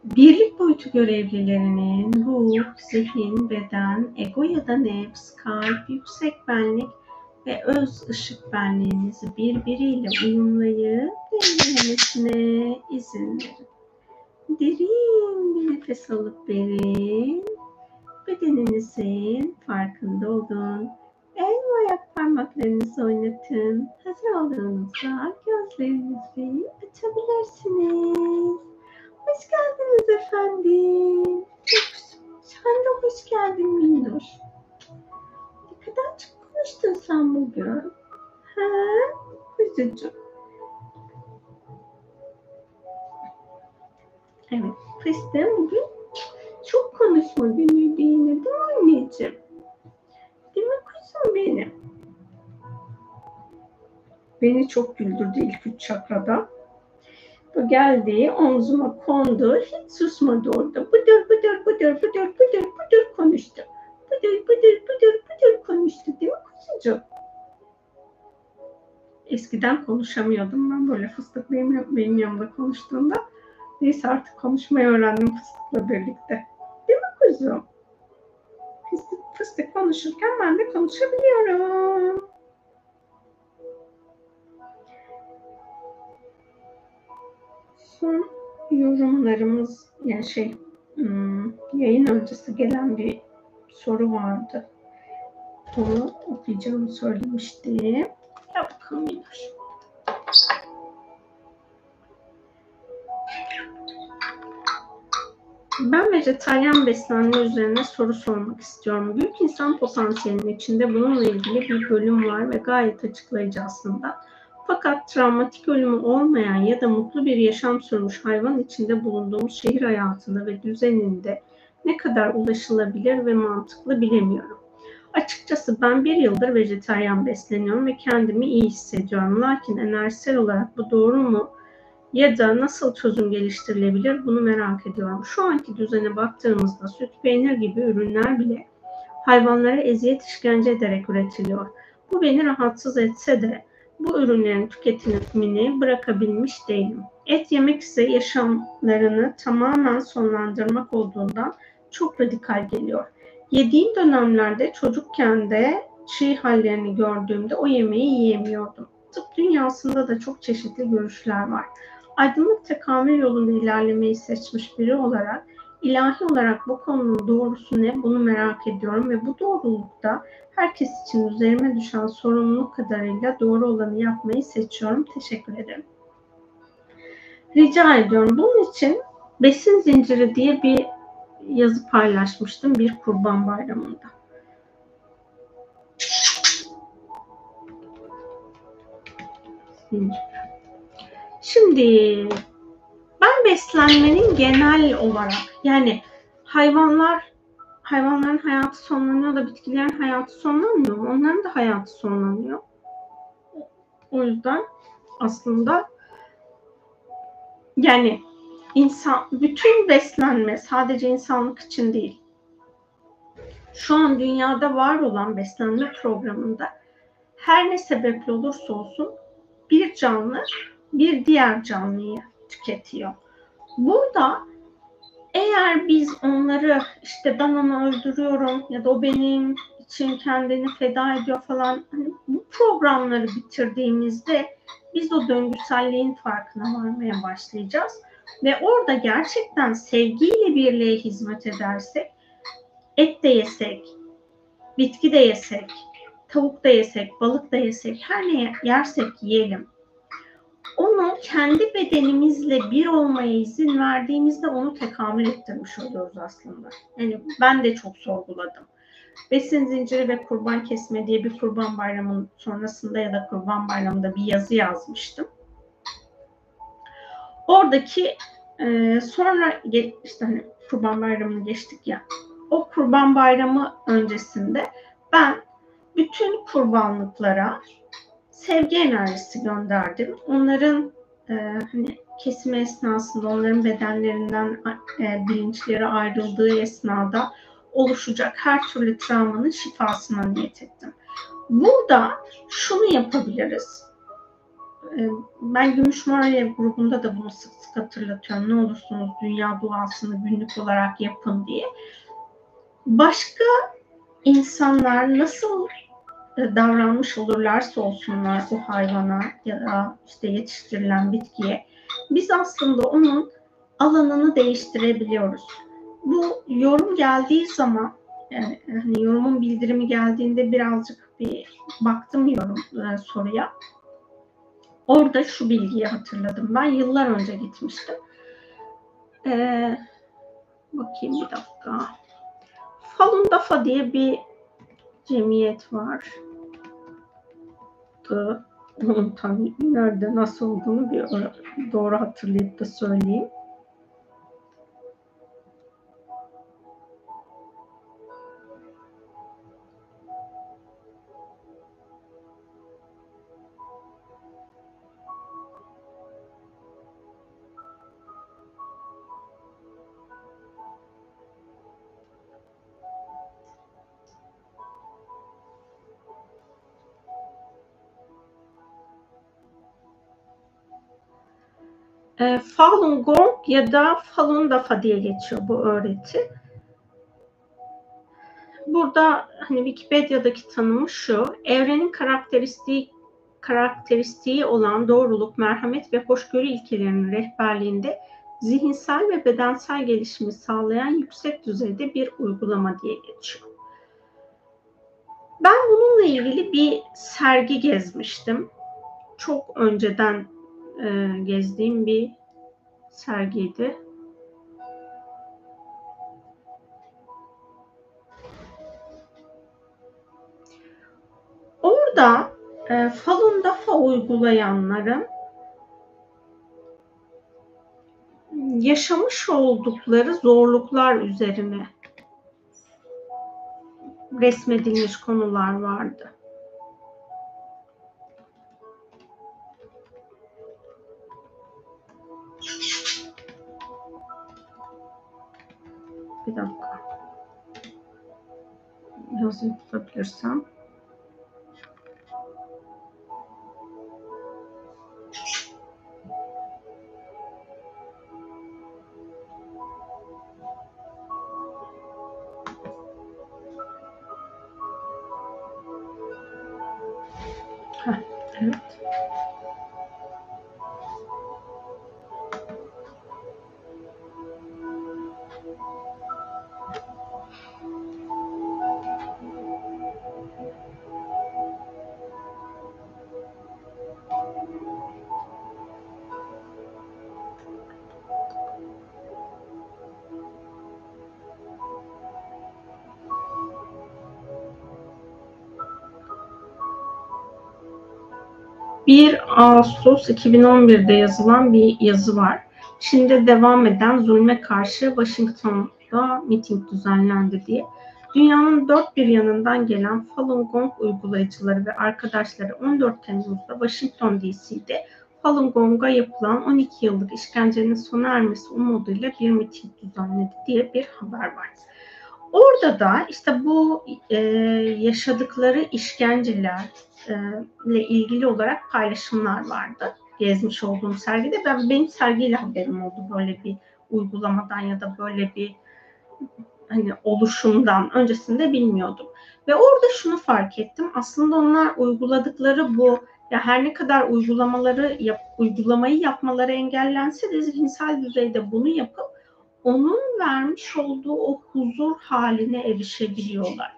Birlik boyutu görevlilerinin ruh, zihin, beden, ego ya da nefs, kalp, yüksek benlik ve öz ışık benliğinizi birbiriyle uyumlayıp dengelemesine izin verin. Derin bir nefes alıp verin. Bedeninizin farkında olun. El ve ayak parmaklarınızı oynatın. Hazır olduğunuzda gözlerinizi açabilirsiniz. Hoş geldiniz efendim. Sen de hoş geldin Minnoş. Ne kadar çok konuştun sen bugün. Ha? Kuzucuğum. Evet, Kristin bugün çok konuşma günüydü yine değil mi anneciğim? Değil mi kuzum benim? Beni çok güldürdü ilk üç çakrada. Bu geldi, omzuma kondu, hiç susmadı orada. Bıdır bıdır bıdır bıdır bıdır bıdır konuştu. Bıdır bıdır bıdır bıdır konuştu değil mi kuzucuğum? Eskiden konuşamıyordum ben böyle fıstık benim, benim yanımda konuştuğunda. Neyse artık konuşmayı öğrendim fıstıkla birlikte. Kuzum? Fıstık, fıstık konuşurken ben de konuşabiliyorum. Son yorumlarımız yani şey hmm, yayın öncesi gelen bir soru vardı. Onu okuyacağımı söylemiştim. Ya Ben vejetaryen beslenme üzerine soru sormak istiyorum. Büyük insan potansiyelinin içinde bununla ilgili bir bölüm var ve gayet açıklayıcı aslında. Fakat travmatik ölümü olmayan ya da mutlu bir yaşam sürmüş hayvan içinde bulunduğumuz şehir hayatında ve düzeninde ne kadar ulaşılabilir ve mantıklı bilemiyorum. Açıkçası ben bir yıldır vejetaryen besleniyorum ve kendimi iyi hissediyorum. Lakin enerjisel olarak bu doğru mu? Ya da nasıl çözüm geliştirilebilir bunu merak ediyorum. Şu anki düzene baktığımızda süt, peynir gibi ürünler bile hayvanlara eziyet işkence ederek üretiliyor. Bu beni rahatsız etse de bu ürünlerin tüketimini bırakabilmiş değilim. Et yemek ise yaşamlarını tamamen sonlandırmak olduğundan çok radikal geliyor. Yediğim dönemlerde çocukken de çiğ hallerini gördüğümde o yemeği yiyemiyordum. Tıp dünyasında da çok çeşitli görüşler var. Aydınlık tekamül yolunda ilerlemeyi seçmiş biri olarak ilahi olarak bu konunun doğrusu ne bunu merak ediyorum ve bu doğrulukta herkes için üzerime düşen sorumluluk kadarıyla doğru olanı yapmayı seçiyorum. Teşekkür ederim. Rica ediyorum. Bunun için besin zinciri diye bir yazı paylaşmıştım bir kurban bayramında. Zincir. Şimdi ben beslenmenin genel olarak yani hayvanlar hayvanların hayatı sonlanıyor da bitkilerin hayatı sonlanmıyor? Onların da hayatı sonlanıyor. O yüzden aslında yani insan bütün beslenme sadece insanlık için değil. Şu an dünyada var olan beslenme programında her ne sebeple olursa olsun bir canlı bir diğer canlıyı tüketiyor. Burada eğer biz onları işte ben onu öldürüyorum ya da o benim için kendini feda ediyor falan hani bu programları bitirdiğimizde biz o döngüselliğin farkına varmaya başlayacağız ve orada gerçekten sevgiyle birliğe hizmet edersek et de yesek, bitki de yesek, tavuk da yesek, balık da yesek, her ne yersek yiyelim onu kendi bedenimizle bir olmaya izin verdiğimizde onu tekamül ettirmiş oluyoruz aslında. Yani ben de çok sorguladım. Besin zinciri ve kurban kesme diye bir kurban bayramının sonrasında ya da kurban bayramında bir yazı yazmıştım. Oradaki e, sonra işte hani kurban bayramını geçtik ya o kurban bayramı öncesinde ben bütün kurbanlıklara sevgi enerjisi gönderdim. Onların e, hani kesme esnasında onların bedenlerinden e, bilinçleri ayrıldığı esnada oluşacak her türlü travmanın şifasına niyet ettim. Burada şunu yapabiliriz. Ee, ben Gümüş Mağaraya grubunda da bunu sık sık hatırlatıyorum. Ne olursunuz dünya duasını günlük olarak yapın diye. Başka insanlar nasıl e, davranmış olurlarsa olsunlar o hayvana ya da işte yetiştirilen bitkiye biz aslında onun alanını değiştirebiliyoruz. Bu yorum geldiği zaman yani hani yorumun bildirimi geldiğinde birazcık bir baktım yorum e, soruya. Orada şu bilgiyi hatırladım. Ben yıllar önce gitmiştim. Ee, bakayım bir dakika. Falun Dafa diye bir cemiyet var. Onun tam nerede nasıl olduğunu bir doğru hatırlayıp da söyleyeyim. Falun Gong ya da Falun Dafa diye geçiyor bu öğreti. Burada hani Wikipedia'daki tanımı şu, evrenin karakteristiği karakteristiği olan doğruluk, merhamet ve hoşgörü ilkelerinin rehberliğinde zihinsel ve bedensel gelişimi sağlayan yüksek düzeyde bir uygulama diye geçiyor. Ben bununla ilgili bir sergi gezmiştim. Çok önceden e, gezdiğim bir sergiydi. Orada e, Falun Dafa uygulayanların yaşamış oldukları zorluklar üzerine resmedilmiş konular vardı. Bir dakika. Yazıyı tutabilirsem. 1 Ağustos 2011'de yazılan bir yazı var. Çin'de devam eden zulme karşı Washington'da miting düzenlendi diye. Dünyanın dört bir yanından gelen Falun Gong uygulayıcıları ve arkadaşları 14 Temmuz'da Washington DC'de Falun Gong'a yapılan 12 yıllık işkencenin sona ermesi umuduyla bir miting düzenledi diye bir haber var. Orada da işte bu e, yaşadıkları işkenceler, ile ilgili olarak paylaşımlar vardı. Gezmiş olduğum sergide. Ben benim sergiyle haberim oldu böyle bir uygulamadan ya da böyle bir hani oluşumdan öncesinde bilmiyordum. Ve orada şunu fark ettim. Aslında onlar uyguladıkları bu ya her ne kadar uygulamaları yap, uygulamayı yapmaları engellense de zihinsel düzeyde bunu yapıp onun vermiş olduğu o huzur haline erişebiliyorlar.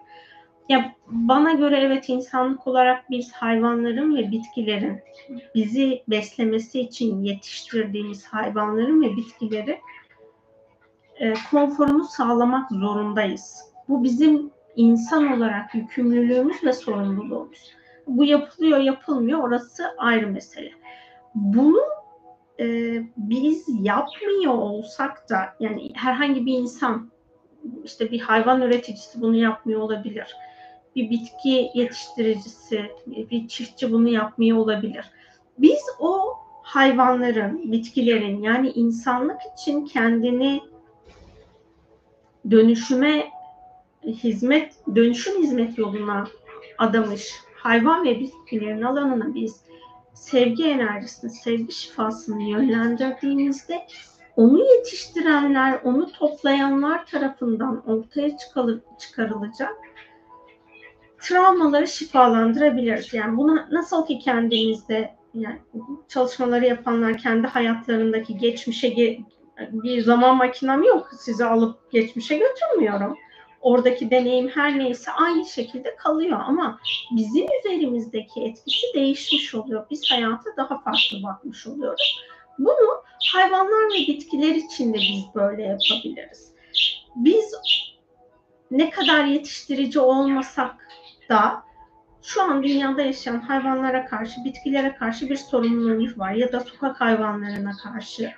Ya bana göre evet insanlık olarak biz hayvanların ve bitkilerin bizi beslemesi için yetiştirdiğimiz hayvanların ve bitkileri e, konforunu sağlamak zorundayız. Bu bizim insan olarak yükümlülüğümüz ve sorumluluğumuz. Bu yapılıyor yapılmıyor orası ayrı mesele. Bunu e, biz yapmıyor olsak da yani herhangi bir insan işte bir hayvan üreticisi bunu yapmıyor olabilir bir bitki yetiştiricisi, bir çiftçi bunu yapmıyor olabilir. Biz o hayvanların, bitkilerin yani insanlık için kendini dönüşüme hizmet, dönüşüm hizmet yoluna adamış hayvan ve bitkilerin alanına biz sevgi enerjisini, sevgi şifasını yönlendirdiğimizde onu yetiştirenler, onu toplayanlar tarafından ortaya çıkarılacak travmaları şifalandırabiliriz. Yani bunu nasıl ki kendimizde yani çalışmaları yapanlar kendi hayatlarındaki geçmişe ge bir zaman makinem yok. Sizi alıp geçmişe götürmüyorum. Oradaki deneyim her neyse aynı şekilde kalıyor ama bizim üzerimizdeki etkisi değişmiş oluyor. Biz hayata daha farklı bakmış oluyoruz. Bunu hayvanlar ve bitkiler için de biz böyle yapabiliriz. Biz ne kadar yetiştirici olmasak da şu an dünyada yaşayan hayvanlara karşı, bitkilere karşı bir sorumluluğumuz var ya da sokak hayvanlarına karşı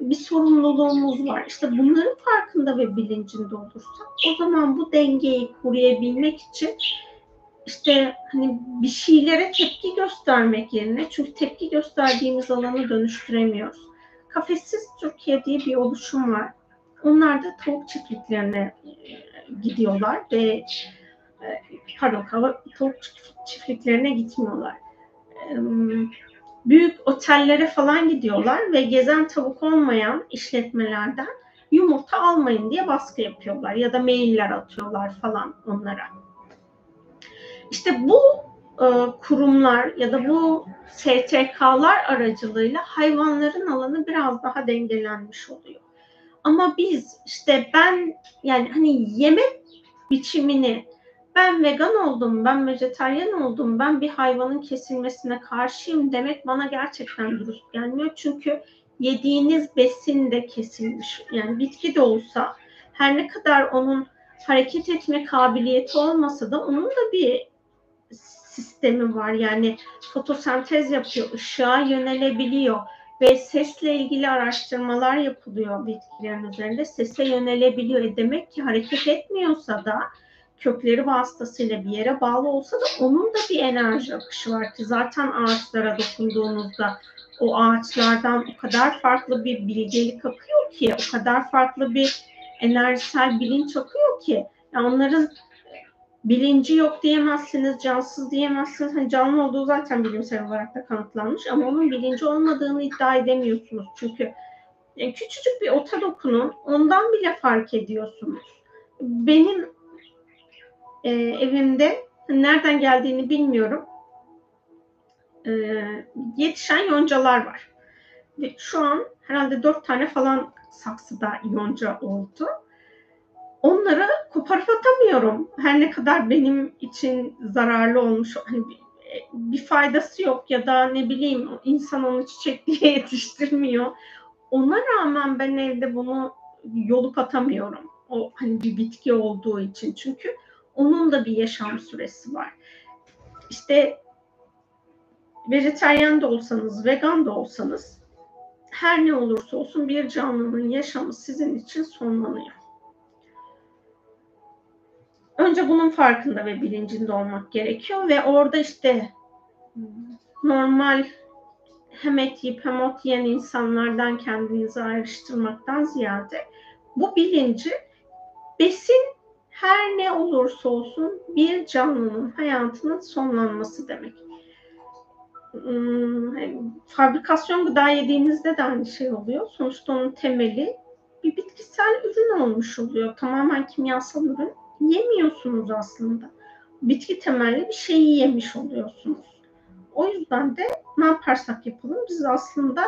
bir sorumluluğumuz var. İşte bunların farkında ve bilincinde olursak o zaman bu dengeyi koruyabilmek için işte hani bir şeylere tepki göstermek yerine çünkü tepki gösterdiğimiz alanı dönüştüremiyoruz. Kafessiz Türkiye diye bir oluşum var. Onlar da tavuk çiftliklerine e, gidiyorlar ve e, pardon tavuk çiftliklerine gitmiyorlar. Büyük otellere falan gidiyorlar ve gezen tavuk olmayan işletmelerden yumurta almayın diye baskı yapıyorlar ya da mailler atıyorlar falan onlara. İşte bu e, kurumlar ya da bu STK'lar aracılığıyla hayvanların alanı biraz daha dengelenmiş oluyor. Ama biz işte ben yani hani yemek biçimini ben vegan oldum, ben vejetaryen oldum, ben bir hayvanın kesilmesine karşıyım demek bana gerçekten dürüst gelmiyor. Çünkü yediğiniz besin de kesilmiş. Yani bitki de olsa her ne kadar onun hareket etme kabiliyeti olmasa da onun da bir sistemi var. Yani fotosentez yapıyor, ışığa yönelebiliyor ve sesle ilgili araştırmalar yapılıyor bitkilerin üzerinde. Sese yönelebiliyor. E demek ki hareket etmiyorsa da kökleri vasıtasıyla bir yere bağlı olsa da onun da bir enerji akışı var ki zaten ağaçlara dokunduğunuzda o ağaçlardan o kadar farklı bir bilgelik akıyor ki, o kadar farklı bir enerjisel bilinç akıyor ki yani onların bilinci yok diyemezsiniz, cansız diyemezsiniz. Hani canlı olduğu zaten bilimsel olarak da kanıtlanmış ama onun bilinci olmadığını iddia edemiyorsunuz. Çünkü yani küçücük bir ota dokunun, ondan bile fark ediyorsunuz. Benim e, evimde nereden geldiğini bilmiyorum. E, yetişen yoncalar var. Ve şu an herhalde dört tane falan saksıda yonca oldu. Onları koparıp atamıyorum. Her ne kadar benim için zararlı olmuş, hani bir, bir faydası yok ya da ne bileyim insan onu çiçek diye (laughs) yetiştirmiyor. Ona rağmen ben evde bunu yolup atamıyorum. O hani bir bitki olduğu için. Çünkü onun da bir yaşam süresi var. İşte vejeteryan da olsanız, vegan da olsanız her ne olursa olsun bir canlının yaşamı sizin için sonlanıyor. Önce bunun farkında ve bilincinde olmak gerekiyor ve orada işte normal hem et yiyip hem ot yiyen insanlardan kendinizi ayrıştırmaktan ziyade bu bilinci besin her ne olursa olsun bir canlının hayatının sonlanması demek. Hmm, fabrikasyon gıda yediğinizde de aynı şey oluyor. Sonuçta onun temeli bir bitkisel ürün olmuş oluyor. Tamamen kimyasal ürün yemiyorsunuz aslında. Bitki temelli bir şeyi yemiş oluyorsunuz. O yüzden de ne yaparsak yapalım biz aslında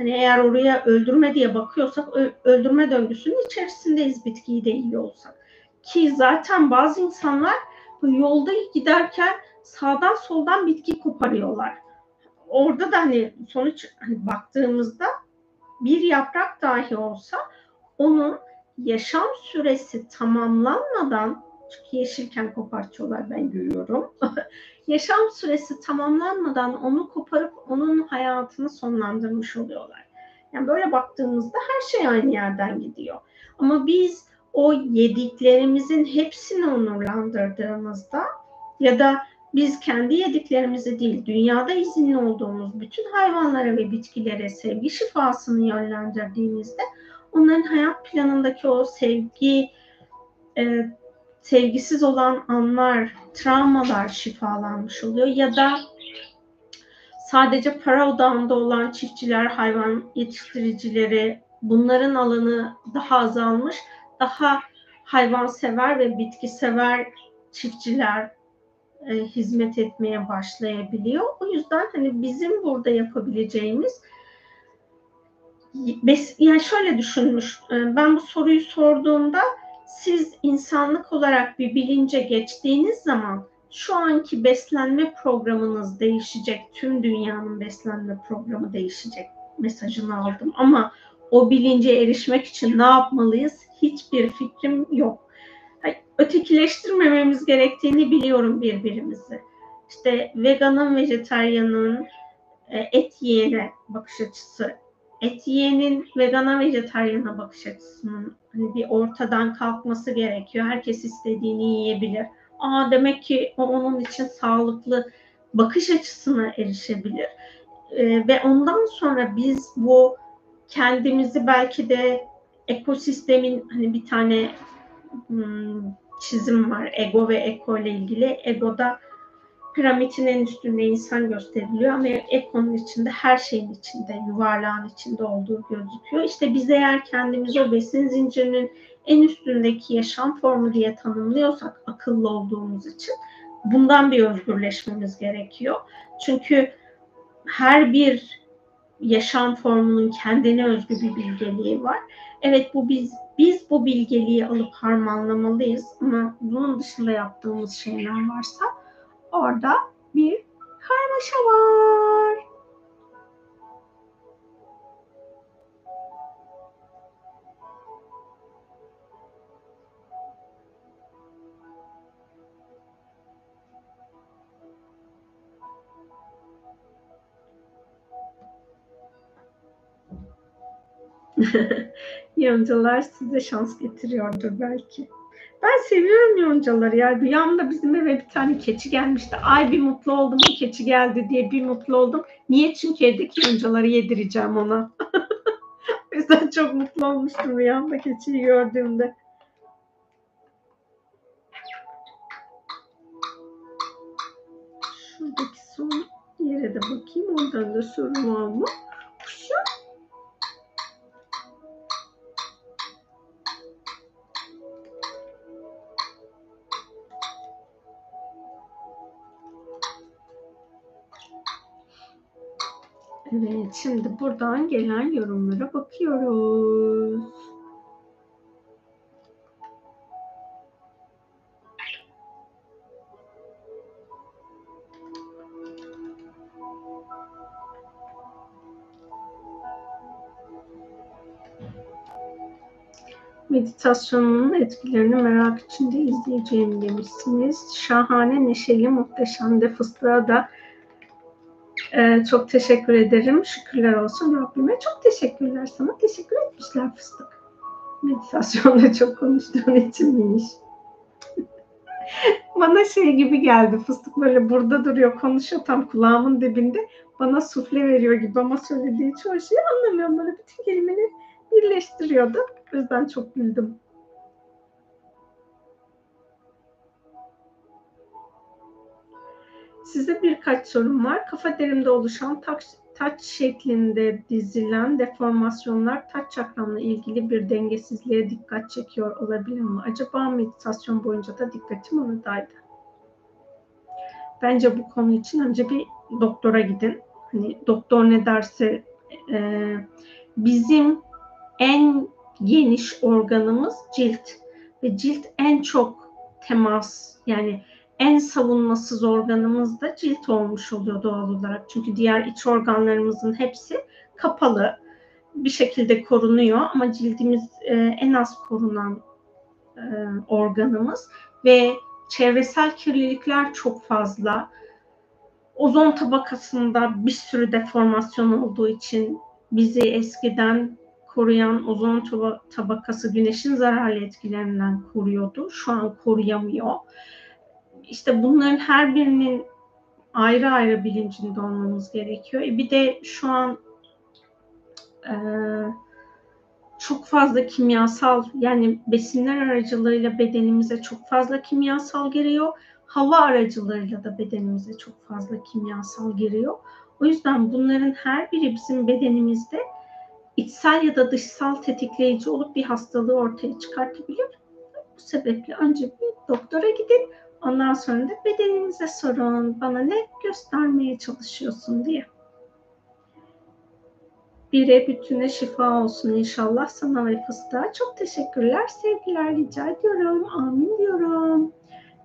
hani eğer oraya öldürme diye bakıyorsak öldürme döngüsünün içerisindeyiz bitkiyi de iyi olsak. Ki zaten bazı insanlar yolda giderken sağdan soldan bitki koparıyorlar. Orada da hani sonuç hani baktığımızda bir yaprak dahi olsa onun yaşam süresi tamamlanmadan çünkü yeşilken kopartıyorlar ben görüyorum. (laughs) yaşam süresi tamamlanmadan onu koparıp onun hayatını sonlandırmış oluyorlar. Yani böyle baktığımızda her şey aynı yerden gidiyor. Ama biz o yediklerimizin hepsini onurlandırdığımızda ya da biz kendi yediklerimizi değil, dünyada izinli olduğumuz bütün hayvanlara ve bitkilere sevgi şifasını yönlendirdiğimizde onların hayat planındaki o sevgi e, sevgisiz olan anlar, travmalar şifalanmış oluyor ya da sadece para odağında olan çiftçiler, hayvan yetiştiricileri bunların alanı daha azalmış, daha hayvansever ve bitkisever çiftçiler e, hizmet etmeye başlayabiliyor. O yüzden hani bizim burada yapabileceğimiz yani şöyle düşünmüş e, ben bu soruyu sorduğumda siz insanlık olarak bir bilince geçtiğiniz zaman şu anki beslenme programınız değişecek. Tüm dünyanın beslenme programı değişecek mesajını aldım. Ama o bilince erişmek için ne yapmalıyız? Hiçbir fikrim yok. Ötekileştirmememiz gerektiğini biliyorum birbirimizi. İşte veganın, vejetaryanın, e, et yiyene bakış açısı, et yiyenin vegana, vejetaryana bakış açısının hani bir ortadan kalkması gerekiyor. Herkes istediğini yiyebilir. Aa demek ki o onun için sağlıklı bakış açısına erişebilir. Ee, ve ondan sonra biz bu kendimizi belki de ekosistemin hani bir tane hmm, çizim var ego ve eko ile ilgili. Egoda piramidin en üstünde insan gösteriliyor ama ekonun içinde her şeyin içinde, yuvarlağın içinde olduğu gözüküyor. İşte biz eğer kendimizi o besin zincirinin en üstündeki yaşam formu diye tanımlıyorsak akıllı olduğumuz için bundan bir özgürleşmemiz gerekiyor. Çünkü her bir yaşam formunun kendine özgü bir bilgeliği var. Evet bu biz biz bu bilgeliği alıp harmanlamalıyız ama bunun dışında yaptığımız şeyler varsa orada bir karmaşa var. (laughs) (laughs) Yoncalar size şans getiriyordur belki. Ben seviyorum yoncaları ya. Rüyamda bizim eve bir tane keçi gelmişti. Ay bir mutlu oldum bir keçi geldi diye bir mutlu oldum. Niye? Çünkü evdeki yoncaları yedireceğim ona. (laughs) o yüzden çok mutlu olmuştum rüyamda keçiyi gördüğümde. Şuradaki son yere de bakayım. Oradan da sorun var mı? Evet, şimdi buradan gelen yorumlara bakıyoruz. Meditasyonun etkilerini merak içinde izleyeceğim demişsiniz. Şahane, neşeli, muhteşem de fıstığa da ee, çok teşekkür ederim. Şükürler olsun Rabbime. Çok teşekkürler sana. Teşekkür etmişler fıstık. Meditasyonda (laughs) çok konuştuğun için miymiş? (laughs) Bana şey gibi geldi. Fıstık böyle burada duruyor, konuşuyor tam kulağımın dibinde. Bana sufle veriyor gibi ama söylediği çoğu şeyi anlamıyorum. Böyle bütün kelimeleri birleştiriyordu. O yüzden çok güldüm. Size birkaç sorum var. Kafa derimde oluşan taç, taç şeklinde dizilen deformasyonlar taç çakramla ilgili bir dengesizliğe dikkat çekiyor olabilir mi? Acaba meditasyon boyunca da dikkatim oradaydı. Bence bu konu için önce bir doktora gidin. Hani doktor ne derse e, bizim en geniş organımız cilt ve cilt en çok temas yani en savunmasız organımız da cilt olmuş oluyor doğal olarak. Çünkü diğer iç organlarımızın hepsi kapalı bir şekilde korunuyor ama cildimiz e, en az korunan e, organımız ve çevresel kirlilikler çok fazla. Ozon tabakasında bir sürü deformasyon olduğu için bizi eskiden koruyan ozon tabakası güneşin zararlı etkilerinden koruyordu. Şu an koruyamıyor işte bunların her birinin ayrı ayrı bilincinde olmamız gerekiyor. E bir de şu an e, çok fazla kimyasal yani besinler aracılığıyla bedenimize çok fazla kimyasal giriyor. Hava aracılığıyla da bedenimize çok fazla kimyasal giriyor. O yüzden bunların her biri bizim bedenimizde içsel ya da dışsal tetikleyici olup bir hastalığı ortaya çıkartabilir. Bu sebeple önce bir doktora gidin, ondan sonra da bedeninize sorun, bana ne göstermeye çalışıyorsun diye. Bire bütüne şifa olsun inşallah sana ve fıstığa. Çok teşekkürler, sevgiler rica ediyorum. Amin diyorum.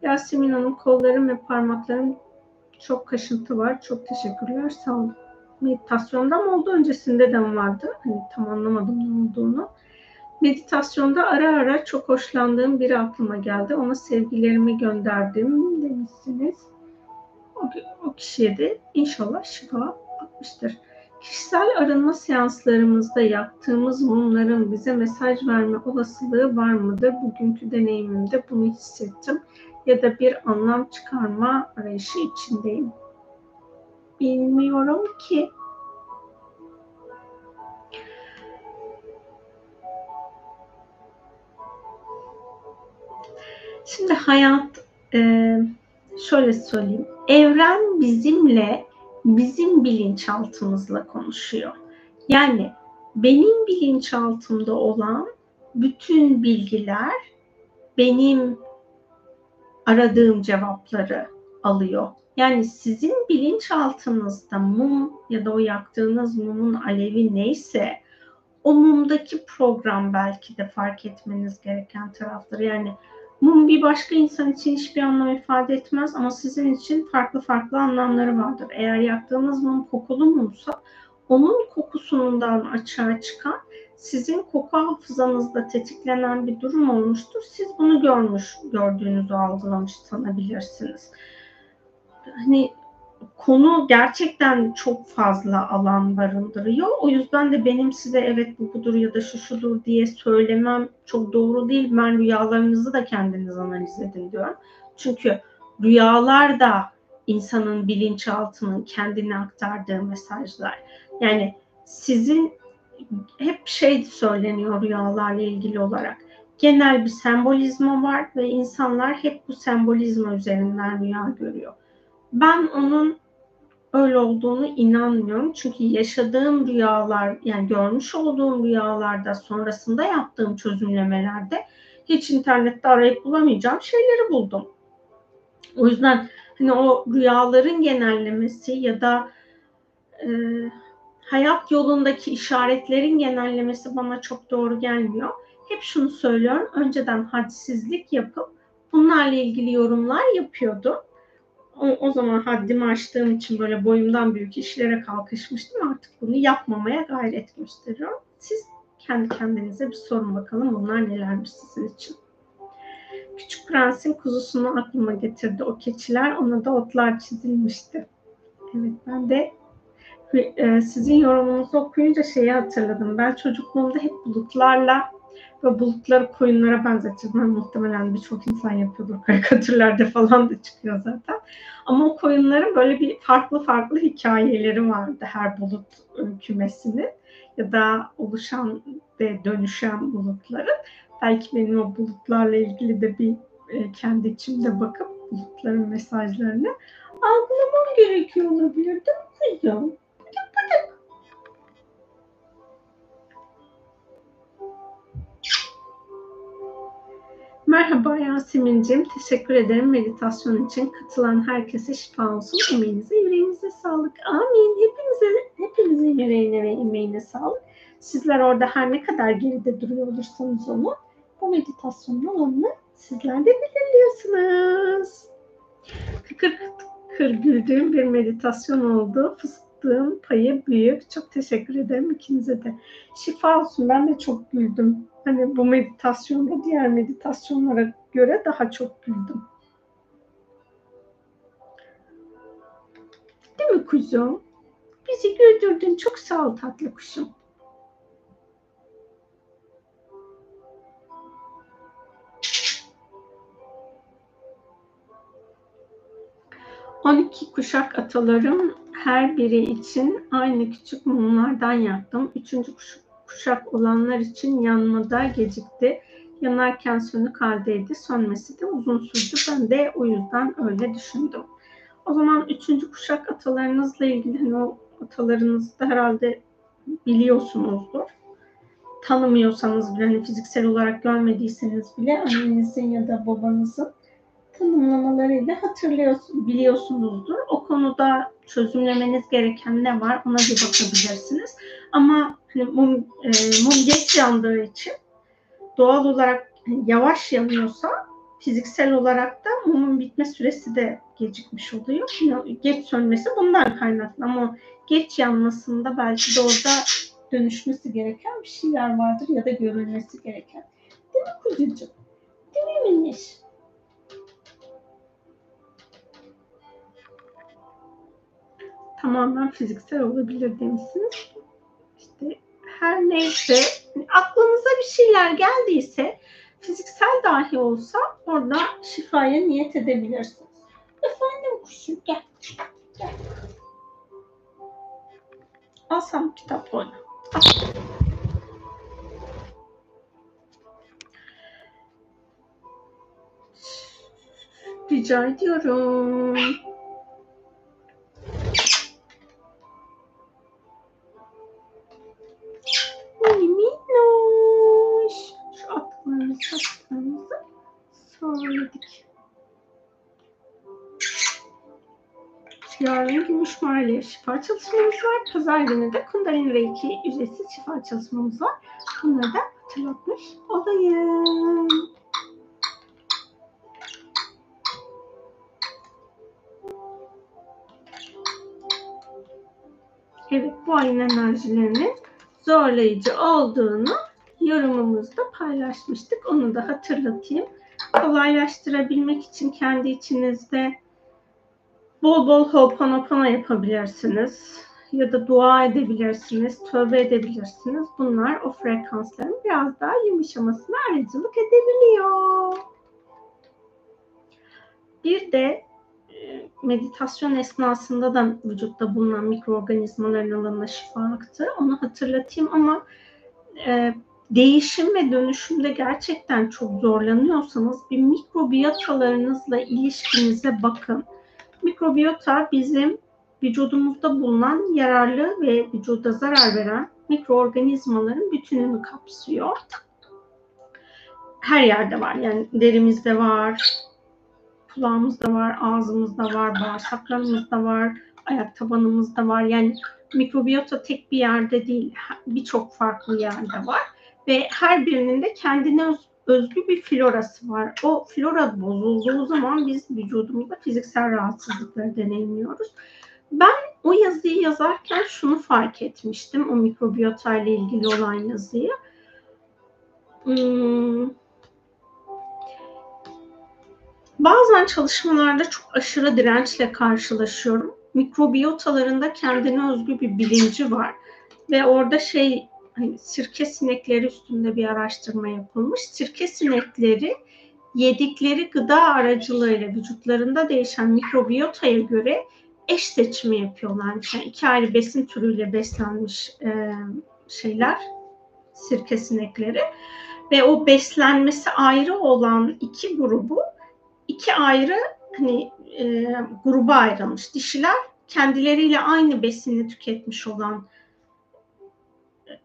Yasemin Hanım kollarım ve parmaklarım çok kaşıntı var. Çok teşekkürler. Sağ olun. Meditasyonda mı oldu? Öncesinde de mi vardı? Hani tam anlamadım ne olduğunu. Meditasyonda ara ara çok hoşlandığım biri aklıma geldi. Ona sevgilerimi gönderdim demişsiniz. O, o kişiye de inşallah şifa atmıştır. Kişisel arınma seanslarımızda yaktığımız mumların bize mesaj verme olasılığı var mıdır? Bugünkü deneyimimde bunu hissettim ya da bir anlam çıkarma arayışı içindeyim. Bilmiyorum ki. Şimdi hayat e, şöyle söyleyeyim. Evren bizimle bizim bilinçaltımızla konuşuyor. Yani benim bilinçaltımda olan bütün bilgiler benim aradığım cevapları alıyor. Yani sizin bilinçaltınızda mum ya da o yaktığınız mumun alevi neyse o mumdaki program belki de fark etmeniz gereken tarafları. Yani mum bir başka insan için hiçbir anlam ifade etmez ama sizin için farklı farklı anlamları vardır. Eğer yaktığınız mum kokulu mumsa onun kokusundan açığa çıkan sizin koku hafızanızda tetiklenen bir durum olmuştur. Siz bunu görmüş, gördüğünüzü algılamış sanabilirsiniz. Hani konu gerçekten çok fazla alan barındırıyor. O yüzden de benim size evet bu budur ya da şu şudur diye söylemem çok doğru değil. Ben rüyalarınızı da kendiniz analiz edin diyorum. Çünkü rüyalar da insanın bilinçaltının kendine aktardığı mesajlar. Yani sizin hep şey söyleniyor rüyalarla ilgili olarak. Genel bir sembolizma var ve insanlar hep bu sembolizma üzerinden rüya görüyor. Ben onun öyle olduğunu inanmıyorum. Çünkü yaşadığım rüyalar, yani görmüş olduğum rüyalarda sonrasında yaptığım çözümlemelerde hiç internette arayıp bulamayacağım şeyleri buldum. O yüzden hani o rüyaların genellemesi ya da e, hayat yolundaki işaretlerin genellemesi bana çok doğru gelmiyor. Hep şunu söylüyorum. Önceden hadsizlik yapıp bunlarla ilgili yorumlar yapıyordum. O, o zaman haddimi aştığım için böyle boyumdan büyük işlere kalkışmıştım. Artık bunu yapmamaya gayret gösteriyorum. Siz kendi kendinize bir sorun bakalım bunlar nelermiş sizin için. Küçük Prens'in kuzusunu aklıma getirdi o keçiler. Ona da otlar çizilmişti. Evet ben de e, sizin yorumunuzu okuyunca şeyi hatırladım. Ben çocukluğumda hep bulutlarla ve bulutları koyunlara benzetirdim. Muhtemelen birçok insan yapıyordur. Karikatürlerde falan da çıkıyor zaten. Ama o koyunların böyle bir farklı farklı hikayeleri vardı her bulut kümesinin ya da oluşan ve dönüşen bulutların. Belki benim o bulutlarla ilgili de bir e, kendi içimde bakıp bulutların mesajlarını algılamam gerekiyor olabilir değil mi kızım? Merhaba Yasemin'ciğim. Teşekkür ederim meditasyon için. Katılan herkese şifa olsun. Emeğinize, yüreğinize sağlık. Amin. Hepinize, hepinizin yüreğine ve emeğine sağlık. Sizler orada her ne kadar geride duruyor olursanız onu, bu meditasyonun alanını sizler de belirliyorsunuz. Kıkır kıkır güldüğüm bir meditasyon oldu. Fıstığın payı büyük. Çok teşekkür ederim ikinize de. Şifa olsun. Ben de çok güldüm. Hani bu meditasyonda diğer meditasyonlara göre daha çok güldüm. Değil mi kuzum? Bizi güldürdün. Çok sağ ol tatlı kuşum. On iki kuşak atalarım her biri için aynı küçük mumlardan yaktım. Üçüncü kuşak olanlar için yanmada gecikti. Yanarken sönük haldeydi. Sönmesi de uzun sürdü. Ben de o yüzden öyle düşündüm. O zaman üçüncü kuşak atalarınızla ilgili hani o atalarınızı da herhalde biliyorsunuzdur. Tanımıyorsanız bile hani fiziksel olarak görmediyseniz bile annenizin ya da babanızın tanımlamalarıyla hatırlıyorsunuz, biliyorsunuzdur. O konuda çözümlemeniz gereken ne var ona bir bakabilirsiniz. Ama hani mum, e, mum geç yandığı için doğal olarak yavaş yanıyorsa fiziksel olarak da mumun bitme süresi de gecikmiş oluyor. Geç sönmesi bundan kaynaklı ama geç yanmasında belki de orada dönüşmesi gereken bir şeyler vardır ya da görülmesi gereken. Değil mi kuzucuğum? Değil mi minniş? Tamamen fiziksel olabilir demişsiniz. İşte her neyse aklınıza bir şeyler geldiyse fiziksel dahi olsa orada şifaya niyet edebilirsiniz. Efendim kuşum gel. gel. Al sen kitap oyna. Rica ediyorum. Atlarımızı söyledik. Yarın Gümüş Mahalle şifa çalışmamız var. Pazar günü de Kundalini Reiki ücretsiz şifa çalışmamız var. Bunları da hatırlatmış olayım. Evet bu ayın enerjilerinin zorlayıcı olduğunu yorumumuzda paylaşmıştık. Onu da hatırlatayım. Kolaylaştırabilmek için kendi içinizde bol bol ho'oponopono yapabilirsiniz. Ya da dua edebilirsiniz, tövbe edebilirsiniz. Bunlar o frekansların biraz daha yumuşamasına aracılık edebiliyor. Bir de e, meditasyon esnasında da vücutta bulunan mikroorganizmaların alanına şifa aktı. Onu hatırlatayım ama e, değişim ve dönüşümde gerçekten çok zorlanıyorsanız bir mikrobiyotalarınızla ilişkinize bakın. Mikrobiyota bizim vücudumuzda bulunan yararlı ve vücuda zarar veren mikroorganizmaların bütününü kapsıyor. Her yerde var. Yani derimizde var, kulağımızda var, ağzımızda var, bağırsaklarımızda var, ayak tabanımızda var. Yani mikrobiyota tek bir yerde değil, birçok farklı yerde var. Ve her birinin de kendine öz, özgü bir florası var. O flora bozulduğu zaman biz vücudumuzda fiziksel rahatsızlıkları deneyimliyoruz. Ben o yazıyı yazarken şunu fark etmiştim. O mikrobiyota ile ilgili olan yazıyı. Hmm. Bazen çalışmalarda çok aşırı dirençle karşılaşıyorum. Mikrobiyotalarında kendine özgü bir bilinci var. Ve orada şey hani sirke sinekleri üstünde bir araştırma yapılmış. Sirke sinekleri yedikleri gıda aracılığıyla vücutlarında değişen mikrobiyotaya göre eş seçimi yapıyorlar. Yani iki ayrı besin türüyle beslenmiş e, şeyler, sirke sinekleri. Ve o beslenmesi ayrı olan iki grubu iki ayrı hani e, gruba ayrılmış. Dişiler kendileriyle aynı besini tüketmiş olan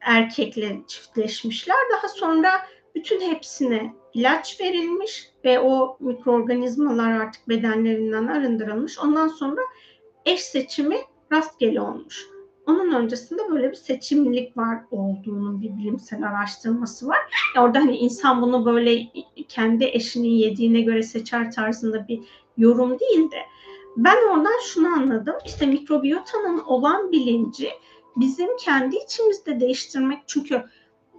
erkekle çiftleşmişler. Daha sonra bütün hepsine ilaç verilmiş ve o mikroorganizmalar artık bedenlerinden arındırılmış. Ondan sonra eş seçimi rastgele olmuş. Onun öncesinde böyle bir seçimlilik var olduğunun bir bilimsel araştırması var. Orada hani insan bunu böyle kendi eşinin yediğine göre seçer tarzında bir yorum değil de ben oradan şunu anladım. İşte mikrobiyotanın olan bilinci bizim kendi içimizde değiştirmek çünkü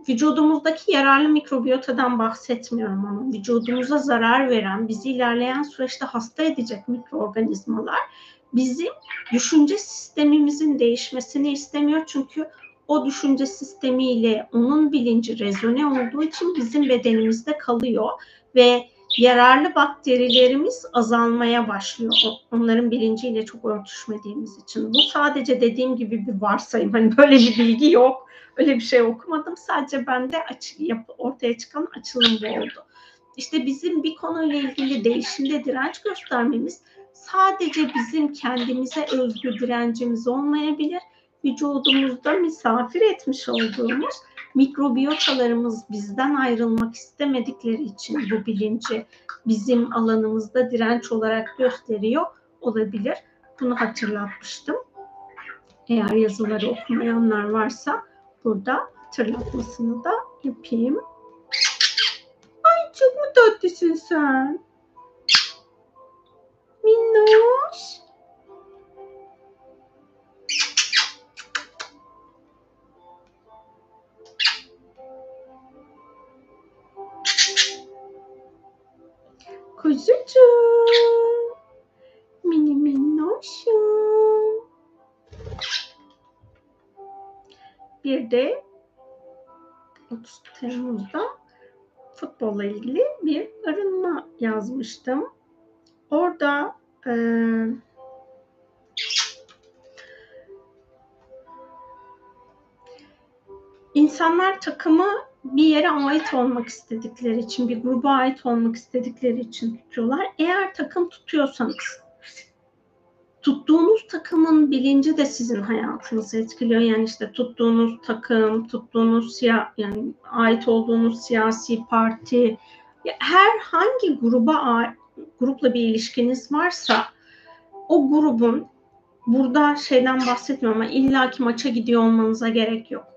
vücudumuzdaki yararlı mikrobiyotadan bahsetmiyorum ama vücudumuza zarar veren, bizi ilerleyen süreçte hasta edecek mikroorganizmalar bizim düşünce sistemimizin değişmesini istemiyor. Çünkü o düşünce sistemiyle onun bilinci rezone olduğu için bizim bedenimizde kalıyor ve yararlı bakterilerimiz azalmaya başlıyor. Onların bilinciyle çok örtüşmediğimiz için. Bu sadece dediğim gibi bir varsayım. Hani böyle bir bilgi yok. Öyle bir şey okumadım. Sadece bende açı, yap, ortaya çıkan açılım bu oldu. İşte bizim bir konuyla ilgili değişimde direnç göstermemiz sadece bizim kendimize özgü direncimiz olmayabilir. Vücudumuzda misafir etmiş olduğumuz mikrobiyotalarımız bizden ayrılmak istemedikleri için bu bilinci bizim alanımızda direnç olarak gösteriyor olabilir. Bunu hatırlatmıştım. Eğer yazıları okumayanlar varsa burada hatırlatmasını da yapayım. Ay çok mu tatlısın sen? Minnoş. Kuzucuğum. Mini minnoşum. Bir de 30 Temmuz'da futbolla ilgili bir arınma yazmıştım. Orada e, insanlar takımı bir yere ait olmak istedikleri için, bir gruba ait olmak istedikleri için tutuyorlar. Eğer takım tutuyorsanız, tuttuğunuz takımın bilinci de sizin hayatınızı etkiliyor. Yani işte tuttuğunuz takım, tuttuğunuz siya yani ait olduğunuz siyasi parti, herhangi gruba grupla bir ilişkiniz varsa o grubun burada şeyden bahsetmiyorum ama illaki maça gidiyor olmanıza gerek yok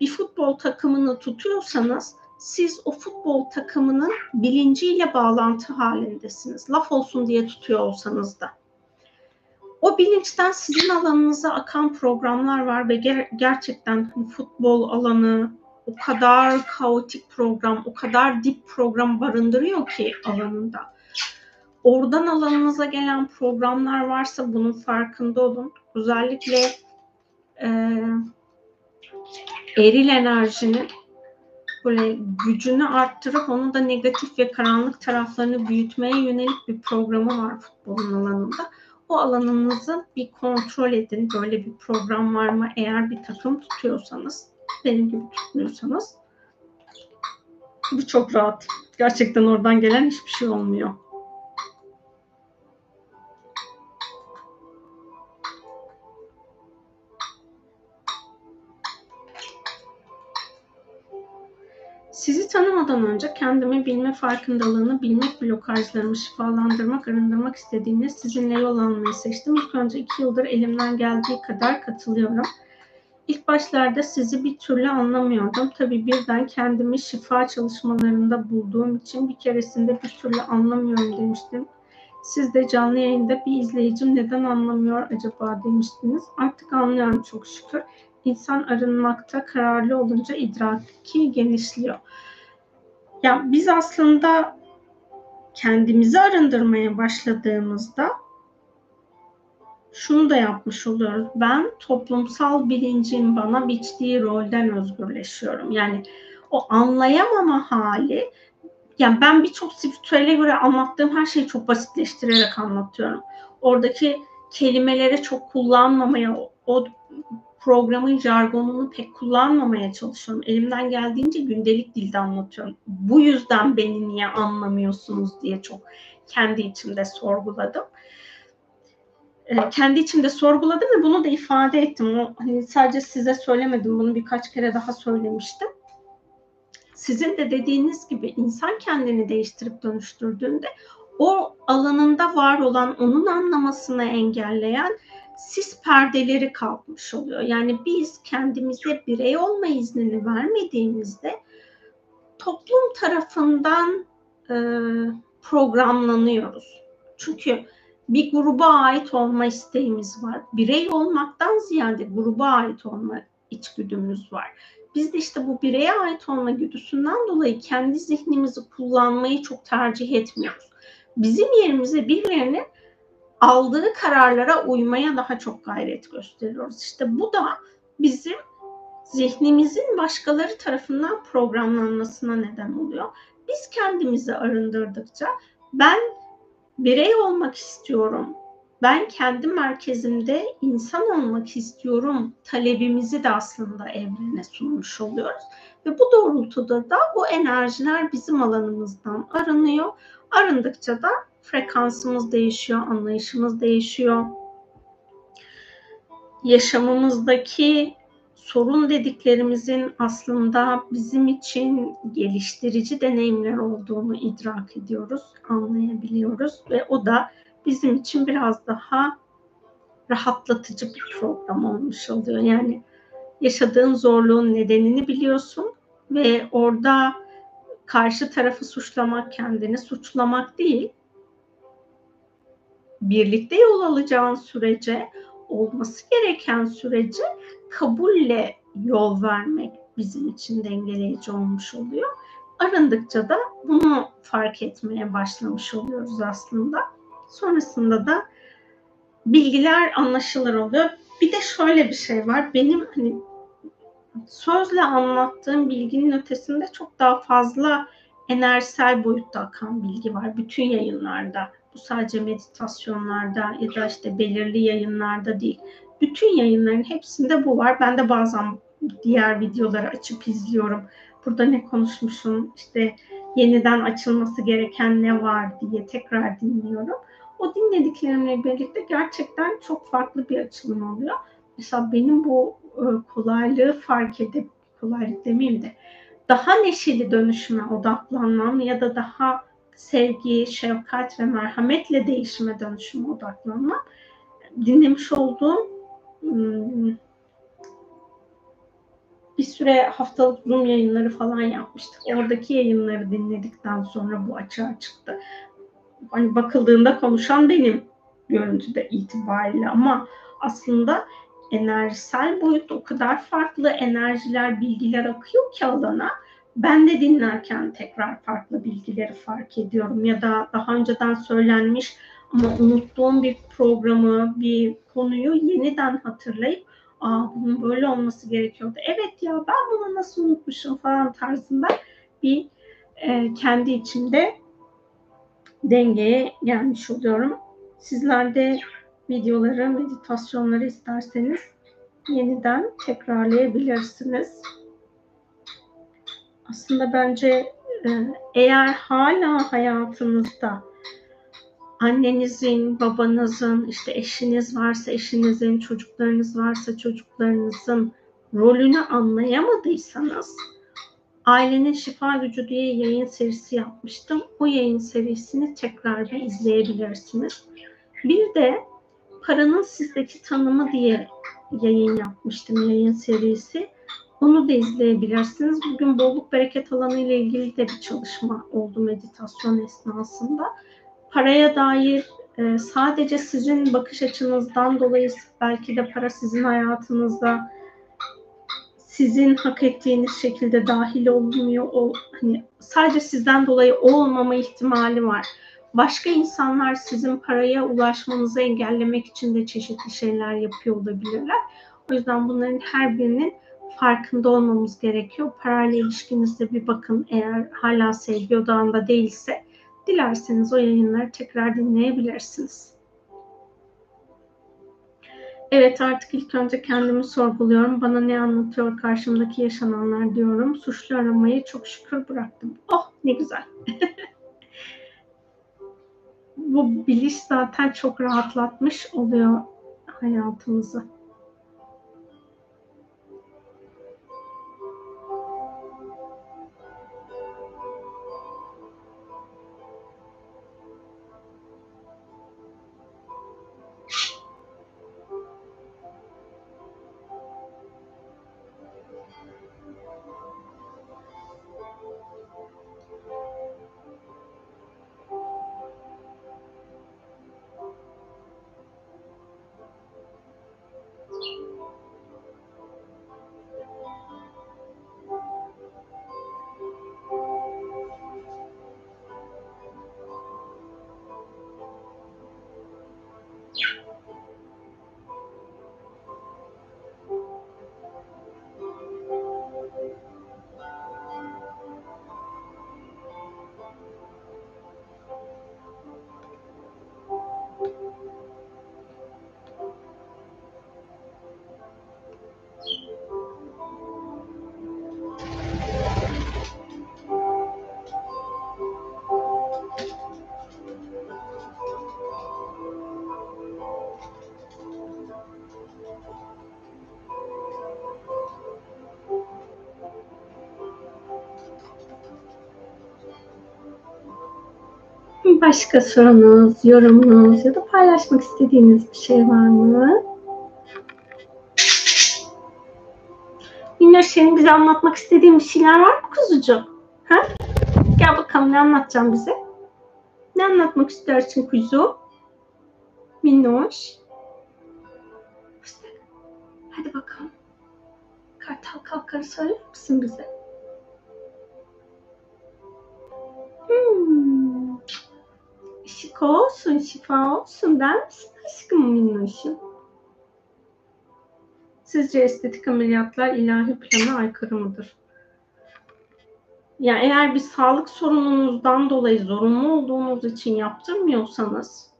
bir futbol takımını tutuyorsanız siz o futbol takımının bilinciyle bağlantı halindesiniz. Laf olsun diye tutuyor olsanız da. O bilinçten sizin alanınıza akan programlar var ve ger- gerçekten futbol alanı o kadar kaotik program, o kadar dip program barındırıyor ki alanında. Oradan alanınıza gelen programlar varsa bunun farkında olun. Özellikle e, eril enerjinin böyle gücünü arttırıp onun da negatif ve karanlık taraflarını büyütmeye yönelik bir programı var futbolun alanında. O alanınızı bir kontrol edin. Böyle bir program var mı? Eğer bir takım tutuyorsanız, benim gibi tutmuyorsanız bu çok rahat. Gerçekten oradan gelen hiçbir şey olmuyor. Tanımadan önce kendimi bilme farkındalığını, bilmek blokajlarımı şifalandırmak, arındırmak istediğimde sizinle yol almayı seçtim. İlk önce iki yıldır elimden geldiği kadar katılıyorum. İlk başlarda sizi bir türlü anlamıyordum. Tabii birden kendimi şifa çalışmalarında bulduğum için bir keresinde bir türlü anlamıyorum demiştim. Siz de canlı yayında bir izleyicim neden anlamıyor acaba demiştiniz. Artık anlıyorum çok şükür insan arınmakta kararlı olunca idraki genişliyor. Ya biz aslında kendimizi arındırmaya başladığımızda şunu da yapmış oluyoruz. Ben toplumsal bilincin bana biçtiği rolden özgürleşiyorum. Yani o anlayamama hali yani ben birçok spiritüele göre anlattığım her şeyi çok basitleştirerek anlatıyorum. Oradaki kelimeleri çok kullanmamaya, o programın jargonunu pek kullanmamaya çalışıyorum. Elimden geldiğince gündelik dilde anlatıyorum. Bu yüzden beni niye anlamıyorsunuz diye çok kendi içimde sorguladım. Ee, kendi içimde sorguladım ve bunu da ifade ettim. O, hani sadece size söylemedim, bunu birkaç kere daha söylemiştim. Sizin de dediğiniz gibi insan kendini değiştirip dönüştürdüğünde o alanında var olan onun anlamasını engelleyen sis perdeleri kalkmış oluyor. Yani biz kendimize birey olma iznini vermediğimizde toplum tarafından e, programlanıyoruz. Çünkü bir gruba ait olma isteğimiz var. Birey olmaktan ziyade gruba ait olma içgüdümüz var. Biz de işte bu bireye ait olma güdüsünden dolayı kendi zihnimizi kullanmayı çok tercih etmiyoruz. Bizim yerimize birilerinin aldığı kararlara uymaya daha çok gayret gösteriyoruz. İşte bu da bizim zihnimizin başkaları tarafından programlanmasına neden oluyor. Biz kendimizi arındırdıkça ben birey olmak istiyorum. Ben kendi merkezimde insan olmak istiyorum talebimizi de aslında evrene sunmuş oluyoruz. Ve bu doğrultuda da bu enerjiler bizim alanımızdan arınıyor. Arındıkça da frekansımız değişiyor, anlayışımız değişiyor. Yaşamımızdaki sorun dediklerimizin aslında bizim için geliştirici deneyimler olduğunu idrak ediyoruz, anlayabiliyoruz ve o da bizim için biraz daha rahatlatıcı bir program olmuş oluyor. Yani yaşadığın zorluğun nedenini biliyorsun ve orada karşı tarafı suçlamak, kendini suçlamak değil, birlikte yol alacağın sürece, olması gereken sürece kabulle yol vermek bizim için dengeleyici olmuş oluyor. Arındıkça da bunu fark etmeye başlamış oluyoruz aslında. Sonrasında da bilgiler anlaşılır oluyor. Bir de şöyle bir şey var. Benim hani sözle anlattığım bilginin ötesinde çok daha fazla enerjisel boyutta akan bilgi var bütün yayınlarda. Bu sadece meditasyonlarda ya da işte belirli yayınlarda değil. Bütün yayınların hepsinde bu var. Ben de bazen diğer videoları açıp izliyorum. Burada ne konuşmuşum, işte yeniden açılması gereken ne var diye tekrar dinliyorum. O dinlediklerimle birlikte gerçekten çok farklı bir açılım oluyor. Mesela benim bu e, kolaylığı fark edip, kolaylık demeyeyim de daha neşeli dönüşüme odaklanmam ya da daha sevgi, şefkat ve merhametle değişime dönüşüme odaklanmam dinlemiş olduğum hmm, bir süre haftalık Zoom yayınları falan yapmıştık. Oradaki yayınları dinledikten sonra bu açığa çıktı. Hani bakıldığında konuşan benim görüntüde itibariyle ama aslında enerjisel boyut o kadar farklı enerjiler, bilgiler akıyor ki alana. Ben de dinlerken tekrar farklı bilgileri fark ediyorum ya da daha önceden söylenmiş ama unuttuğum bir programı, bir konuyu yeniden hatırlayıp Aa bunun böyle olması gerekiyordu. Evet ya ben bunu nasıl unutmuşum falan tarzında bir e, kendi içinde dengeye gelmiş oluyorum. Sizler de videoları, meditasyonları isterseniz yeniden tekrarlayabilirsiniz. Aslında bence e, eğer hala hayatınızda annenizin, babanızın, işte eşiniz varsa eşinizin, çocuklarınız varsa çocuklarınızın rolünü anlayamadıysanız Ailenin Şifa Gücü diye yayın serisi yapmıştım. O yayın serisini tekrar bir izleyebilirsiniz. Bir de paranın sizdeki tanımı diye yayın yapmıştım, yayın serisi. Onu da izleyebilirsiniz. Bugün bolluk bereket alanı ile ilgili de bir çalışma oldu meditasyon esnasında. Paraya dair e, sadece sizin bakış açınızdan dolayı belki de para sizin hayatınızda sizin hak ettiğiniz şekilde dahil olmuyor. O hani sadece sizden dolayı olmama ihtimali var Başka insanlar sizin paraya ulaşmanızı engellemek için de çeşitli şeyler yapıyor olabilirler. O yüzden bunların her birinin farkında olmamız gerekiyor. Parayla ilişkinizde bir bakın eğer hala sevgi odağında değilse dilerseniz o yayınları tekrar dinleyebilirsiniz. Evet artık ilk önce kendimi sorguluyorum. Bana ne anlatıyor karşımdaki yaşananlar diyorum. Suçlu aramayı çok şükür bıraktım. Oh ne güzel. (laughs) bu biliş zaten çok rahatlatmış oluyor hayatımızı. Başka sorunuz, yorumunuz ya da paylaşmak istediğiniz bir şey var mı? Minnoş senin bize anlatmak istediğin bir şeyler var mı kuzucuğum? Ha? Gel bakalım ne anlatacağım bize? Ne anlatmak istersin kuzu? Minnoş. Hadi bakalım. Kartal kalkarı söyler misin bize? Hmm. Şifa olsun, şifa olsun der misin aşkım minnoşum? Sizce estetik ameliyatlar ilahi plana aykırı mıdır? Ya eğer bir sağlık sorununuzdan dolayı zorunlu olduğunuz için yaptırmıyorsanız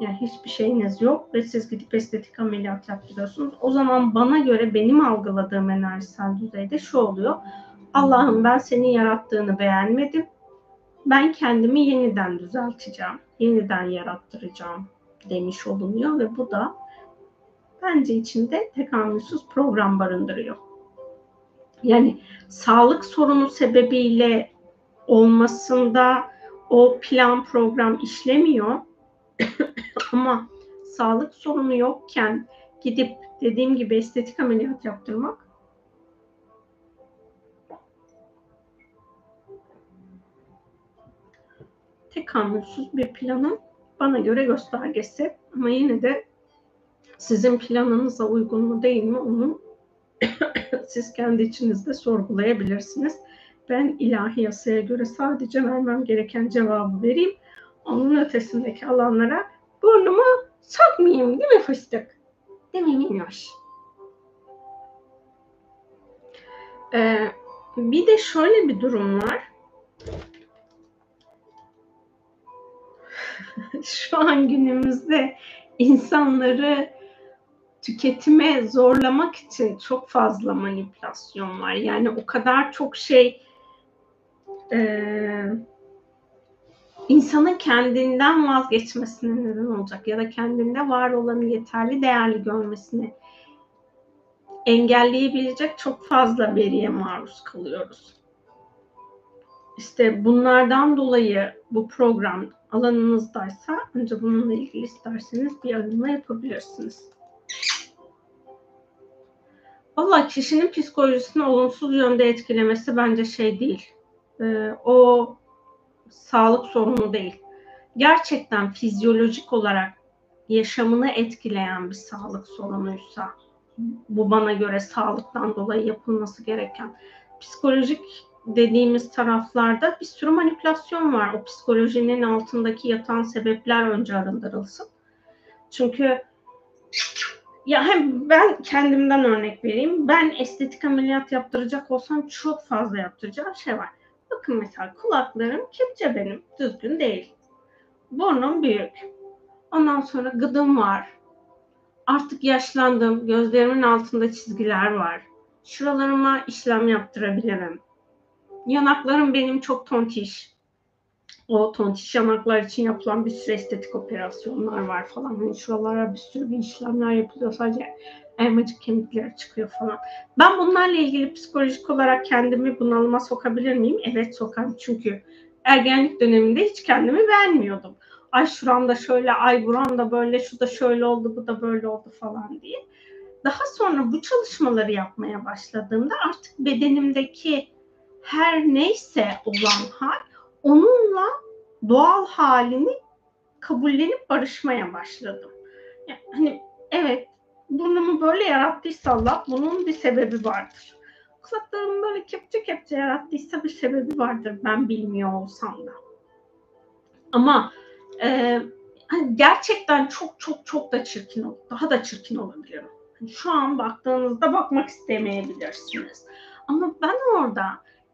yani hiçbir şeyiniz yok ve siz gidip estetik ameliyat yaptırıyorsunuz. O zaman bana göre benim algıladığım enerjisel düzeyde şu oluyor. Allah'ım ben senin yarattığını beğenmedim. Ben kendimi yeniden düzelteceğim. Yeniden yarattıracağım demiş olunuyor ve bu da bence içinde tekamülsüz program barındırıyor. Yani sağlık sorunu sebebiyle olmasında o plan program işlemiyor. (coughs) Ama sağlık sorunu yokken gidip dediğim gibi estetik ameliyat yaptırmak tekamülsüz bir planın bana göre göstergesi. Ama yine de sizin planınıza uygun mu değil mi onu (coughs) siz kendi içinizde sorgulayabilirsiniz. Ben ilahi yasaya göre sadece vermem gereken cevabı vereyim. Onun ötesindeki alanlara burnumu sokmayayım değil mi fıstık? Değil mi minnoş? Ee, bir de şöyle bir durum var. Şu an günümüzde insanları tüketime zorlamak için çok fazla manipülasyon var. Yani o kadar çok şey e, insanın kendinden vazgeçmesine neden olacak ya da kendinde var olanı yeterli değerli görmesini engelleyebilecek çok fazla veriye maruz kalıyoruz. İşte bunlardan dolayı bu program alanınızdaysa önce bununla ilgili isterseniz bir arınma yapabilirsiniz. Valla kişinin psikolojisini olumsuz yönde etkilemesi bence şey değil. Ee, o sağlık sorunu değil. Gerçekten fizyolojik olarak yaşamını etkileyen bir sağlık sorunuysa bu bana göre sağlıktan dolayı yapılması gereken psikolojik dediğimiz taraflarda bir sürü manipülasyon var. O psikolojinin altındaki yatan sebepler önce arındırılsın. Çünkü ya hem ben kendimden örnek vereyim. Ben estetik ameliyat yaptıracak olsam çok fazla yaptıracağım şey var. Bakın mesela kulaklarım kepçe benim. Düzgün değil. Burnum büyük. Ondan sonra gıdım var. Artık yaşlandım. Gözlerimin altında çizgiler var. Şuralarıma işlem yaptırabilirim. Yanaklarım benim çok tontiş. O tontiş yanaklar için yapılan bir sürü estetik operasyonlar var falan. Hani şuralara bir sürü bir işlemler yapılıyor. Sadece elmacık kemikleri çıkıyor falan. Ben bunlarla ilgili psikolojik olarak kendimi bunalıma sokabilir miyim? Evet sokarım. Çünkü ergenlik döneminde hiç kendimi beğenmiyordum. Ay şuramda şöyle, ay buramda böyle, şu da şöyle oldu, bu da böyle oldu falan diye. Daha sonra bu çalışmaları yapmaya başladığımda artık bedenimdeki her neyse olan hal onunla doğal halini kabullenip barışmaya başladım. Yani hani evet burnumu böyle yarattıysa Allah bunun bir sebebi vardır. Kulaklarımı böyle kepçe kepçe yarattıysa bir sebebi vardır ben bilmiyor olsam da. Ama e, hani gerçekten çok çok çok da çirkin olur. Daha da çirkin olabilirim. Hani şu an baktığınızda bakmak istemeyebilirsiniz. Ama ben orada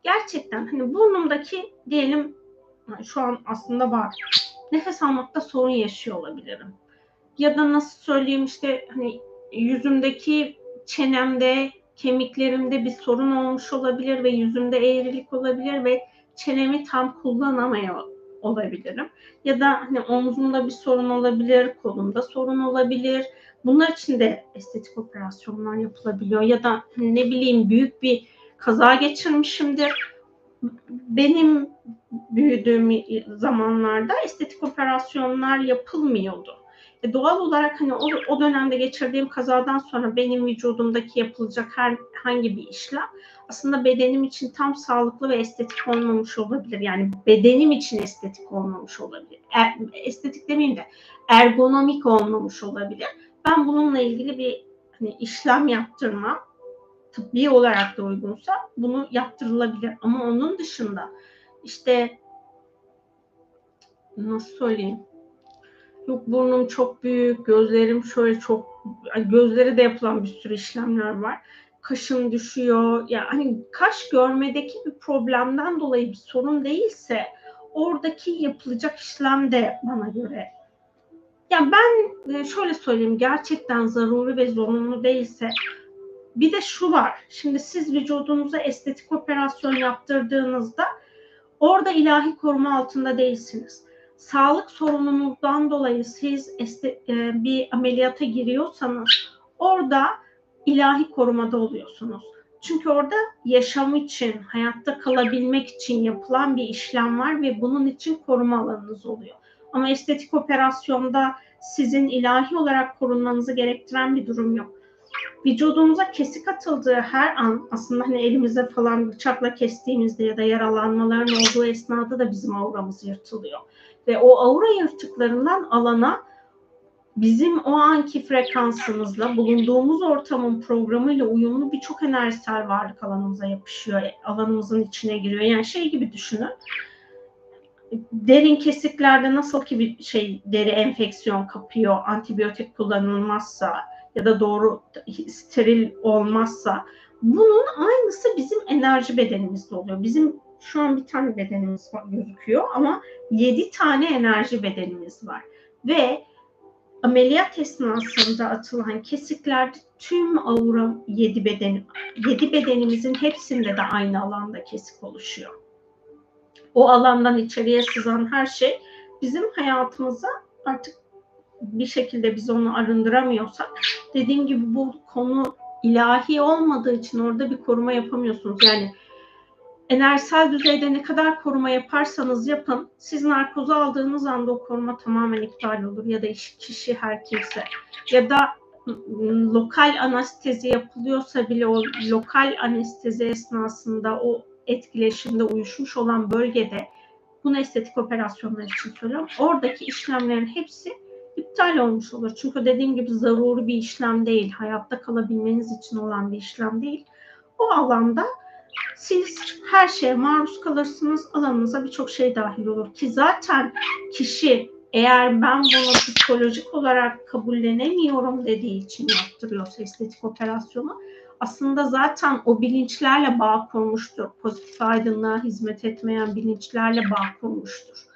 gerçekten hani burnumdaki diyelim şu an aslında var. Nefes almakta sorun yaşıyor olabilirim. Ya da nasıl söyleyeyim işte hani yüzümdeki çenemde, kemiklerimde bir sorun olmuş olabilir ve yüzümde eğrilik olabilir ve çenemi tam kullanamıyor olabilirim. Ya da hani omzumda bir sorun olabilir, kolumda sorun olabilir. Bunlar için de estetik operasyonlar yapılabiliyor. Ya da hani ne bileyim büyük bir kaza geçirmişimdir. benim büyüdüğüm zamanlarda estetik operasyonlar yapılmıyordu. E doğal olarak hani o, o dönemde geçirdiğim kazadan sonra benim vücudumdaki yapılacak herhangi bir işlem aslında bedenim için tam sağlıklı ve estetik olmamış olabilir. Yani bedenim için estetik olmamış olabilir. Er, estetik demeyeyim de ergonomik olmamış olabilir. Ben bununla ilgili bir hani işlem yaptırmam tıbbi olarak da uygunsa bunu yaptırılabilir. Ama onun dışında işte nasıl söyleyeyim? Yok burnum çok büyük, gözlerim şöyle çok gözleri de yapılan bir sürü işlemler var. Kaşım düşüyor. Ya hani kaş görmedeki bir problemden dolayı bir sorun değilse oradaki yapılacak işlem de bana göre ya ben e, şöyle söyleyeyim gerçekten zaruri ve zorunlu değilse bir de şu var. Şimdi siz vücudunuza estetik operasyon yaptırdığınızda orada ilahi koruma altında değilsiniz. Sağlık sorununuzdan dolayı siz este, e, bir ameliyata giriyorsanız orada ilahi korumada oluyorsunuz. Çünkü orada yaşam için, hayatta kalabilmek için yapılan bir işlem var ve bunun için koruma alanınız oluyor. Ama estetik operasyonda sizin ilahi olarak korunmanızı gerektiren bir durum yok vücudumuza kesik atıldığı her an aslında hani elimize falan bıçakla kestiğimizde ya da yaralanmaların olduğu esnada da bizim auramız yırtılıyor. Ve o aura yırtıklarından alana bizim o anki frekansımızla bulunduğumuz ortamın programıyla uyumlu birçok enerjisel varlık alanımıza yapışıyor. Alanımızın içine giriyor. Yani şey gibi düşünün. Derin kesiklerde nasıl ki bir şey deri enfeksiyon kapıyor, antibiyotik kullanılmazsa, ya da doğru steril olmazsa bunun aynısı bizim enerji bedenimizde oluyor. Bizim şu an bir tane bedenimiz var, gözüküyor ama yedi tane enerji bedenimiz var. Ve ameliyat esnasında atılan kesiklerde tüm aura yedi beden yedi bedenimizin hepsinde de aynı alanda kesik oluşuyor. O alandan içeriye sızan her şey bizim hayatımıza artık bir şekilde biz onu arındıramıyorsak dediğim gibi bu konu ilahi olmadığı için orada bir koruma yapamıyorsunuz. Yani enerjisel düzeyde ne kadar koruma yaparsanız yapın siz narkozu aldığınız anda o koruma tamamen iptal olur ya da kişi her kimse ya da lokal anestezi yapılıyorsa bile o lokal anestezi esnasında o etkileşimde uyuşmuş olan bölgede bunu estetik operasyonlar için söylüyorum. Oradaki işlemlerin hepsi iptal olmuş olur. Çünkü dediğim gibi zaruri bir işlem değil. Hayatta kalabilmeniz için olan bir işlem değil. O alanda siz her şeye maruz kalırsınız. Alanınıza birçok şey dahil olur. Ki zaten kişi eğer ben bunu psikolojik olarak kabullenemiyorum dediği için yaptırıyorsa estetik operasyonu aslında zaten o bilinçlerle bağ kurmuştur. Pozitif aydınlığa hizmet etmeyen bilinçlerle bağ kurmuştur.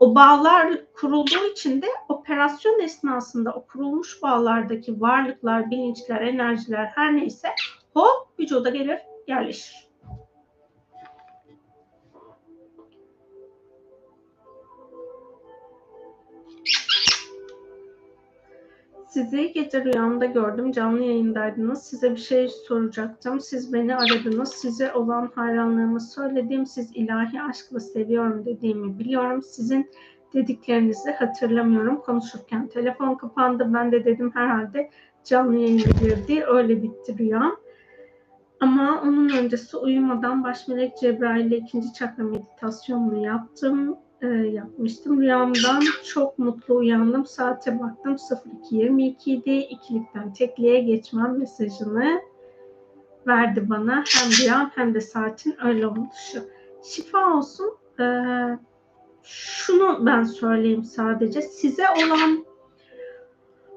O bağlar kurulduğu için de operasyon esnasında o kurulmuş bağlardaki varlıklar, bilinçler, enerjiler her neyse hop vücuda gelir, yerleşir. Sizi gece rüyamda gördüm. Canlı yayındaydınız. Size bir şey soracaktım. Siz beni aradınız. Size olan hayranlığımı söyledim. Siz ilahi aşkla seviyorum dediğimi biliyorum. Sizin dediklerinizi hatırlamıyorum. Konuşurken telefon kapandı. Ben de dedim herhalde canlı yayına girdi. Öyle bitti rüyam. Ama onun öncesi uyumadan baş melek Cebrail ile ikinci çakra meditasyonunu yaptım e, yapmıştım. Rüyamdan çok mutlu uyandım. Saate baktım 02.22 idi. İkilikten tekliğe geçmem mesajını verdi bana. Hem rüyam hem de saatin öyle oluşu. Şifa olsun. E, şunu ben söyleyeyim sadece. Size olan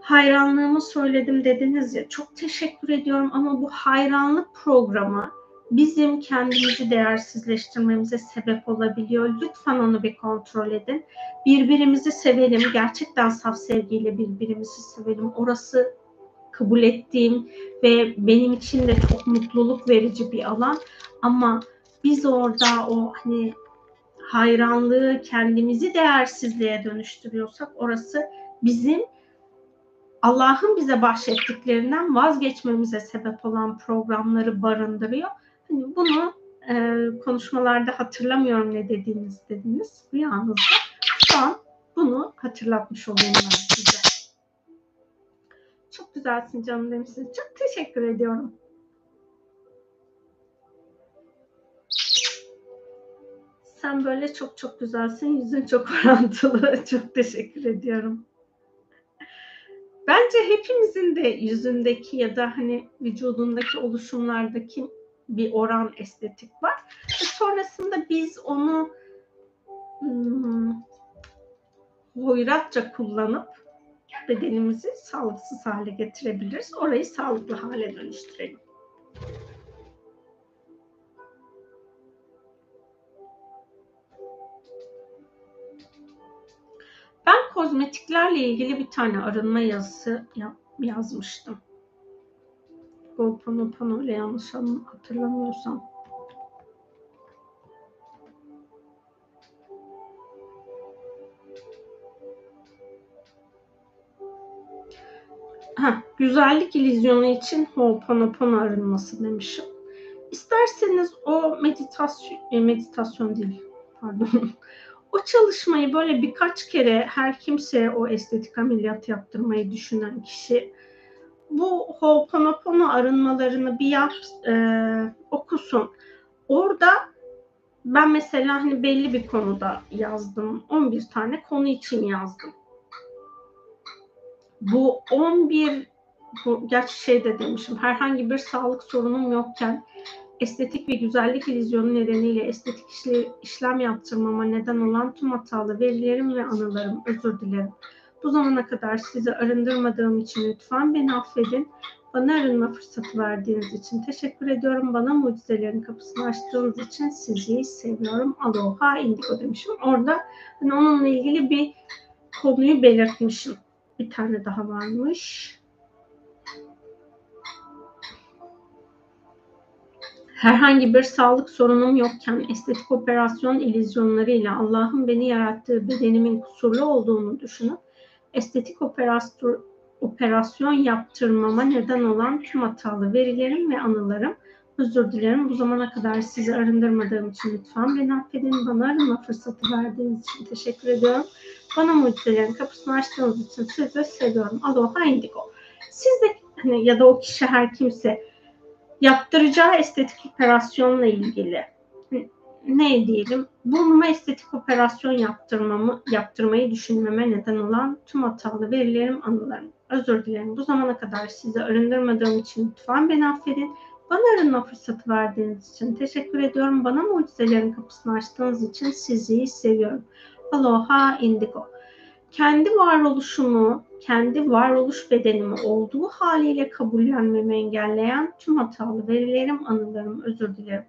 hayranlığımı söyledim dediniz ya. Çok teşekkür ediyorum ama bu hayranlık programı bizim kendimizi değersizleştirmemize sebep olabiliyor. Lütfen onu bir kontrol edin. Birbirimizi sevelim. Gerçekten saf sevgiyle birbirimizi sevelim. Orası kabul ettiğim ve benim için de çok mutluluk verici bir alan. Ama biz orada o hani hayranlığı kendimizi değersizliğe dönüştürüyorsak orası bizim Allah'ın bize bahşettiklerinden vazgeçmemize sebep olan programları barındırıyor. Hani bunu e, konuşmalarda hatırlamıyorum ne dediğiniz dediniz rüyanızda. Şu an bunu hatırlatmış olayım ben size. Çok güzelsin canım demişsiniz. Çok teşekkür ediyorum. Sen böyle çok çok güzelsin. Yüzün çok (laughs) orantılı. Çok teşekkür ediyorum. Bence hepimizin de yüzündeki ya da hani vücudundaki oluşumlardaki bir oran estetik var. Ve sonrasında biz onu hmm, kullanıp bedenimizi sağlıksız hale getirebiliriz. Orayı sağlıklı hale dönüştürelim. Ben kozmetiklerle ilgili bir tane arınma yazısı yazmıştım. Ho'oponopono ile yanlış hatırlamıyorsam. Heh, güzellik ilizyonu için Ho'oponopono arınması demişim. İsterseniz o meditasyon, e, meditasyon değil, pardon. (laughs) o çalışmayı böyle birkaç kere her kimse o estetik ameliyat yaptırmayı düşünen kişi bu Ho'oponopono arınmalarını bir yap, e, okusun. Orada ben mesela hani belli bir konuda yazdım. 11 tane konu için yazdım. Bu 11 bu gerçi şey de demişim herhangi bir sağlık sorunum yokken estetik ve güzellik ilizyonu nedeniyle estetik işlem yaptırmama neden olan tüm hatalı verilerim ve anılarım özür dilerim. Bu zamana kadar sizi arındırmadığım için lütfen beni affedin. Bana arınma fırsatı verdiğiniz için teşekkür ediyorum. Bana mucizelerin kapısını açtığınız için sizi seviyorum. Aloha indigo demişim. Orada hani onunla ilgili bir konuyu belirtmişim. Bir tane daha varmış. Herhangi bir sağlık sorunum yokken estetik operasyon ilizyonlarıyla Allah'ın beni yarattığı bedenimin kusurlu olduğunu düşünüp estetik operasyon, yaptırmama neden olan tüm hatalı verilerim ve anılarım. Özür dilerim. Bu zamana kadar sizi arındırmadığım için lütfen beni affedin. Bana arınma fırsatı verdiğiniz için teşekkür ediyorum. Bana mucizelerin kapısını açtığınız için sizi seviyorum. Aloha indigo. Siz de hani ya da o kişi her kimse yaptıracağı estetik operasyonla ilgili ne diyelim burnuma estetik operasyon yaptırmamı yaptırmayı düşünmeme neden olan tüm hatalı verilerim anılarım. Özür dilerim. Bu zamana kadar sizi arındırmadığım için lütfen beni affedin. Bana arınma fırsatı verdiğiniz için teşekkür ediyorum. Bana mucizelerin kapısını açtığınız için sizi seviyorum. Aloha Indigo. Kendi varoluşumu, kendi varoluş bedenimi olduğu haliyle kabullenmemi engelleyen tüm hatalı verilerim, anılarım, özür dilerim.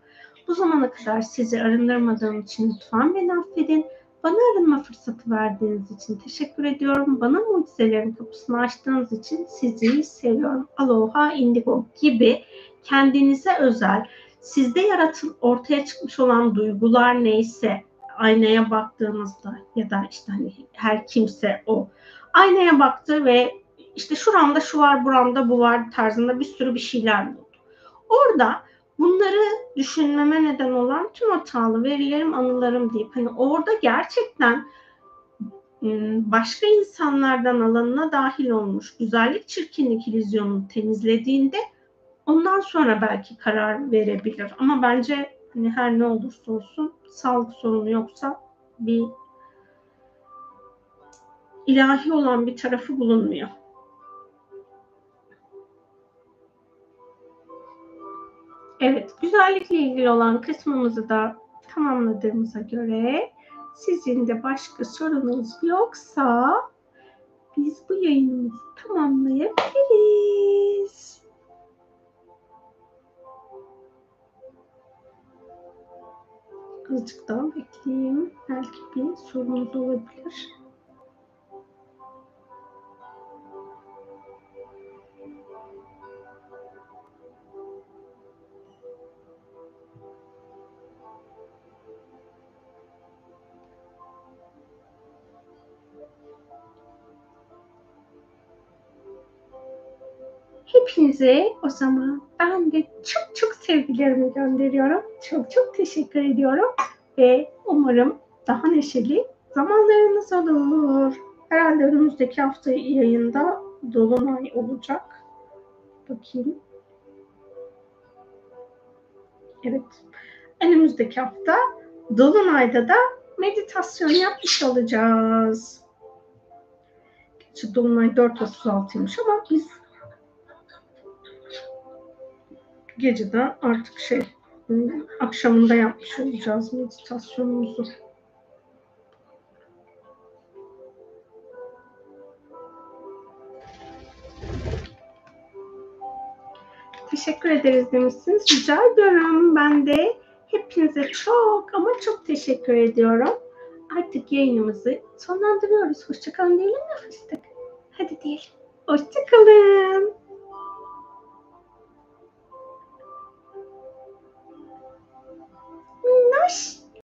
Bu zamana kadar sizi arındırmadığım için lütfen beni affedin. Bana arınma fırsatı verdiğiniz için teşekkür ediyorum. Bana mucizelerin kapısını açtığınız için sizi seviyorum. Aloha Indigo gibi kendinize özel, sizde yaratıl ortaya çıkmış olan duygular neyse aynaya baktığınızda ya da işte hani her kimse o aynaya baktı ve işte şuramda şu var buramda bu var tarzında bir sürü bir şeyler buldu. Orada bunları düşünmeme neden olan tüm hatalı verilerim, anılarım deyip hani orada gerçekten başka insanlardan alanına dahil olmuş güzellik çirkinlik ilizyonunu temizlediğinde ondan sonra belki karar verebilir. Ama bence hani her ne olursa olsun sağlık sorunu yoksa bir ilahi olan bir tarafı bulunmuyor. Evet, güzellikle ilgili olan kısmımızı da tamamladığımıza göre sizin de başka sorunuz yoksa biz bu yayınımızı tamamlayabiliriz. Azıcık daha bekleyeyim. Belki bir sorunuz olabilir. Hepinize o zaman ben de çok çok sevgilerimi gönderiyorum. Çok çok teşekkür ediyorum. Ve umarım daha neşeli zamanlarınız olur. Herhalde önümüzdeki hafta yayında Dolunay olacak. Bakayım. Evet. Önümüzdeki hafta Dolunay'da da meditasyon yapmış olacağız. Dolunay 4.36'ymış ama biz geceden artık şey akşamında yapmış olacağız meditasyonumuzu. Teşekkür ederiz demişsiniz. Rica ediyorum. Ben de hepinize çok ama çok teşekkür ediyorum. Artık yayınımızı sonlandırıyoruz. Hoşçakalın diyelim mi fıstık? Hadi diyelim. Hoşçakalın. Minnoş.